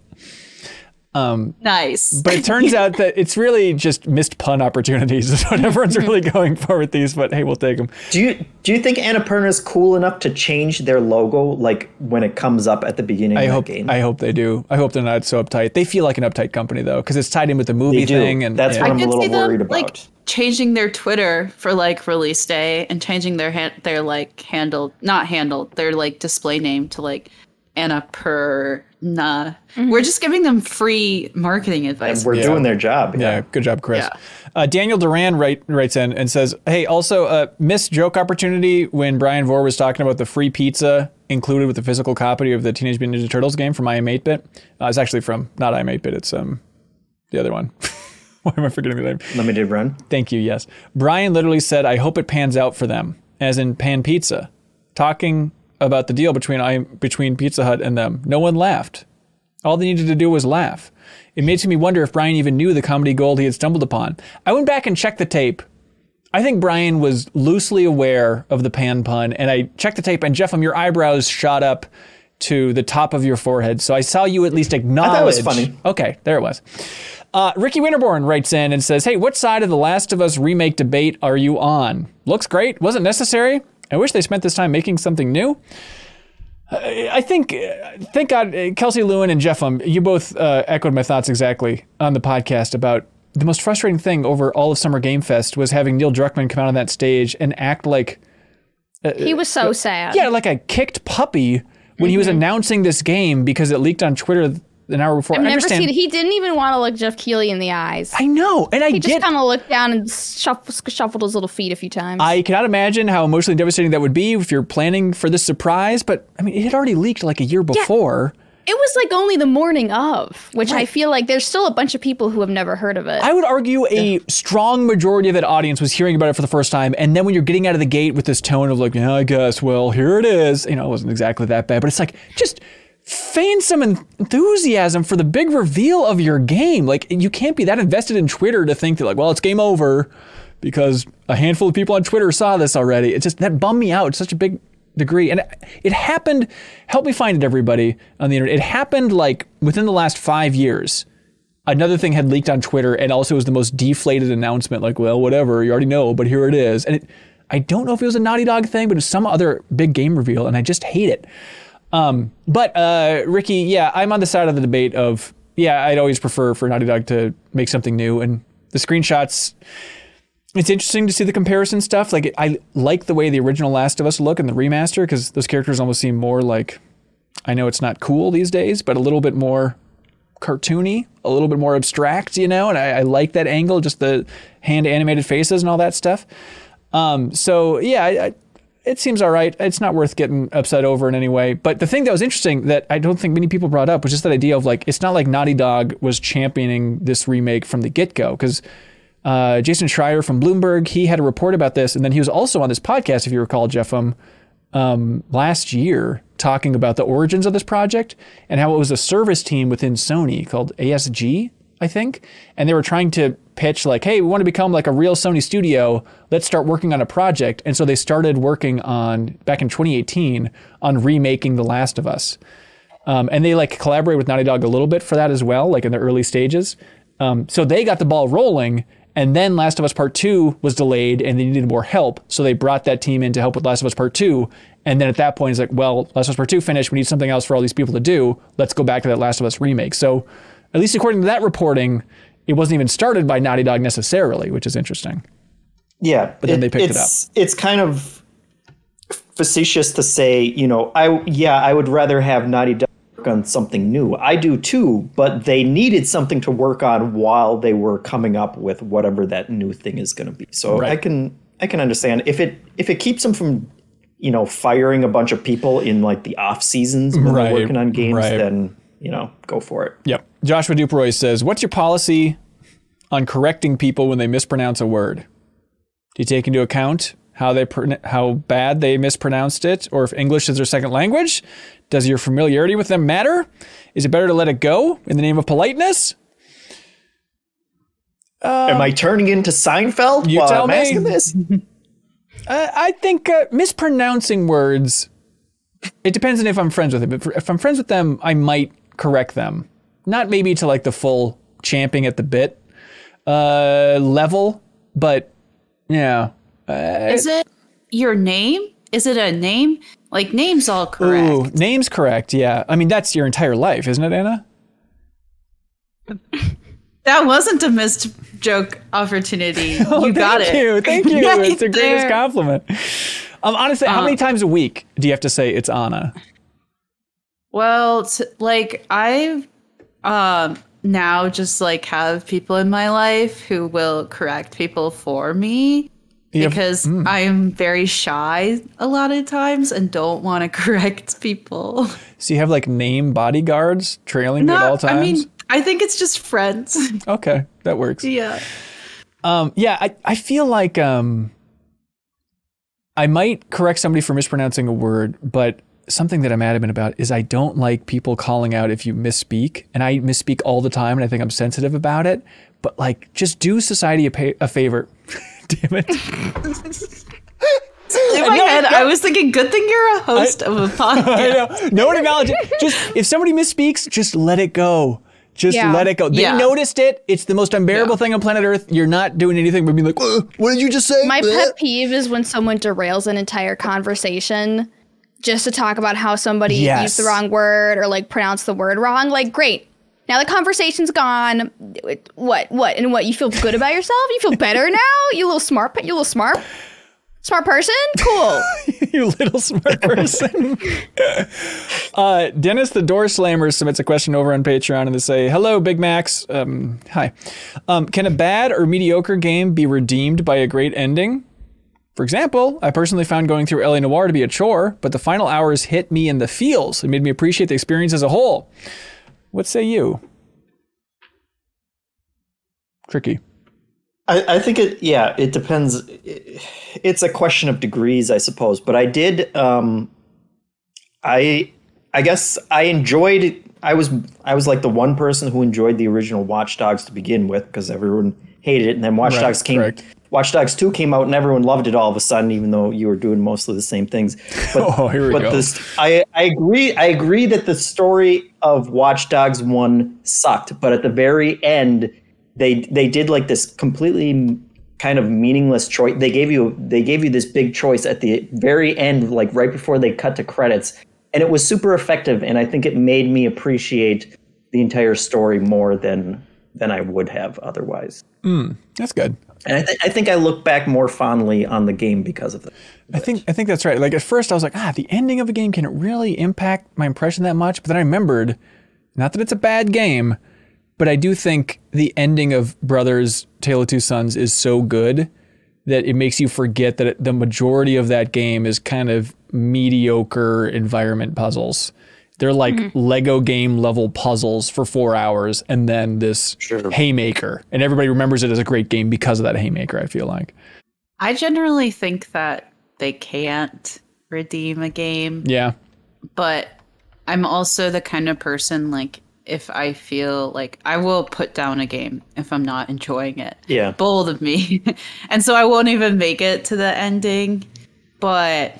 Um, nice. But it turns out that it's really just missed pun opportunities is what everyone's mm-hmm. really going for with these, but hey, we'll take them. Do you do you think Annapurna is cool enough to change their logo like when it comes up at the beginning I of hope the game? I hope they do. I hope they're not so uptight. They feel like an uptight company though, because it's tied in with the movie They do. thing, and That's yeah. what I I'm a little see them worried about. like changing their Twitter for like release day and changing their han- their like handle, not handle, their like display name to like Annapurna. We're just giving them free marketing advice. We're doing their job. Yeah, good job, Chris. Yeah. Uh, Daniel Duran write, writes in and says, "Hey, also uh, missed joke opportunity when Bryan Vore was talking about the free pizza included with the physical copy of the Teenage Mutant Ninja Turtles game from iam8bit. Uh, it's actually from not iam8bit. It's um the other one. Why am I forgetting the name? Limited run. Thank you. Yes, Brian literally said, "I hope it pans out for them," as in pan pizza, talking about the deal between I between Pizza Hut and them. No one laughed. All they needed to do was laugh. It makes me wonder if Bryan even knew the comedy gold he had stumbled upon. I went back and checked the tape. I think Bryan was loosely aware of the pan pun, and I checked the tape, and Jeff, um, your eyebrows shot up to the top of your forehead. So I saw you at least acknowledge. it was funny. Okay, there it was. Uh, Ricky Winterborn writes in and says, Hey, what side of the Last of Us remake debate are you on? Looks great. Wasn't necessary. I wish they spent this time making something new. I think, thank God, uh, Kelsey Lewin and Jeff, um, you both uh, echoed my thoughts exactly on the podcast about the most frustrating thing over all of Summer Game Fest was having Neil Druckmann come out on that stage and act like, He was so sad. yeah, like a kicked puppy when he was announcing this game because it leaked on Twitter an hour before. I've never seen. He didn't even want to look Geoff Keighley in the eyes. I know, and I he just kind of looked down and shuffled, shuffled his little feet a few times. I cannot imagine how emotionally devastating that would be if you're planning for this surprise. But I mean, it had already leaked like a year before. it was like only the morning of, which I feel like there's still a bunch of people who have never heard of it. I would argue a strong majority of that audience was hearing about it for the first time, and then when you're getting out of the gate with this tone of like, yeah, I guess, well, here it is. You know, it wasn't exactly that bad, but it's like just feign some enthusiasm for the big reveal of your game. Like, you can't be that invested in Twitter to think that like, well, it's game over because a handful of people on Twitter saw this already. It just that bummed me out to such a big degree, and it, happened. Help me find it, everybody on the internet. It happened like within the last five years another thing had leaked on Twitter and also was the most deflated announcement like well whatever you already know but here it is and it, I don't know if it was a Naughty Dog thing but it was some other big game reveal and I just hate it um, but uh, Ricky yeah I'm on the side of the debate of yeah I'd always prefer for Naughty Dog to make something new. And the screenshots it's interesting to see the comparison stuff. Like I like the way the original Last of Us look in the remaster because those characters almost seem more like I know it's not cool these days but a little bit more cartoony, a little bit more abstract, you know, and I, I like that angle, just the hand animated faces and all that stuff. Um, so yeah, I, I, it seems all right. It's not worth getting upset over in any way. But the thing that was interesting that I don't think many people brought up was just that idea of like, it's not like Naughty Dog was championing this remake from the get go because. Uh, Jason Schreier from Bloomberg, he had a report about this, and then he was also on this podcast, if you recall, Jeffem, um, last year talking about the origins of this project and how it was a service team within Sony called ASG, I think. And they were trying to pitch, like, hey, we want to become like a real Sony studio. Let's start working on a project. And so they started working on, back in 2018, on remaking The Last of Us. Um, and they like collaborate with Naughty Dog a little bit for that as well, like in the early stages. Um, so they got the ball rolling. And then Last of Us Part 2 was delayed and they needed more help. So they brought that team in to help with Last of Us Part 2. And then at that point, it's like, well, Last of Us Part 2 finished. We need something else for all these people to do. Let's go back to that Last of Us remake. So, at least according to that reporting, it wasn't even started by Naughty Dog necessarily, which is interesting. Yeah, But then they picked it up. It's kind of facetious to say, you know, I yeah, I would rather have Naughty Dog work on something new. I do too, but they needed something to work on while they were coming up with whatever that new thing is going to be. So I can I can understand if it if it keeps them from you know firing a bunch of people in like the off seasons when Right, they're working on games, right. then you know go for it. Yep. Joshua Duproy says, What's your policy on correcting people when they mispronounce a word? Do you take into account how they how bad they mispronounced it, or if English is their second language? Does your familiarity with them matter? Is it better to let it go in the name of politeness? Am I turning into Seinfeld You while tell I'm me. asking this? Uh, I think uh, mispronouncing words. It depends on if I'm friends with them. If, if I'm friends with them, I might correct them. Not maybe to like the full champing at the bit uh, level, but yeah. Is it your name? Is it a name? Like names all correct. Ooh, name's correct. Yeah. I mean, that's your entire life, isn't it, Ana? That wasn't a missed joke opportunity. you got Thank it. you. Thank you. Right it's the greatest there. compliment. Um, honestly, how Uh, many times a week do you have to say it's Ana? Well, t- like I've um now just like have people in my life who will correct people for me have- because I'm very shy a lot of times and don't want to correct people. So you have like name bodyguards trailing you at all times? I mean, I think it's just friends. okay, that works. yeah. Um, yeah, I, I feel like um, I might correct somebody for mispronouncing a word, but something that I'm adamant about is I don't like people calling out if you misspeak, and I misspeak all the time, and I think I'm sensitive about it. But like, just do society a, pa- a favor. Damn it! In my No, head, no. I was thinking, good thing you're a host of a podcast. know. No one acknowledge it. Just if somebody misspeaks, just let it go. Just Yeah. let it go. They Yeah. noticed it. It's the most unbearable thing on planet Earth. You're not doing anything but being like, "Uh, "What did you just say?" My Bleh." pet peeve is when someone derails an entire conversation just to talk about how somebody Yes. used the wrong word or like pronounced the word wrong. Like, great. Now the conversation's gone. What? What? And what? You feel good about yourself? You feel better now? You little smart. You little smart. Smart person? Cool. you little smart person. uh, Dennis the Door Slammer submits a question over on Patreon and they say, Hello, Big Max. Um, hi. Um, can a bad or mediocre game be redeemed by a great ending? For example, I personally found going through L.A. Noire to be a chore, but the final hours hit me in the feels. It made me appreciate the experience as a whole. What say you? Tricky. I, I think it. Yeah, it depends. It's a question of degrees, I suppose. But I did. Um, I I guess I enjoyed. I was I was like the one person who enjoyed the original Watch Dogs to begin with because everyone hated it, and then Watch Right, Dogs came. correct. Watch Dogs 2 came out and everyone loved it all of a sudden, even though you were doing mostly the same things. But, Oh, here we but go. This, I, I agree. I agree that the story of Watch Dogs 1 sucked, but at the very end, they they did like this completely kind of meaningless choice. They gave you they gave you this big choice at the very end, like right before they cut to credits, and it was super effective. And I think it made me appreciate the entire story more than than I would have otherwise. Hmm, that's good. And I, th- I think I look back more fondly on the game because of it. I think I think that's right. Like at first, I was like, ah, the ending of a game can it really impact my impression that much? But then I remembered, not that it's a bad game, but I do think the ending of Brothers: Tale of Two Sons is so good that it makes you forget that the majority of that game is kind of mediocre environment puzzles. They're like mm-hmm. Lego game level puzzles for four hours, and then this Sure. haymaker, and everybody remembers it as a great game because of that haymaker. I feel like, I generally think that they can't redeem a game, yeah, but I'm also the kind of person like if I feel like I will put down a game if I'm not enjoying it. Yeah. Bold of me. and so I won't even make it to the ending. But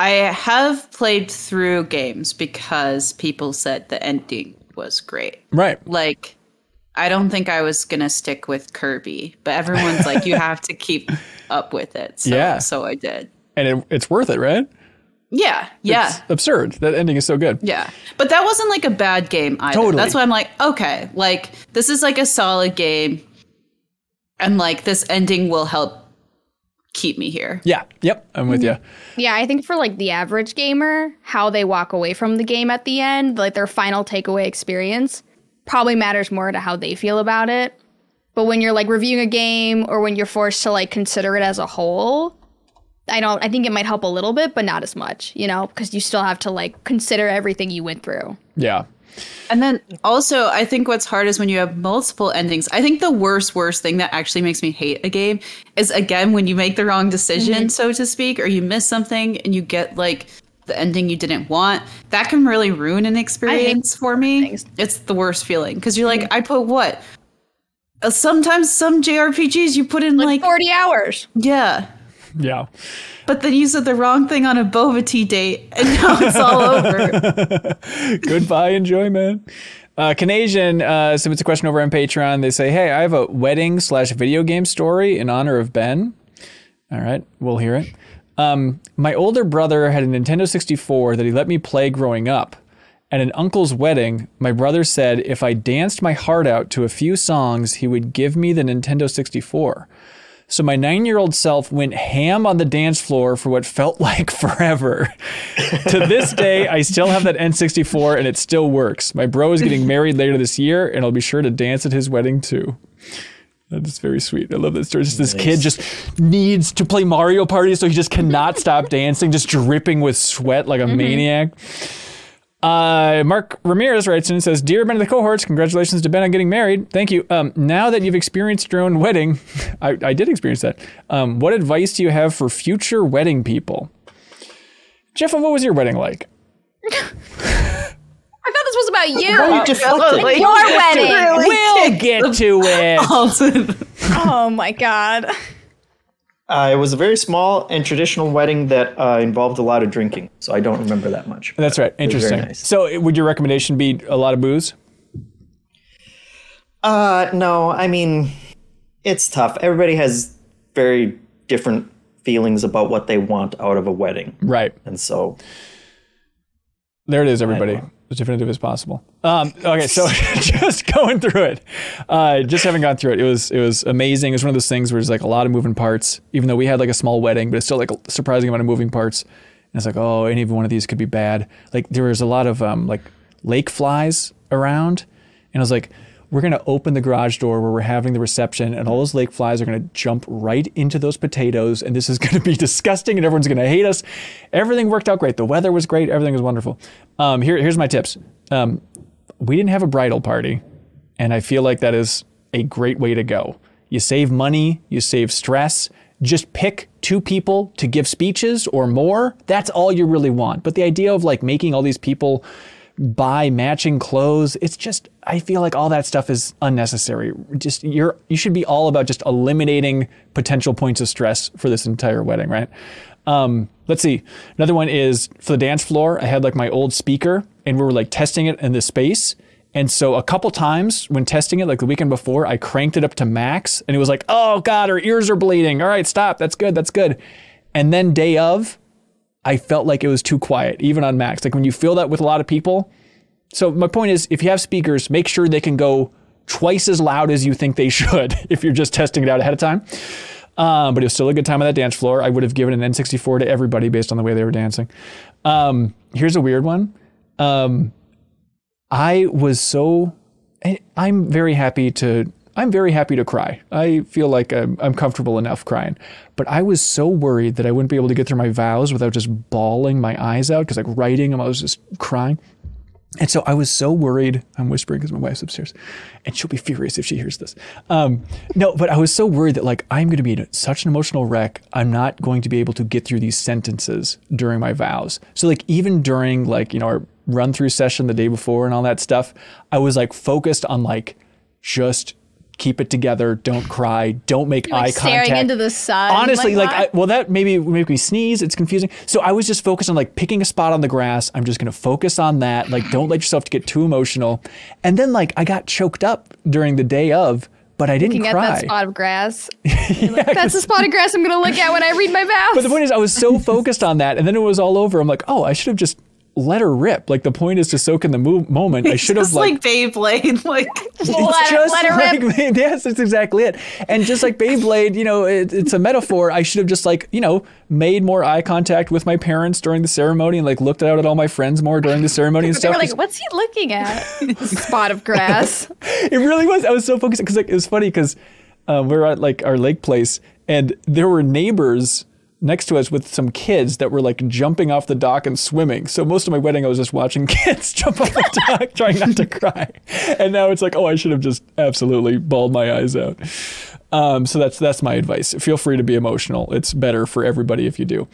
I have played through games because people said the ending was great. right. Like I don't think I was gonna stick with Kirby, but everyone's like, you have to keep up with it. So, Yeah. so I did. And it, it's worth it, right? Yeah, yeah, It's absurd. That ending is so good. yeah. But that wasn't like a bad game either. Totally. That's why I'm like, okay, like this is like a solid game, and like this ending will help keep me here. Yeah. Yep. I'm with you. Mm-hmm. Yeah, I think for like the average gamer, how they walk away from the game at the end, like their final takeaway experience, probably matters more to how they feel about it. But when you're like reviewing a game or when you're forced to like consider it as a whole, I don't I think it might help a little bit, but not as much, you know, because you still have to like consider everything you went through. Yeah. And then also, I think what's hard is when you have multiple endings. I think the worst, worst thing that actually makes me hate a game is again when you make the wrong decision, so to speak, or you miss something and you get like the ending you didn't want. That can really ruin an experience for me. things. It's the worst feeling because you're like, I put what? Uh, Sometimes some JRPGs you put in Like, like, 40 hours. yeah, Yeah. but then you said the wrong thing on a boba tea date and now it's all over. Goodbye, enjoyment. Uh, Canadian uh, submits a question over on Patreon. They say, "Hey, I have a wedding slash video game story in honor of Ben." All right, we'll hear it. Um, my older brother had a Nintendo 64 that he let me play growing up. At an uncle's wedding, my brother said if I danced my heart out to a few songs, he would give me the Nintendo 64. So my nine year old self went ham on the dance floor for what felt like forever. to this day, I still have that N64 and it still works. My bro is getting married later this year and I'll be sure to dance at his wedding too. That is very sweet. I love that story. Just this kid just needs to play Mario Party, so he just cannot stop dancing, just dripping with sweat like a mm-hmm. maniac. Uh, Mark Ramirez writes in and says, "Dear Ben of the cohorts, congratulations to Ben on getting married. Thank you. Um, now that you've experienced your own wedding, I, I did experience that. Um, what advice do you have for future wedding people?" Jeff, what was your wedding like? I thought this was about you. Why you deflecting? Like, Your wedding. We'll get to it. Oh my god. Uh, it was a very small and traditional wedding that uh, involved a lot of drinking, so I don't remember that much. That's right. Interesting. nice. So, would your recommendation be a lot of booze? Uh, no, I mean, it's tough. Everybody has very different feelings about what they want out of a wedding, Right. and so There it is, everybody. As definitive as possible. Um, okay, so just going through it, uh, just having gone through it, it was it was amazing. It was one of those things where there's like a lot of moving parts. Even though we had like a small wedding, but it's still like a surprising amount of moving parts. And it's like, oh, any one of these could be bad. Like there was a lot of um, like lake flies around, and I was like, we're gonna open the garage door where we're having the reception, and all those lake flies are gonna jump right into those potatoes, and this is gonna be disgusting, and everyone's gonna hate us. Everything worked out great. The weather was great. Everything was wonderful. Um, here, here's my tips. Um, we didn't have a bridal party, and I feel like that is a great way to go. You save money, you save stress. Just pick two people to give speeches or more. That's all you really want. But the idea of like making all these people buy matching clothes, it's just I feel like all that stuff is unnecessary. Just you're you should be all about just eliminating potential points of stress for this entire wedding, right? Um, let's see. Another one is for the dance floor. I had like my old speaker, and we were like testing it in this space. And so a couple times when testing it, like the weekend before, I cranked it up to max, and it was like, "Oh God, our ears are bleeding." All right, stop. That's good. That's good. And then day of, I felt like it was too quiet, even on max. Like when you feel that with a lot of people. So my point is, if you have speakers, make sure they can go twice as loud as you think they should. If you're just testing it out ahead of time. Um, but it was still a good time on that dance floor. I would have given an N64 to everybody based on the way they were dancing. Um, here's a weird one. Um, I was so. I- I'm very happy to. I'm very happy to cry. I feel like I'm, I'm comfortable enough crying. But I was so worried that I wouldn't be able to get through my vows without just bawling my eyes out because, like, writing them, I was just crying. And so I was so worried. I'm whispering because my wife's upstairs, and she'll be furious if she hears this. Um, no, but I was so worried that like I'm going to be in such an emotional wreck. I'm not going to be able to get through these sentences during my vows. So like even during like you know our run through session the day before and all that stuff, I was like focused on like just keep it together, don't cry, don't make eye Like staring contact. into the sun. Honestly, like, what? I, well, that maybe make me sneeze. It's confusing. So I was just focused on like picking a spot on the grass. I'm just gonna focus on that. Like, don't let yourself get too emotional. And then like I got choked up during the day of, but I didn't looking at cry. that spot of grass. You're like, That's the spot of grass I'm gonna look at when I read my vows. But the point is, I was so focused on that, and then it was all over. I'm like, oh, I should have just let her rip. Like the point is to soak in the mo- moment. I should have Just like, Beyblade, like It's let, just let her like, rip. yes, that's exactly it. And just like Beyblade, you know, it, it's a metaphor. I should have just like, you know, made more eye contact with my parents during the ceremony and like looked out at all my friends more during the ceremony and stuff. were like, "What's he looking at?" spot of grass. it really was. I was so focused because like it was funny because uh, we're at like our lake place and there were neighbors next to us with some kids that were like jumping off the dock and swimming. So most of my wedding, I was just watching kids jump off the dock, trying not to cry. And now it's like, oh, I should have just absolutely bawled my eyes out. Um, so that's that's my advice. Feel free to be emotional. It's better for everybody if you do.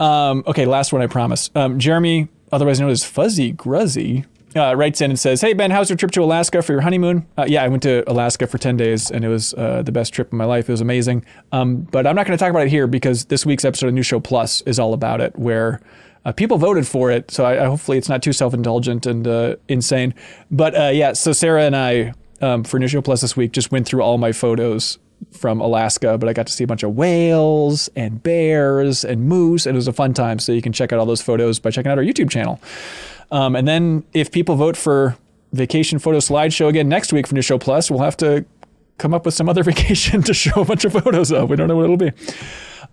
Um, okay, last one, I promise. Um, Jeremy, otherwise known as Fuzzy Gruzzy, uh, writes in and says, "Hey Ben, how's your trip to Alaska for your honeymoon?" Uh, yeah, I went to Alaska for ten days, and it was uh, the best trip of my life. It was amazing. Um, but I'm not going to talk about it here because this week's episode of New Show Plus is all about it, where uh, people voted for it. So I, I, hopefully it's not too self-indulgent and uh, insane. But uh, yeah, so Sarah and I um, for New Show Plus this week just went through all my photos from Alaska, but I got to see a bunch of whales and bears and moose, and it was a fun time. So you can check out all those photos by checking out our YouTube channel. Um, and then if people vote for vacation photo slideshow again next week for New Show Plus, we'll have to come up with some other vacation to show a bunch of photos of. We don't know what it'll be.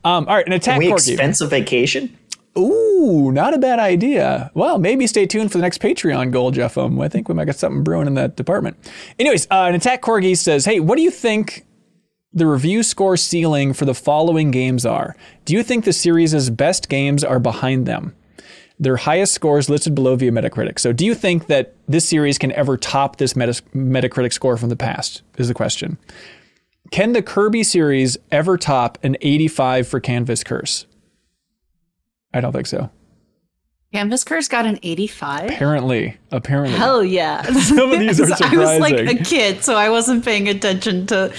Um, all right, an attack. Can we corgi. expense a vacation? Ooh, not a bad idea. Well, maybe stay tuned for the next Patreon goal, Jeff. Um, I think we might get something brewing in that department. Anyways, uh, an attack corgi says, "Hey, what do you think the review score ceiling for the following games are? Do you think the series' best games are behind them?" Their highest scores listed below via Metacritic. So, do you think that this series can ever top this Meta- Metacritic score from the past? Is the question. Can the Kirby series ever top an 85 for Canvas Curse? I don't think so. Canvas Curse got an 85? Apparently. Apparently. Hell yeah. Some of these are surprising. I was like a kid, so I wasn't paying attention to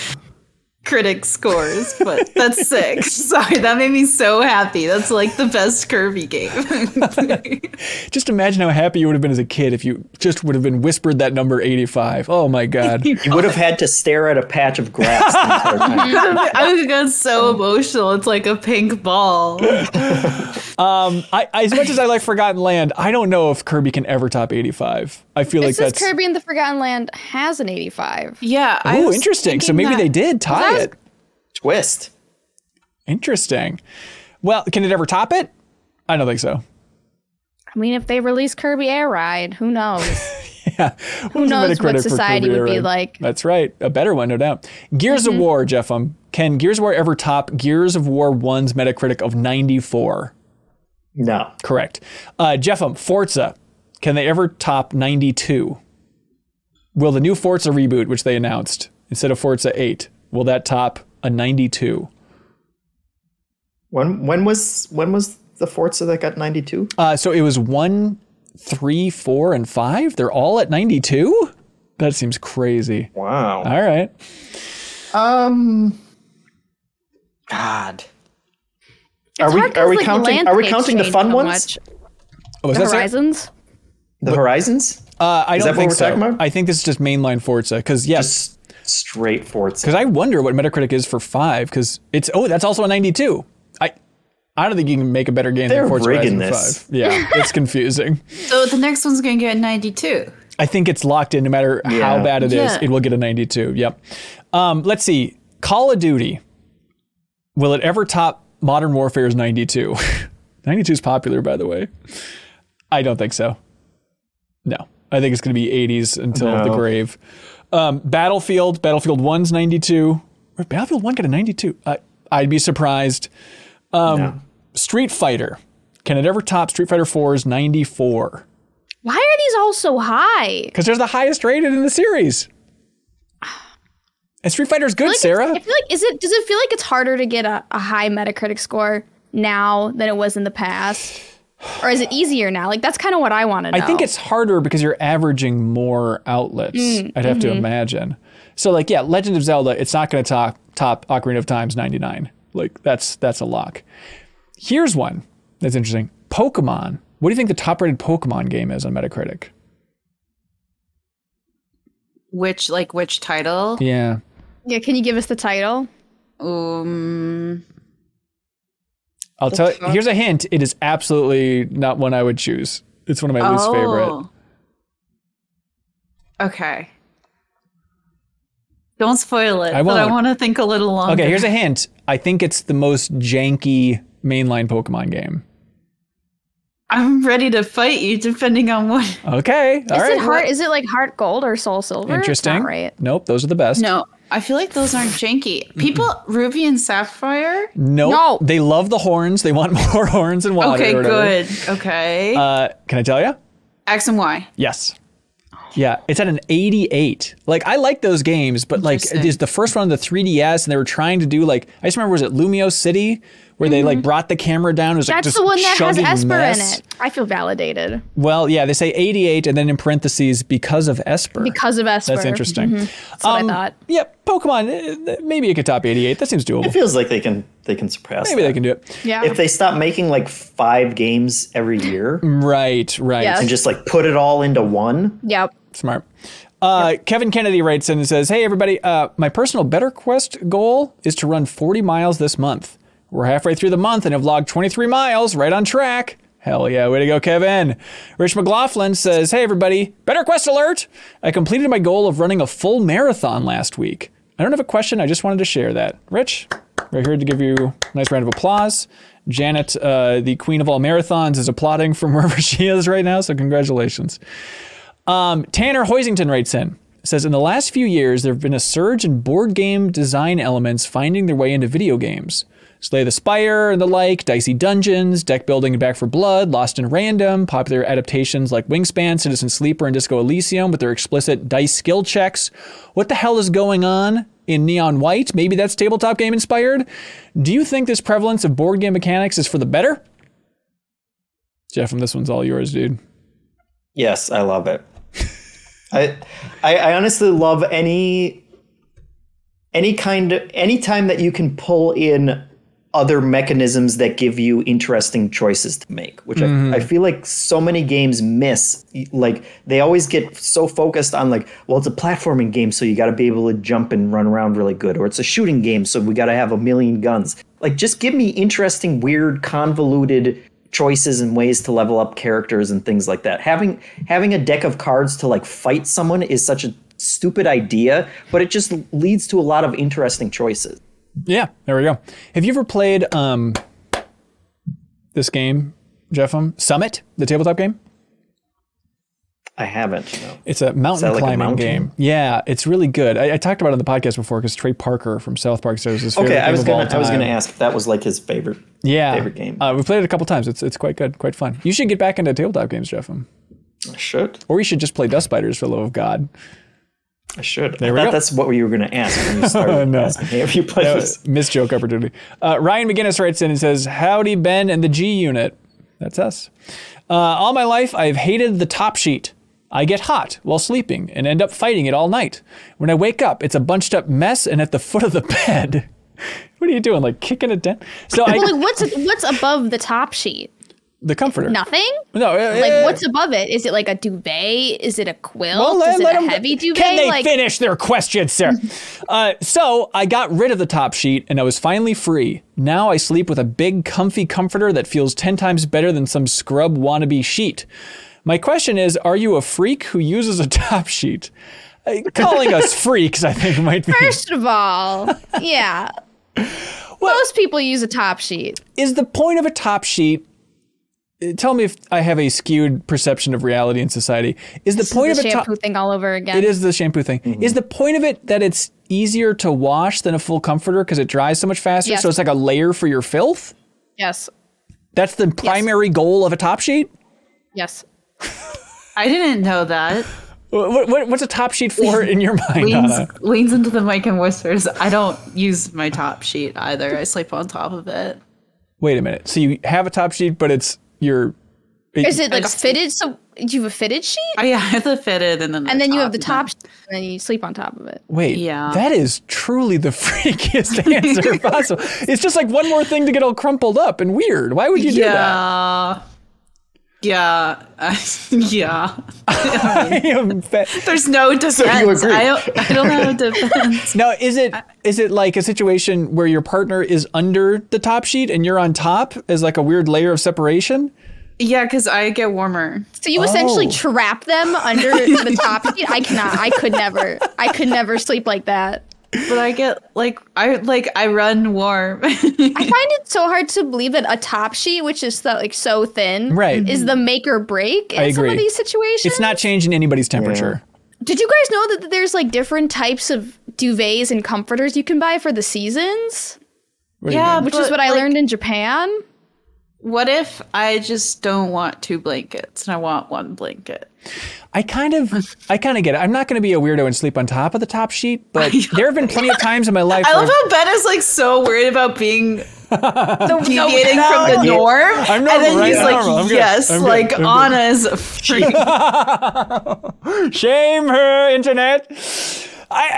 critic scores, but that's sick. Sorry, that made me so happy. That's like the best Kirby game. just imagine how happy you would have been as a kid if you just would have been whispered that number 85. Oh my God. you would have had to stare at a patch of grass the entire time. I would have got so emotional. It's like a pink ball. um, I, as much as I like Forgotten Land, I don't know if Kirby can ever top 85. I feel it like says that's Kirby in the Forgotten Land has an 85. Yeah. Oh, interesting. So maybe that- they did tie was- it. Twist. Interesting. Well, can it ever top it? I don't think so. I mean, if they release Kirby Air Ride, who knows? Yeah. Who knows what society would be like? That's right. A better one, no doubt. Gears of War, Jeff. Um, can Gears of War ever top Gears of War 1's Metacritic of 94? No. Correct. Uh, Jeff, um, Forza, can they ever top 92? Will the new Forza reboot, which they announced, instead of Forza 8, will that top a 92? When when was when was the Forza that got 92? Uh, so it was one, three, four, and five. They're all at 92? That seems crazy. Wow. All right. Um God. It's Are we- are we like, counting- are we counting the fun so ones? Oh, was The that Sarah? Horizons? The Horizons? Uh, I Is don't that what think we're so. talking about? I think this is just mainline Forza. Because yes, Just straight Forza. because I wonder what Metacritic is for five. Because it's oh, that's also a 92. I I don't think you can make a better game They're than Forza rigging Horizon this. 5. Yeah, it's confusing. So the next one's going to get a 92. I think it's locked in. No matter how bad it is, Yeah. it will get a 92. Yep. Um, let's see. Call of Duty. Will it ever top Modern Warfare's 92? 92 is popular, by the way. I don't think so. No. I think it's going to be 80s until the grave. Um, Battlefield. Battlefield 1's 92. Battlefield 1 got a 92. I, I'd be surprised. Um, No. Street Fighter. Can it ever top Street Fighter 4's 94? Why are these all so high? Because they're the highest rated in the series. And Street Fighter's good, I feel like Sarah. I feel like is it does it feel like it's harder to get a, a high Metacritic score now than it was in the past? Or is it easier now? Like that's kind of what I want to know. I think it's harder because you're averaging more outlets. Mm, I'd have mm-hmm. to imagine. So, like, yeah, Legend of Zelda, it's not going to top top Ocarina of Time's 99. Like, that's that's a lock. Here's one that's interesting. Pokemon. What do you think the top rated Pokemon game is on Metacritic? Which, like, which title? Yeah. Yeah, can you give us the title? Um, I'll tell you. Here's a hint. It is absolutely not one I would choose. It's one of my least oh. favorite. oh. Okay. Don't spoil it, I but I want to think a little longer. Okay, here's a hint. I think it's the most janky mainline Pokemon game. I'm ready to fight you, depending on what. Okay. all is right. it heart? Is it like Heart Gold or Soul Silver? Interesting. not right. Nope, those are the best. No, I feel like those aren't janky. People, Ruby and Sapphire. Nope. No. They love the horns. They want more horns and water. Okay, good. Okay. Uh, can I tell you? X and Y. Yes. Yeah, it's at an 88. Like I like those games, but like Interesting. it is the first one on the 3DS, and they were trying to do like I just remember was it Lumiose City where they like brought the camera down. It was like That's just the one that has Espurr mess. in it. I feel validated Well, yeah, they say 88, and then in parentheses because of Espurr. because of Espurr. That's interesting. That's what I thought. Yeah, Pokemon. uh, Maybe it could top 88. That seems doable. It feels like they can they can surpass. Maybe that. they can do it. Yeah. If they stop making like five games every year Right, right. Yes. and just like put it all into one, yep. Smart. Uh, Kevin Kennedy writes in and says, "Hey everybody, uh, my personal Better Quest goal is to run 40 miles this month. We're halfway through the month and have logged 23 miles, right on track. Hell yeah, way to go, Kevin." Rich McLaughlin says, "Hey everybody, Better Quest alert! I completed my goal of running a full marathon last week. I don't have a question. I just wanted to share that. Rich, we're here to give you a nice round of applause." Janet, uh, the queen of all marathons, is applauding from wherever she is right now, so congratulations. Um, Tanner Hoisington writes in says in the last few years there have been a surge in board game design elements finding their way into video games. Slay the Spire and the like, Dicey Dungeons, deck building and Back 4 Blood, Lost in Random, popular adaptations like Wingspan, Citizen Sleeper, and Disco Elysium with their explicit dice skill checks. What the hell is going on in Neon White? Maybe that's tabletop game inspired. Do you think this prevalence of board game mechanics is for the better? Jeff, and this one's all yours, dude. yes, I love it. I, I I honestly love any any kind of any time that you can pull in other mechanisms that give you interesting choices to make, which I, mm-hmm. I feel like so many games miss. Like they always get so focused on like, well, it's a platforming game, so you got to be able to jump and run around really good, or it's a shooting game, so we got to have a million guns. Like, just give me interesting, weird, convoluted choices and ways to level up characters and things like that. Having having a deck of cards to like fight someone is such a stupid idea, but it just leads to a lot of interesting choices. Yeah, there we go. Have you ever played um, this game, Jeffem? Summit, the tabletop game? I haven't. No. It's a mountain that like a climbing mountain? game. Yeah, it's really good. I, I talked about it on the podcast before because Trey Parker from South Park says his favorite Okay, I was gonna I was gonna ask if that was like his favorite yeah, favorite game. Uh, we played it a couple times. It's it's quite good, quite fun. You should get back into tabletop games, Jeffem. I should. Or you should just play Dust Spiders for the love of God. I should. There I we thought go. that's what you were gonna ask when you started No. asking me if you played Uh, this. missed joke opportunity. Uh, Ryan McGinnis writes in and says, Howdy, Ben and the G unit. That's us. Uh, all my life, I've hated the top sheet. I get hot while sleeping and end up fighting it all night. When I wake up, it's a bunched up mess and at the foot of the bed. what are you doing? Like kicking it down? So I, Well, like what's what's above the top sheet? The comforter. Nothing. No, Like what's above it? Is it like a duvet? Is it a quilt? Well, let, Is it a heavy duvet? Can they like finish their question, sir? uh, so I got rid of the top sheet and I was finally free. Now I sleep with a big, comfy comforter that feels 10 times better than some scrub wannabe sheet. My question is Are you a freak who uses a top sheet? Uh, calling us freaks, I think, might be. First of all, yeah. Most people use a top sheet. Is the point of a top sheet. Tell me if I have a skewed perception of reality in society. Is the point the of a top shampoo thing all over again. It is the shampoo thing. Mm-hmm. Is the point of it that it's easier to wash than a full comforter because it dries so much faster? Yes. So it's like a layer for your filth? Yes. That's the primary goal of a top sheet? Yes. I didn't know that. What, what, what's a top sheet for in your mind, Leans, Ana? leans into the mic and whispers. I don't use my top sheet either. I sleep on top of it. Wait a minute. So you have a top sheet, but it's your. Is it like a fitted? So do you have a fitted sheet? Oh yeah, I have the fitted and then the and then you have the top. top, sheet, and then you sleep on top of it. Wait, Yeah. that is truly the freakiest answer possible. It's just like one more thing to get all crumpled up and weird. Why would you do that? Yeah. Yeah. yeah. I am fe- There's no defense. agree. I don't, I don't have a defense. Now, is it is it like a situation where your partner is under the top sheet and you're on top as like a weird layer of separation? yeah, because I get warmer. So you essentially Oh. trap them under the top sheet. I cannot. I could never. I could never sleep like that. But I get like I like I run warm. I find it so hard to believe that a top sheet, which is so, like so thin, Right. is the make or break in I some of these situations. It's not changing anybody's temperature. Did you guys know that there's like different types of duvets and comforters you can buy for the seasons? What do you Yeah. Which is But, what I learned in Japan. What if I just don't want two blankets and I want one blanket? I kind of, I kind of get it. I'm not going to be a weirdo and sleep on top of the top sheet, but there have been plenty of times in my life. I love how Ben is like so worried about being The, deviating from the norm. I'm and then right? he's like. I'm yes, I'm good. like I'm good." Ana is. Shame her, internet. I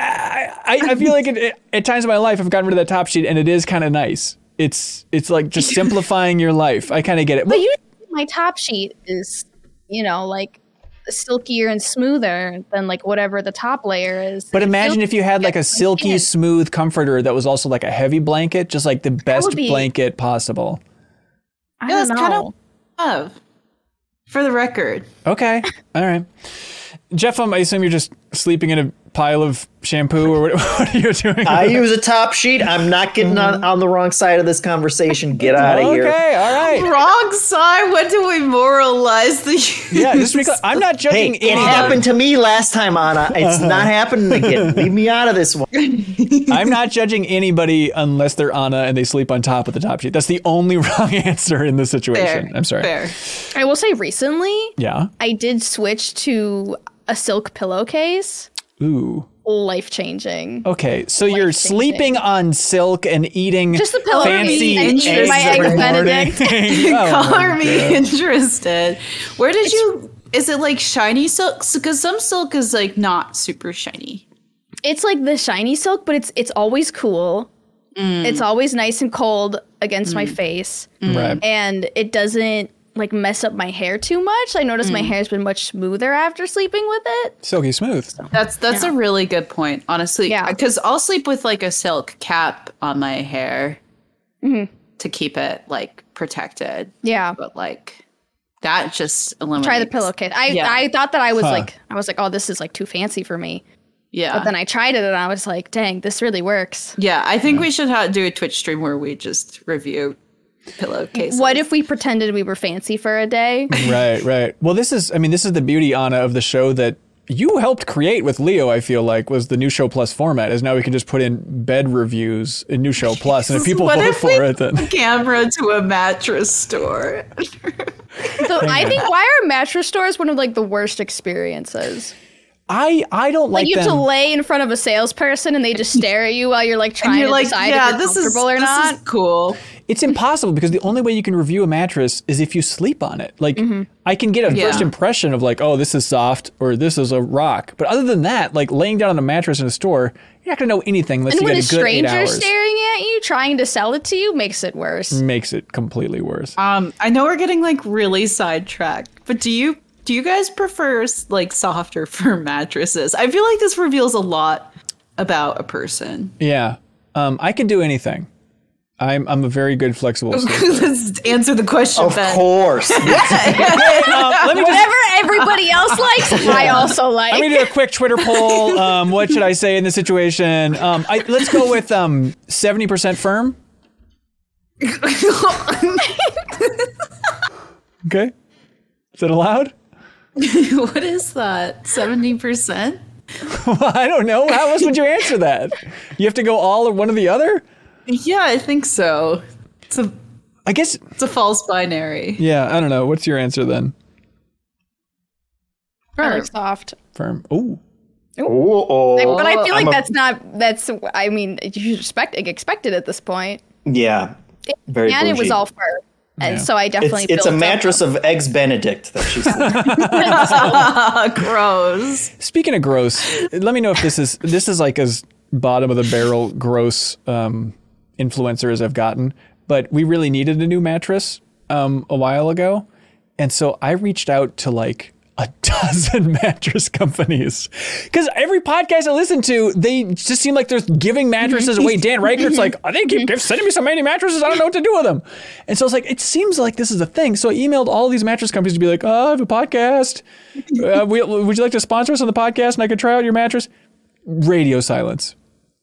I, I, I feel like it, it- at times in my life I've gotten rid of that top sheet, and it is kind of nice. It's it's like just simplifying your life. I kind of get it. but usually my top sheet is, you know, like silkier and smoother than like whatever the top layer is. But imagine Silky if you had like a silky, skin. smooth comforter that was also like a heavy blanket, just like the best be- blanket possible. I Yeah, don't that's kind know. of love. For the record. Okay, all right. Jeff, um, I assume you're just sleeping in a pile of shampoo, or what, what are you doing? I use a top sheet. I'm not getting on, on the wrong side of this conversation. Get out of okay, here. Okay, all right. Wrong side. When do we moralize the Yeah, just because I'm not Hey, it any. happened to me last time, Ana. It's not happening again. Leave me out of this one. I'm not judging anybody unless they're Ana and they sleep on top of the top sheet. That's the only wrong answer in this situation. Fair. I'm sorry. Fair. I will say recently, Yeah. I did switch to a silk pillowcase. Ooh. Life changing. Okay, so you're Life-changing. sleeping on silk and eating Just the pillow fancy and eggs oh my egg. Benedict. Oh, Color me interested. Where did you? Is it like shiny silk? Because some silk is like not super shiny. It's like the shiny silk, but it's it's always cool. Mm. It's always nice and cold against my mm. face, right. and it doesn't like mess up my hair too much. I notice my mm. hair's been much smoother after sleeping with it. Silky smooth. That's that's a really good point, honestly. Yeah. Because I'll sleep with like a silk cap on my hair mm-hmm. to keep it like protected. Yeah. But like that just eliminates. Try the pillowcase. I Yeah. I thought that I was Huh. like I was like, oh, this is like too fancy for me. Yeah. But then I tried it and I was like, dang, this really works. yeah. I think we should ha- do a Twitch stream where we just review pillowcases. What if we pretended we were fancy for a day? Right, right. Well, this is, I mean, this is the beauty, Ana, of the show that you helped create with Leo, I feel like, was the new show plus format. Is now we can just put in bed reviews in new show. And if people What vote if for we it, then. camera to a mattress store? So I think why are mattress stores one of like the worst experiences? I, I don't like, Like you have them. to lay in front of a salesperson and they just stare at you while you're like trying you're to like, decide yeah, if you're this is comfortable or this not. is cool. It's impossible because the only way you can review a mattress is if you sleep on it. Like Mm-hmm. I can get a Yeah. first impression of like, oh, this is soft or this is a rock. But other than that, like laying down on a mattress in a store, you're not gonna know anything unless and you when get a a good eight stranger hours. staring at you trying to sell it to you makes it worse. Makes it completely worse. Um, I know we're getting like really sidetracked, but do you do you guys prefer like soft or firm mattresses? I feel like this reveals a lot about a person. yeah. Um, I can do anything. I'm I'm a very good flexible. Let's answer the question, Of Ben. course. Um, let me just Whatever everybody else likes, I also like. I'm gonna do a quick Twitter poll. Um, what should I say in this situation? Um, I, let's go with um, 70% firm. Okay, is that allowed? what is that? Seventy percent? I don't know. How else would you answer that? You have to go all or one or the other. Yeah, I think so. It's a I guess. it's a false binary. Yeah, I don't know. What's your answer then? I like soft. Firm. Ooh. Ooh, oh. But I feel like I'm a- that's not. That's. I mean, you expect expected at this point. Yeah. Very and it was all fur, and Yeah. so I definitely. It's, it's a built up mattress of eggs Benedict that she's gross. Speaking of gross, let me know if this is this is like as bottom of the barrel gross um, influencer as I've gotten. But we really needed a new mattress um, a while ago, and so I reached out to like a dozen mattress companies because every podcast I listen to, they just seem like they're giving mattresses away. Dan Ryckert's like, oh, they keep sending me so many mattresses, I don't know what to do with them. And so I was like, it seems like this is a thing. So I emailed all these mattress companies to be like, oh, I have a podcast. Uh, we, would you like to sponsor us on the podcast and I could try out your mattress? Radio silence.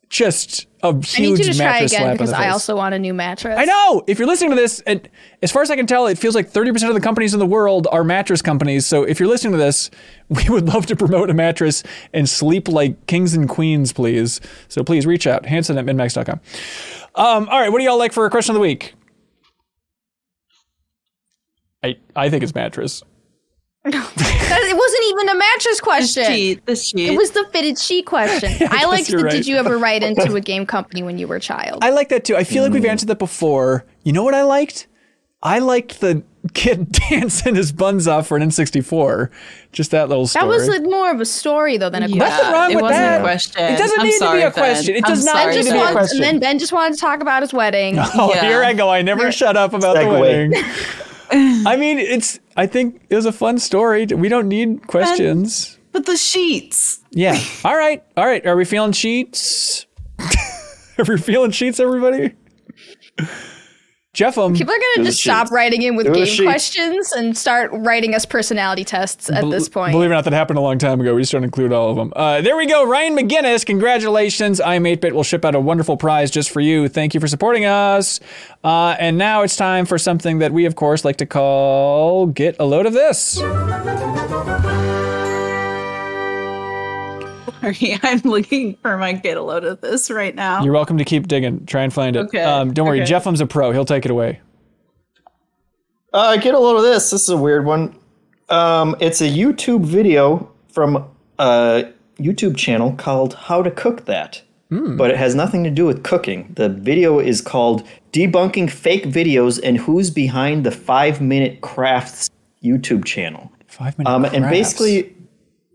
Just a I need huge you to try mattress again because I also want a new mattress. I know. If you're listening to this, and as far as I can tell, it feels like 30% of the companies in the world are mattress companies. So if you're listening to this, we would love to promote a mattress and sleep like kings and queens, please. So please reach out. Hanson at minnmax.com. Um, all right. What do y'all like for a question of the week? I, I think it's mattress. That- it wasn't even a mattress question. Sheet, the sheet. It was the fitted sheet question. I guess liked the right. did you ever write into a game company when you were a child? I like that too. I feel like we've Mm. answered that before. You know what I liked? I liked the kid dancing his buns off for an N64. Just that little story. that was like more of a story though than a Yeah. question. Nothing wrong it with wasn't that. a question. It doesn't I'm need to be a question. Ben. It does I'm not need to just be a question. and then Ben just wanted to talk about his wedding. Oh, Yeah. here I go. I never shut up about the wedding. I mean, it's. I think it was a fun story. We don't need questions. But the sheets. Yeah. All right. All right. Are we feeling sheets? Are we feeling sheets, everybody? Jeff, um, People are gonna just stop sheets. writing in with game questions and start writing us personality tests at this point. Believe it or not, that happened a long time ago. We just don't include all of them. Uh, there we go. Ryan McGinnis, congratulations. iam8bit will ship out a wonderful prize just for you. Thank you for supporting us. Uh, and now it's time for something that we, of course, like to call Get a Load of This. Sorry, I'm looking for my get a load of this right now. You're welcome to keep digging. Try and find it. Okay, Um, don't worry. okay. Jeffum's a pro. He'll take it away. Uh, get a load of this. This is a weird one. Um, it's a YouTube video from a YouTube channel called How to Cook That. But it has nothing to do with cooking. The video is called Debunking Fake Videos and Who's Behind the Five Minute Crafts YouTube channel. Five minutes. Um, and basically,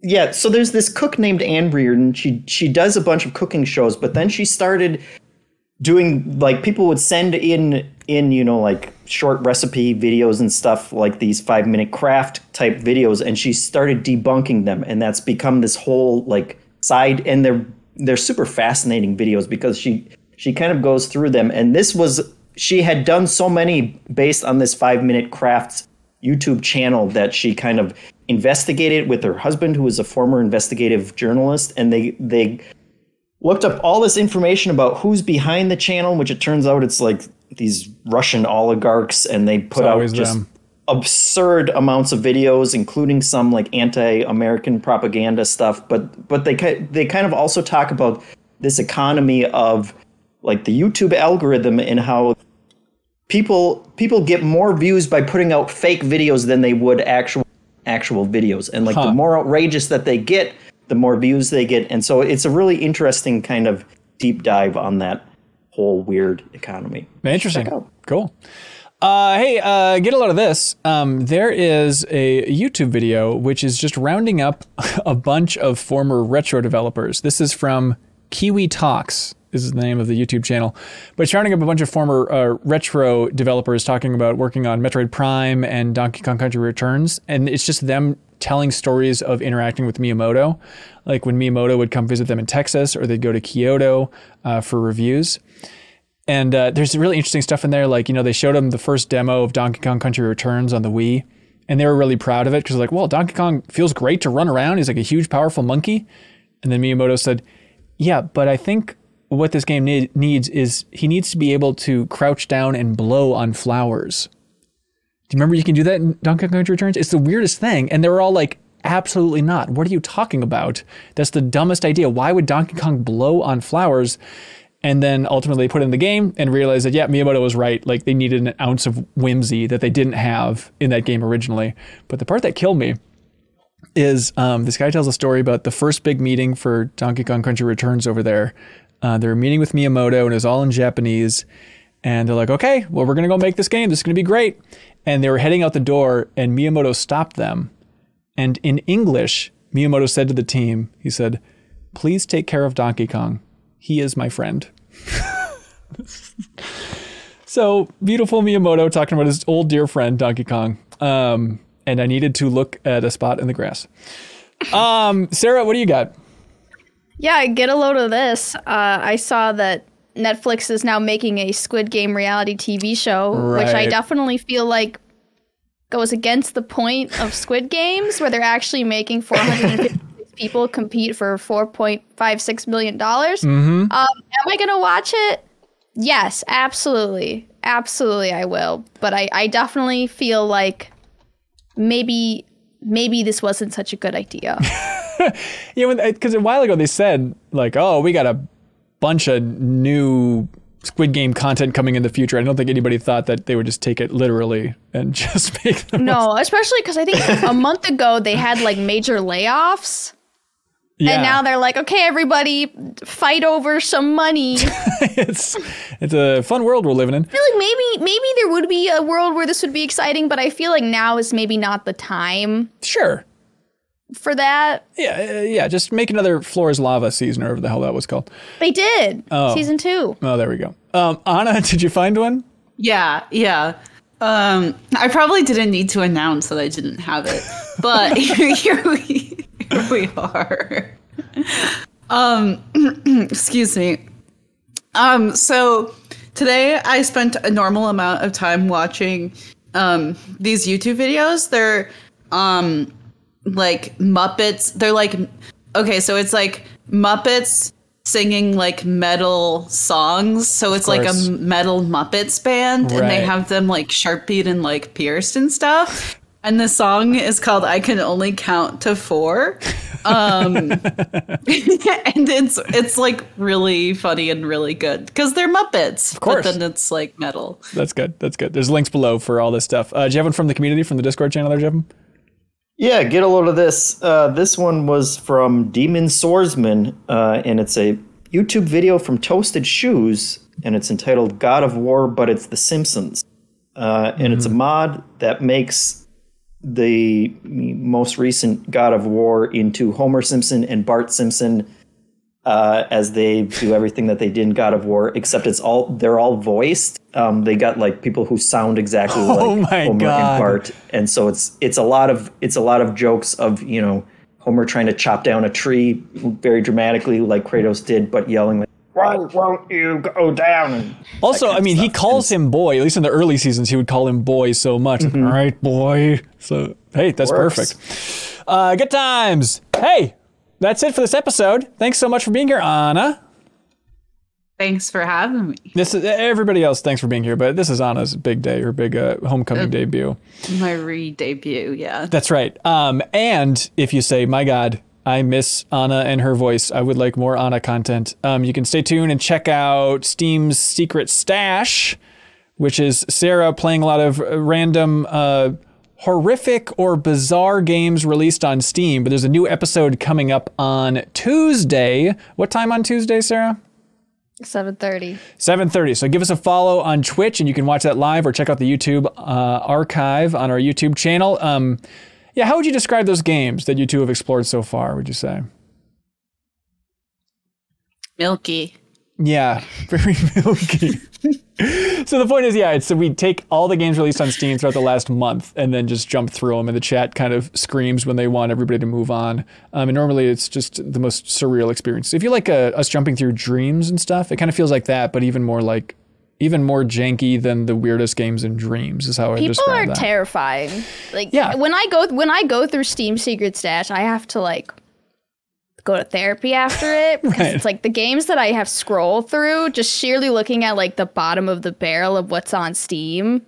yeah. So there's this cook named Ann Reardon. She she does a bunch of cooking shows, but then she started doing like people would send in in you know like short recipe videos and stuff like these five minute craft type videos, and she started debunking them, and that's become this whole like side, and they're they're super fascinating videos because she she kind of goes through them, and this was she had done so many based on this five minute crafts YouTube channel that she kind of investigated with her husband, who was a former investigative journalist, and they they looked up all this information about who's behind the channel, which it turns out it's like these Russian oligarchs, and they put out just them. absurd amounts of videos, including some like anti-American propaganda stuff. But but they they kind of also talk about this economy of like the YouTube algorithm and how people people get more views by putting out fake videos than they would actual actual videos and like Huh. the more outrageous that they get the more views they get and so it's a really interesting kind of deep dive on that whole weird economy Interesting. Cool. Uh, hey, uh, get a lot of this. Um, there is a YouTube video which is just rounding up a bunch of former retro developers. This is from Kiwi Talkz. Is the name of the YouTube channel, but it's rounding up a bunch of former uh, retro developers talking about working on Metroid Prime and Donkey Kong Country Returns, and it's just them telling stories of interacting with Miyamoto, like when Miyamoto would come visit them in Texas, or they'd go to Kyoto uh, for reviews. And uh, there's really interesting stuff in there. Like, you know, they showed them the first demo of Donkey Kong Country Returns on the Wii, and they were really proud of it because, like, well, Donkey Kong feels great to run around. He's like a huge, powerful monkey. And then Miyamoto said, yeah, but I think what this game need, needs is he needs to be able to crouch down and blow on flowers. Do you remember you can do that in Donkey Kong Country Returns? It's the weirdest thing. And they were all like, absolutely not. What are you talking about? That's the dumbest idea. Why would Donkey Kong blow on flowers? And then ultimately put in the game and realized that, yeah, Miyamoto was right. Like they needed an ounce of whimsy that they didn't have in that game originally. But the part that killed me is um, this guy tells a story about the first big meeting for Donkey Kong Country Returns over there. Uh, they were meeting with Miyamoto and it was all in Japanese. And they're like, okay, well, we're going to go make this game. This is going to be great. And they were heading out the door and Miyamoto stopped them. And in English, Miyamoto said to the team, he said, please take care of Donkey Kong. He is my friend. so beautiful Miyamoto talking about his old dear friend, Donkey Kong. Um, and I needed to look at a spot in the grass. Um, Sarah, what do you got? Yeah, get a load of this. Uh, I saw that Netflix is now making a Squid Game reality TV show, which I definitely feel like goes against the point of Squid Games, where they're actually making 456 people compete for 4.56 million dollars. Mm-hmm. Um, am I gonna watch it? Yes, absolutely, absolutely, I will. But I, I definitely feel like maybe, maybe this wasn't such a good idea. Yeah, because uh, a while ago they said like, "Oh, we got a bunch of new Squid Game content coming in the future." I don't think anybody thought that they would just take it literally and just make them. no, especially because I think a month ago they had like major layoffs. Yeah, And now they're like, okay, everybody, fight over some money. It's it's a fun world we're living in. I feel like maybe maybe there would be a world where this would be exciting, but I feel like now is maybe not the time Sure. For that. Yeah, uh, yeah. Just make another Floor is Lava season, or whatever the hell that was called. They did season two. Oh, there we go. Um, Ana, did you find one? Yeah, yeah. Um, I probably didn't need to announce that I didn't have it, but here we here we are. Um, excuse me. Um, so today I spent a normal amount of time watching um these YouTube videos. They're um like Muppets. They're like okay, so it's like Muppets singing like metal songs. So it's like a metal Muppets band, and they have them like sharpied and like pierced and stuff. And the song is called "I Can Only Count to Four. Um, and it's it's like really funny and really good because they're Muppets. Of course. but then it's like metal. That's good. That's good. There's links below for all this stuff. Uh, do you have one from the community from the Discord channel there, Jevin? Yeah, get a load of this. Uh, this one was from Demon Swordsman, uh, and it's a YouTube video from Toasted Shoes, and it's entitled God of War, but it's The Simpsons. Uh, and it's a mod that makes the most recent God of War into Homer Simpson and Bart Simpson uh, as they do everything that they did in God of War, except it's all they're all voiced. Um, they got like people who sound exactly Oh like Homer God. and Bart, and so it's it's a lot of it's a lot of jokes of you know Homer trying to chop down a tree very dramatically like Kratos did, but yelling like, "Why won't you go down?" Also, I mean, he calls him boy. At least in the early seasons, he would call him boy so much. All right, boy. So hey, that's Works. perfect. Uh, good times. Hey, that's it for this episode. Thanks so much for being here, Ana. Thanks for having me. This is everybody else. Thanks for being here, but this is Ana's big day, her big uh, homecoming debut. My re-debut, yeah. That's right. Um, and if you say, "My God, I miss Ana and her voice. I would like more Ana content," um, you can stay tuned and check out Steam's Secret Stash, which is Sarah playing a lot of uh, random. Uh, Horrific or bizarre games released on Steam, but there's a new episode coming up on Tuesday. What time on Tuesday, Sarah? 7:30. 7.30 so give us a follow on twitch and you can watch that live or check out the youtube uh, archive on our youtube channel um, yeah how would you describe those games that you two have explored so far would you say Milky. yeah very milky so the point is yeah it's so we take all the games released on steam throughout the last month and then just jump through them and the chat kind of screams when they want everybody to move on um, and normally it's just the most surreal experience if you like uh, us jumping through dreams and stuff it kind of feels like that but even more like even more janky than the weirdest games in dreams is how I just. People describe are that. terrifying. Like Yeah. when I go when I go through Steam Secret Stash, I have to like go to therapy after it because Right. it's like the games that I have scrolled through just sheerly looking at like the bottom of the barrel of what's on Steam.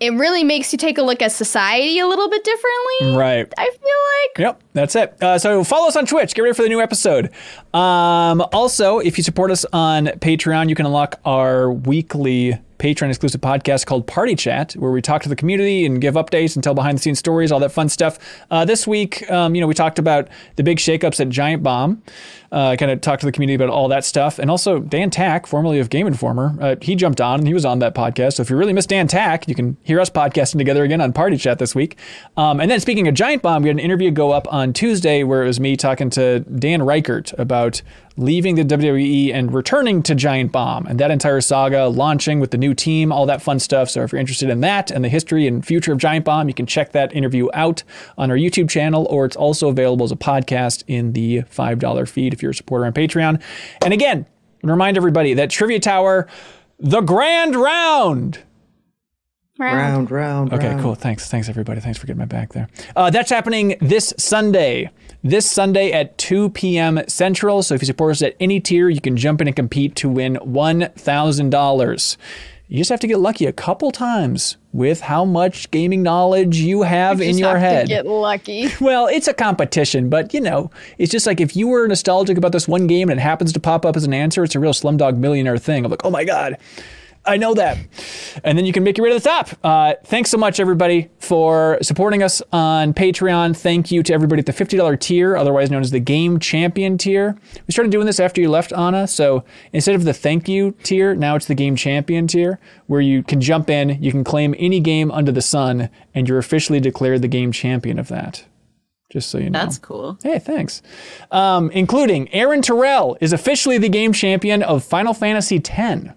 It really makes you take a look at society a little bit differently. right I feel like Yep, that's it. Uh, so follow us on Twitch. Get ready for the new episode. Um, also, if you support us on Patreon, you can unlock our weekly Patreon exclusive podcast called Party Chat, where we talk to the community and give updates and tell behind the scenes stories, all that fun stuff. Uh, this week, um, you know, we talked about the big shakeups at Giant Bomb. Uh, kind of talked to the community about all that stuff, and also Dan Tack, formerly of Game Informer, uh, he jumped on and he was on that podcast. So if you really miss Dan Tack, you can hear us podcasting together again on Party Chat this week. Um, and then speaking of Giant Bomb, we had an interview go up on Tuesday where it was me talking to Dan Ryckert about leaving the WWE and returning to Giant Bomb and that entire saga, launching with the new team, all that fun stuff. So if you're interested in that and the history and future of Giant Bomb, you can check that interview out on our YouTube channel, or it's also available as a podcast in the $5 feed if you're a supporter on Patreon. And again, remind everybody that Trivia Tower, the grand round Round, round, round. Okay, round. cool. Thanks. Thanks, everybody. Thanks for getting my back there. Uh, that's happening this Sunday. This Sunday at 2 p.m. Central. So if you support us at any tier, you can jump in and compete to win $1,000. You just have to get lucky a couple times with how much gaming knowledge you have in your have to head. get lucky. Well, it's a competition, but you know, it's just like if you were nostalgic about this one game and it happens to pop up as an answer, it's a real Slumdog Millionaire thing. I'm like, oh my god, I know that, and then you can make your way to the top. Uh, thanks so much, everybody, for supporting us on Patreon. Thank you to everybody at the $50 tier, otherwise known as the Game Champion tier. We started doing this after you left, Ana. So instead of the thank you tier, now it's the Game Champion tier, where you can jump in, you can claim any game under the sun, and you're officially declared the game champion of that just so you know. That's cool. Hey, thanks. Um, including Aaron Terrell is officially the game champion of Final Fantasy X.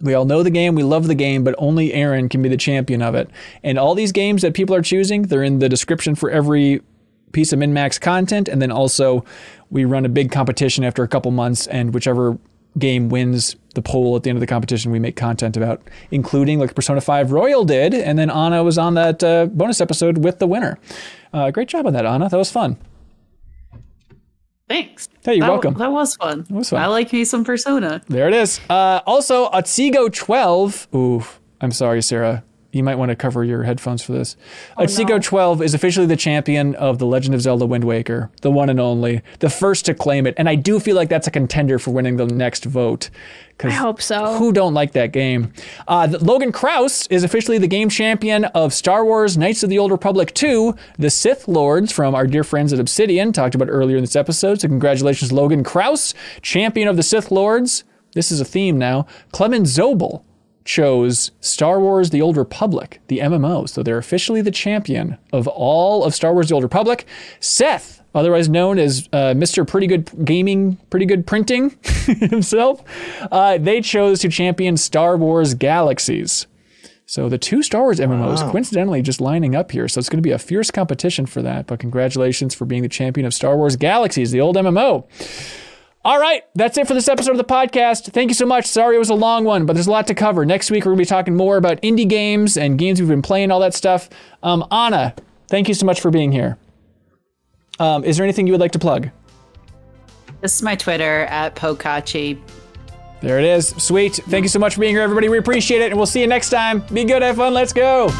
We all know the game, we love the game, but only Aaron can be the champion of it. And all these games that people are choosing, they're in the description for every piece of MinnMax content, and then also we run a big competition after a couple months, and whichever game wins the poll at the end of the competition, we make content about, including like Persona 5 Royal did, and then Ana was on that uh, bonus episode with the winner. Uh, great job on that, Ana. That was fun. Thanks. Hey, you're That- welcome. That was fun. was fun. I like me some Persona. There it is. Uh, also, Otsego 12. Ooh, I'm sorry, Sarah. You might want to cover your headphones for this. Otsego no. 12 is officially the champion of The Legend of Zelda Wind Waker, the one and only, the first to claim it. And I do feel like that's a contender for winning the next vote. I hope so. who don't like that game? Uh, the- Logan Kraus is officially the game champion of Star Wars Knights of the Old Republic 2, the Sith Lords from our dear friends at Obsidian, talked about earlier in this episode. So, congratulations, Logan Kraus, champion of the Sith Lords. This is a theme now. Clement Zobel chose Star Wars The Old Republic, the MMO. So, they're officially the champion of all of Star Wars The Old Republic. Seth, otherwise known as uh, Mr. Pretty Good Gaming, Pretty Good Printing himself, uh, they chose to champion Star Wars Galaxies. So the two Star Wars MMOs coincidentally just lining up here. So it's going to be a fierce competition for that. But congratulations for being the champion of Star Wars Galaxies, the old MMO. All right, that's it for this episode of the podcast. Thank you so much. Sorry it was a long one, but there's a lot to cover. Next week, we're going to be talking more about indie games and games we've been playing, all that stuff. Um, Ana, thank you so much for being here. Um, is there anything you would like to plug? This is my Twitter at Pokachi. There it is. Sweet. Thank you so much for being here, everybody. We appreciate it, and we'll see you next time. Be good, have fun. Let's go.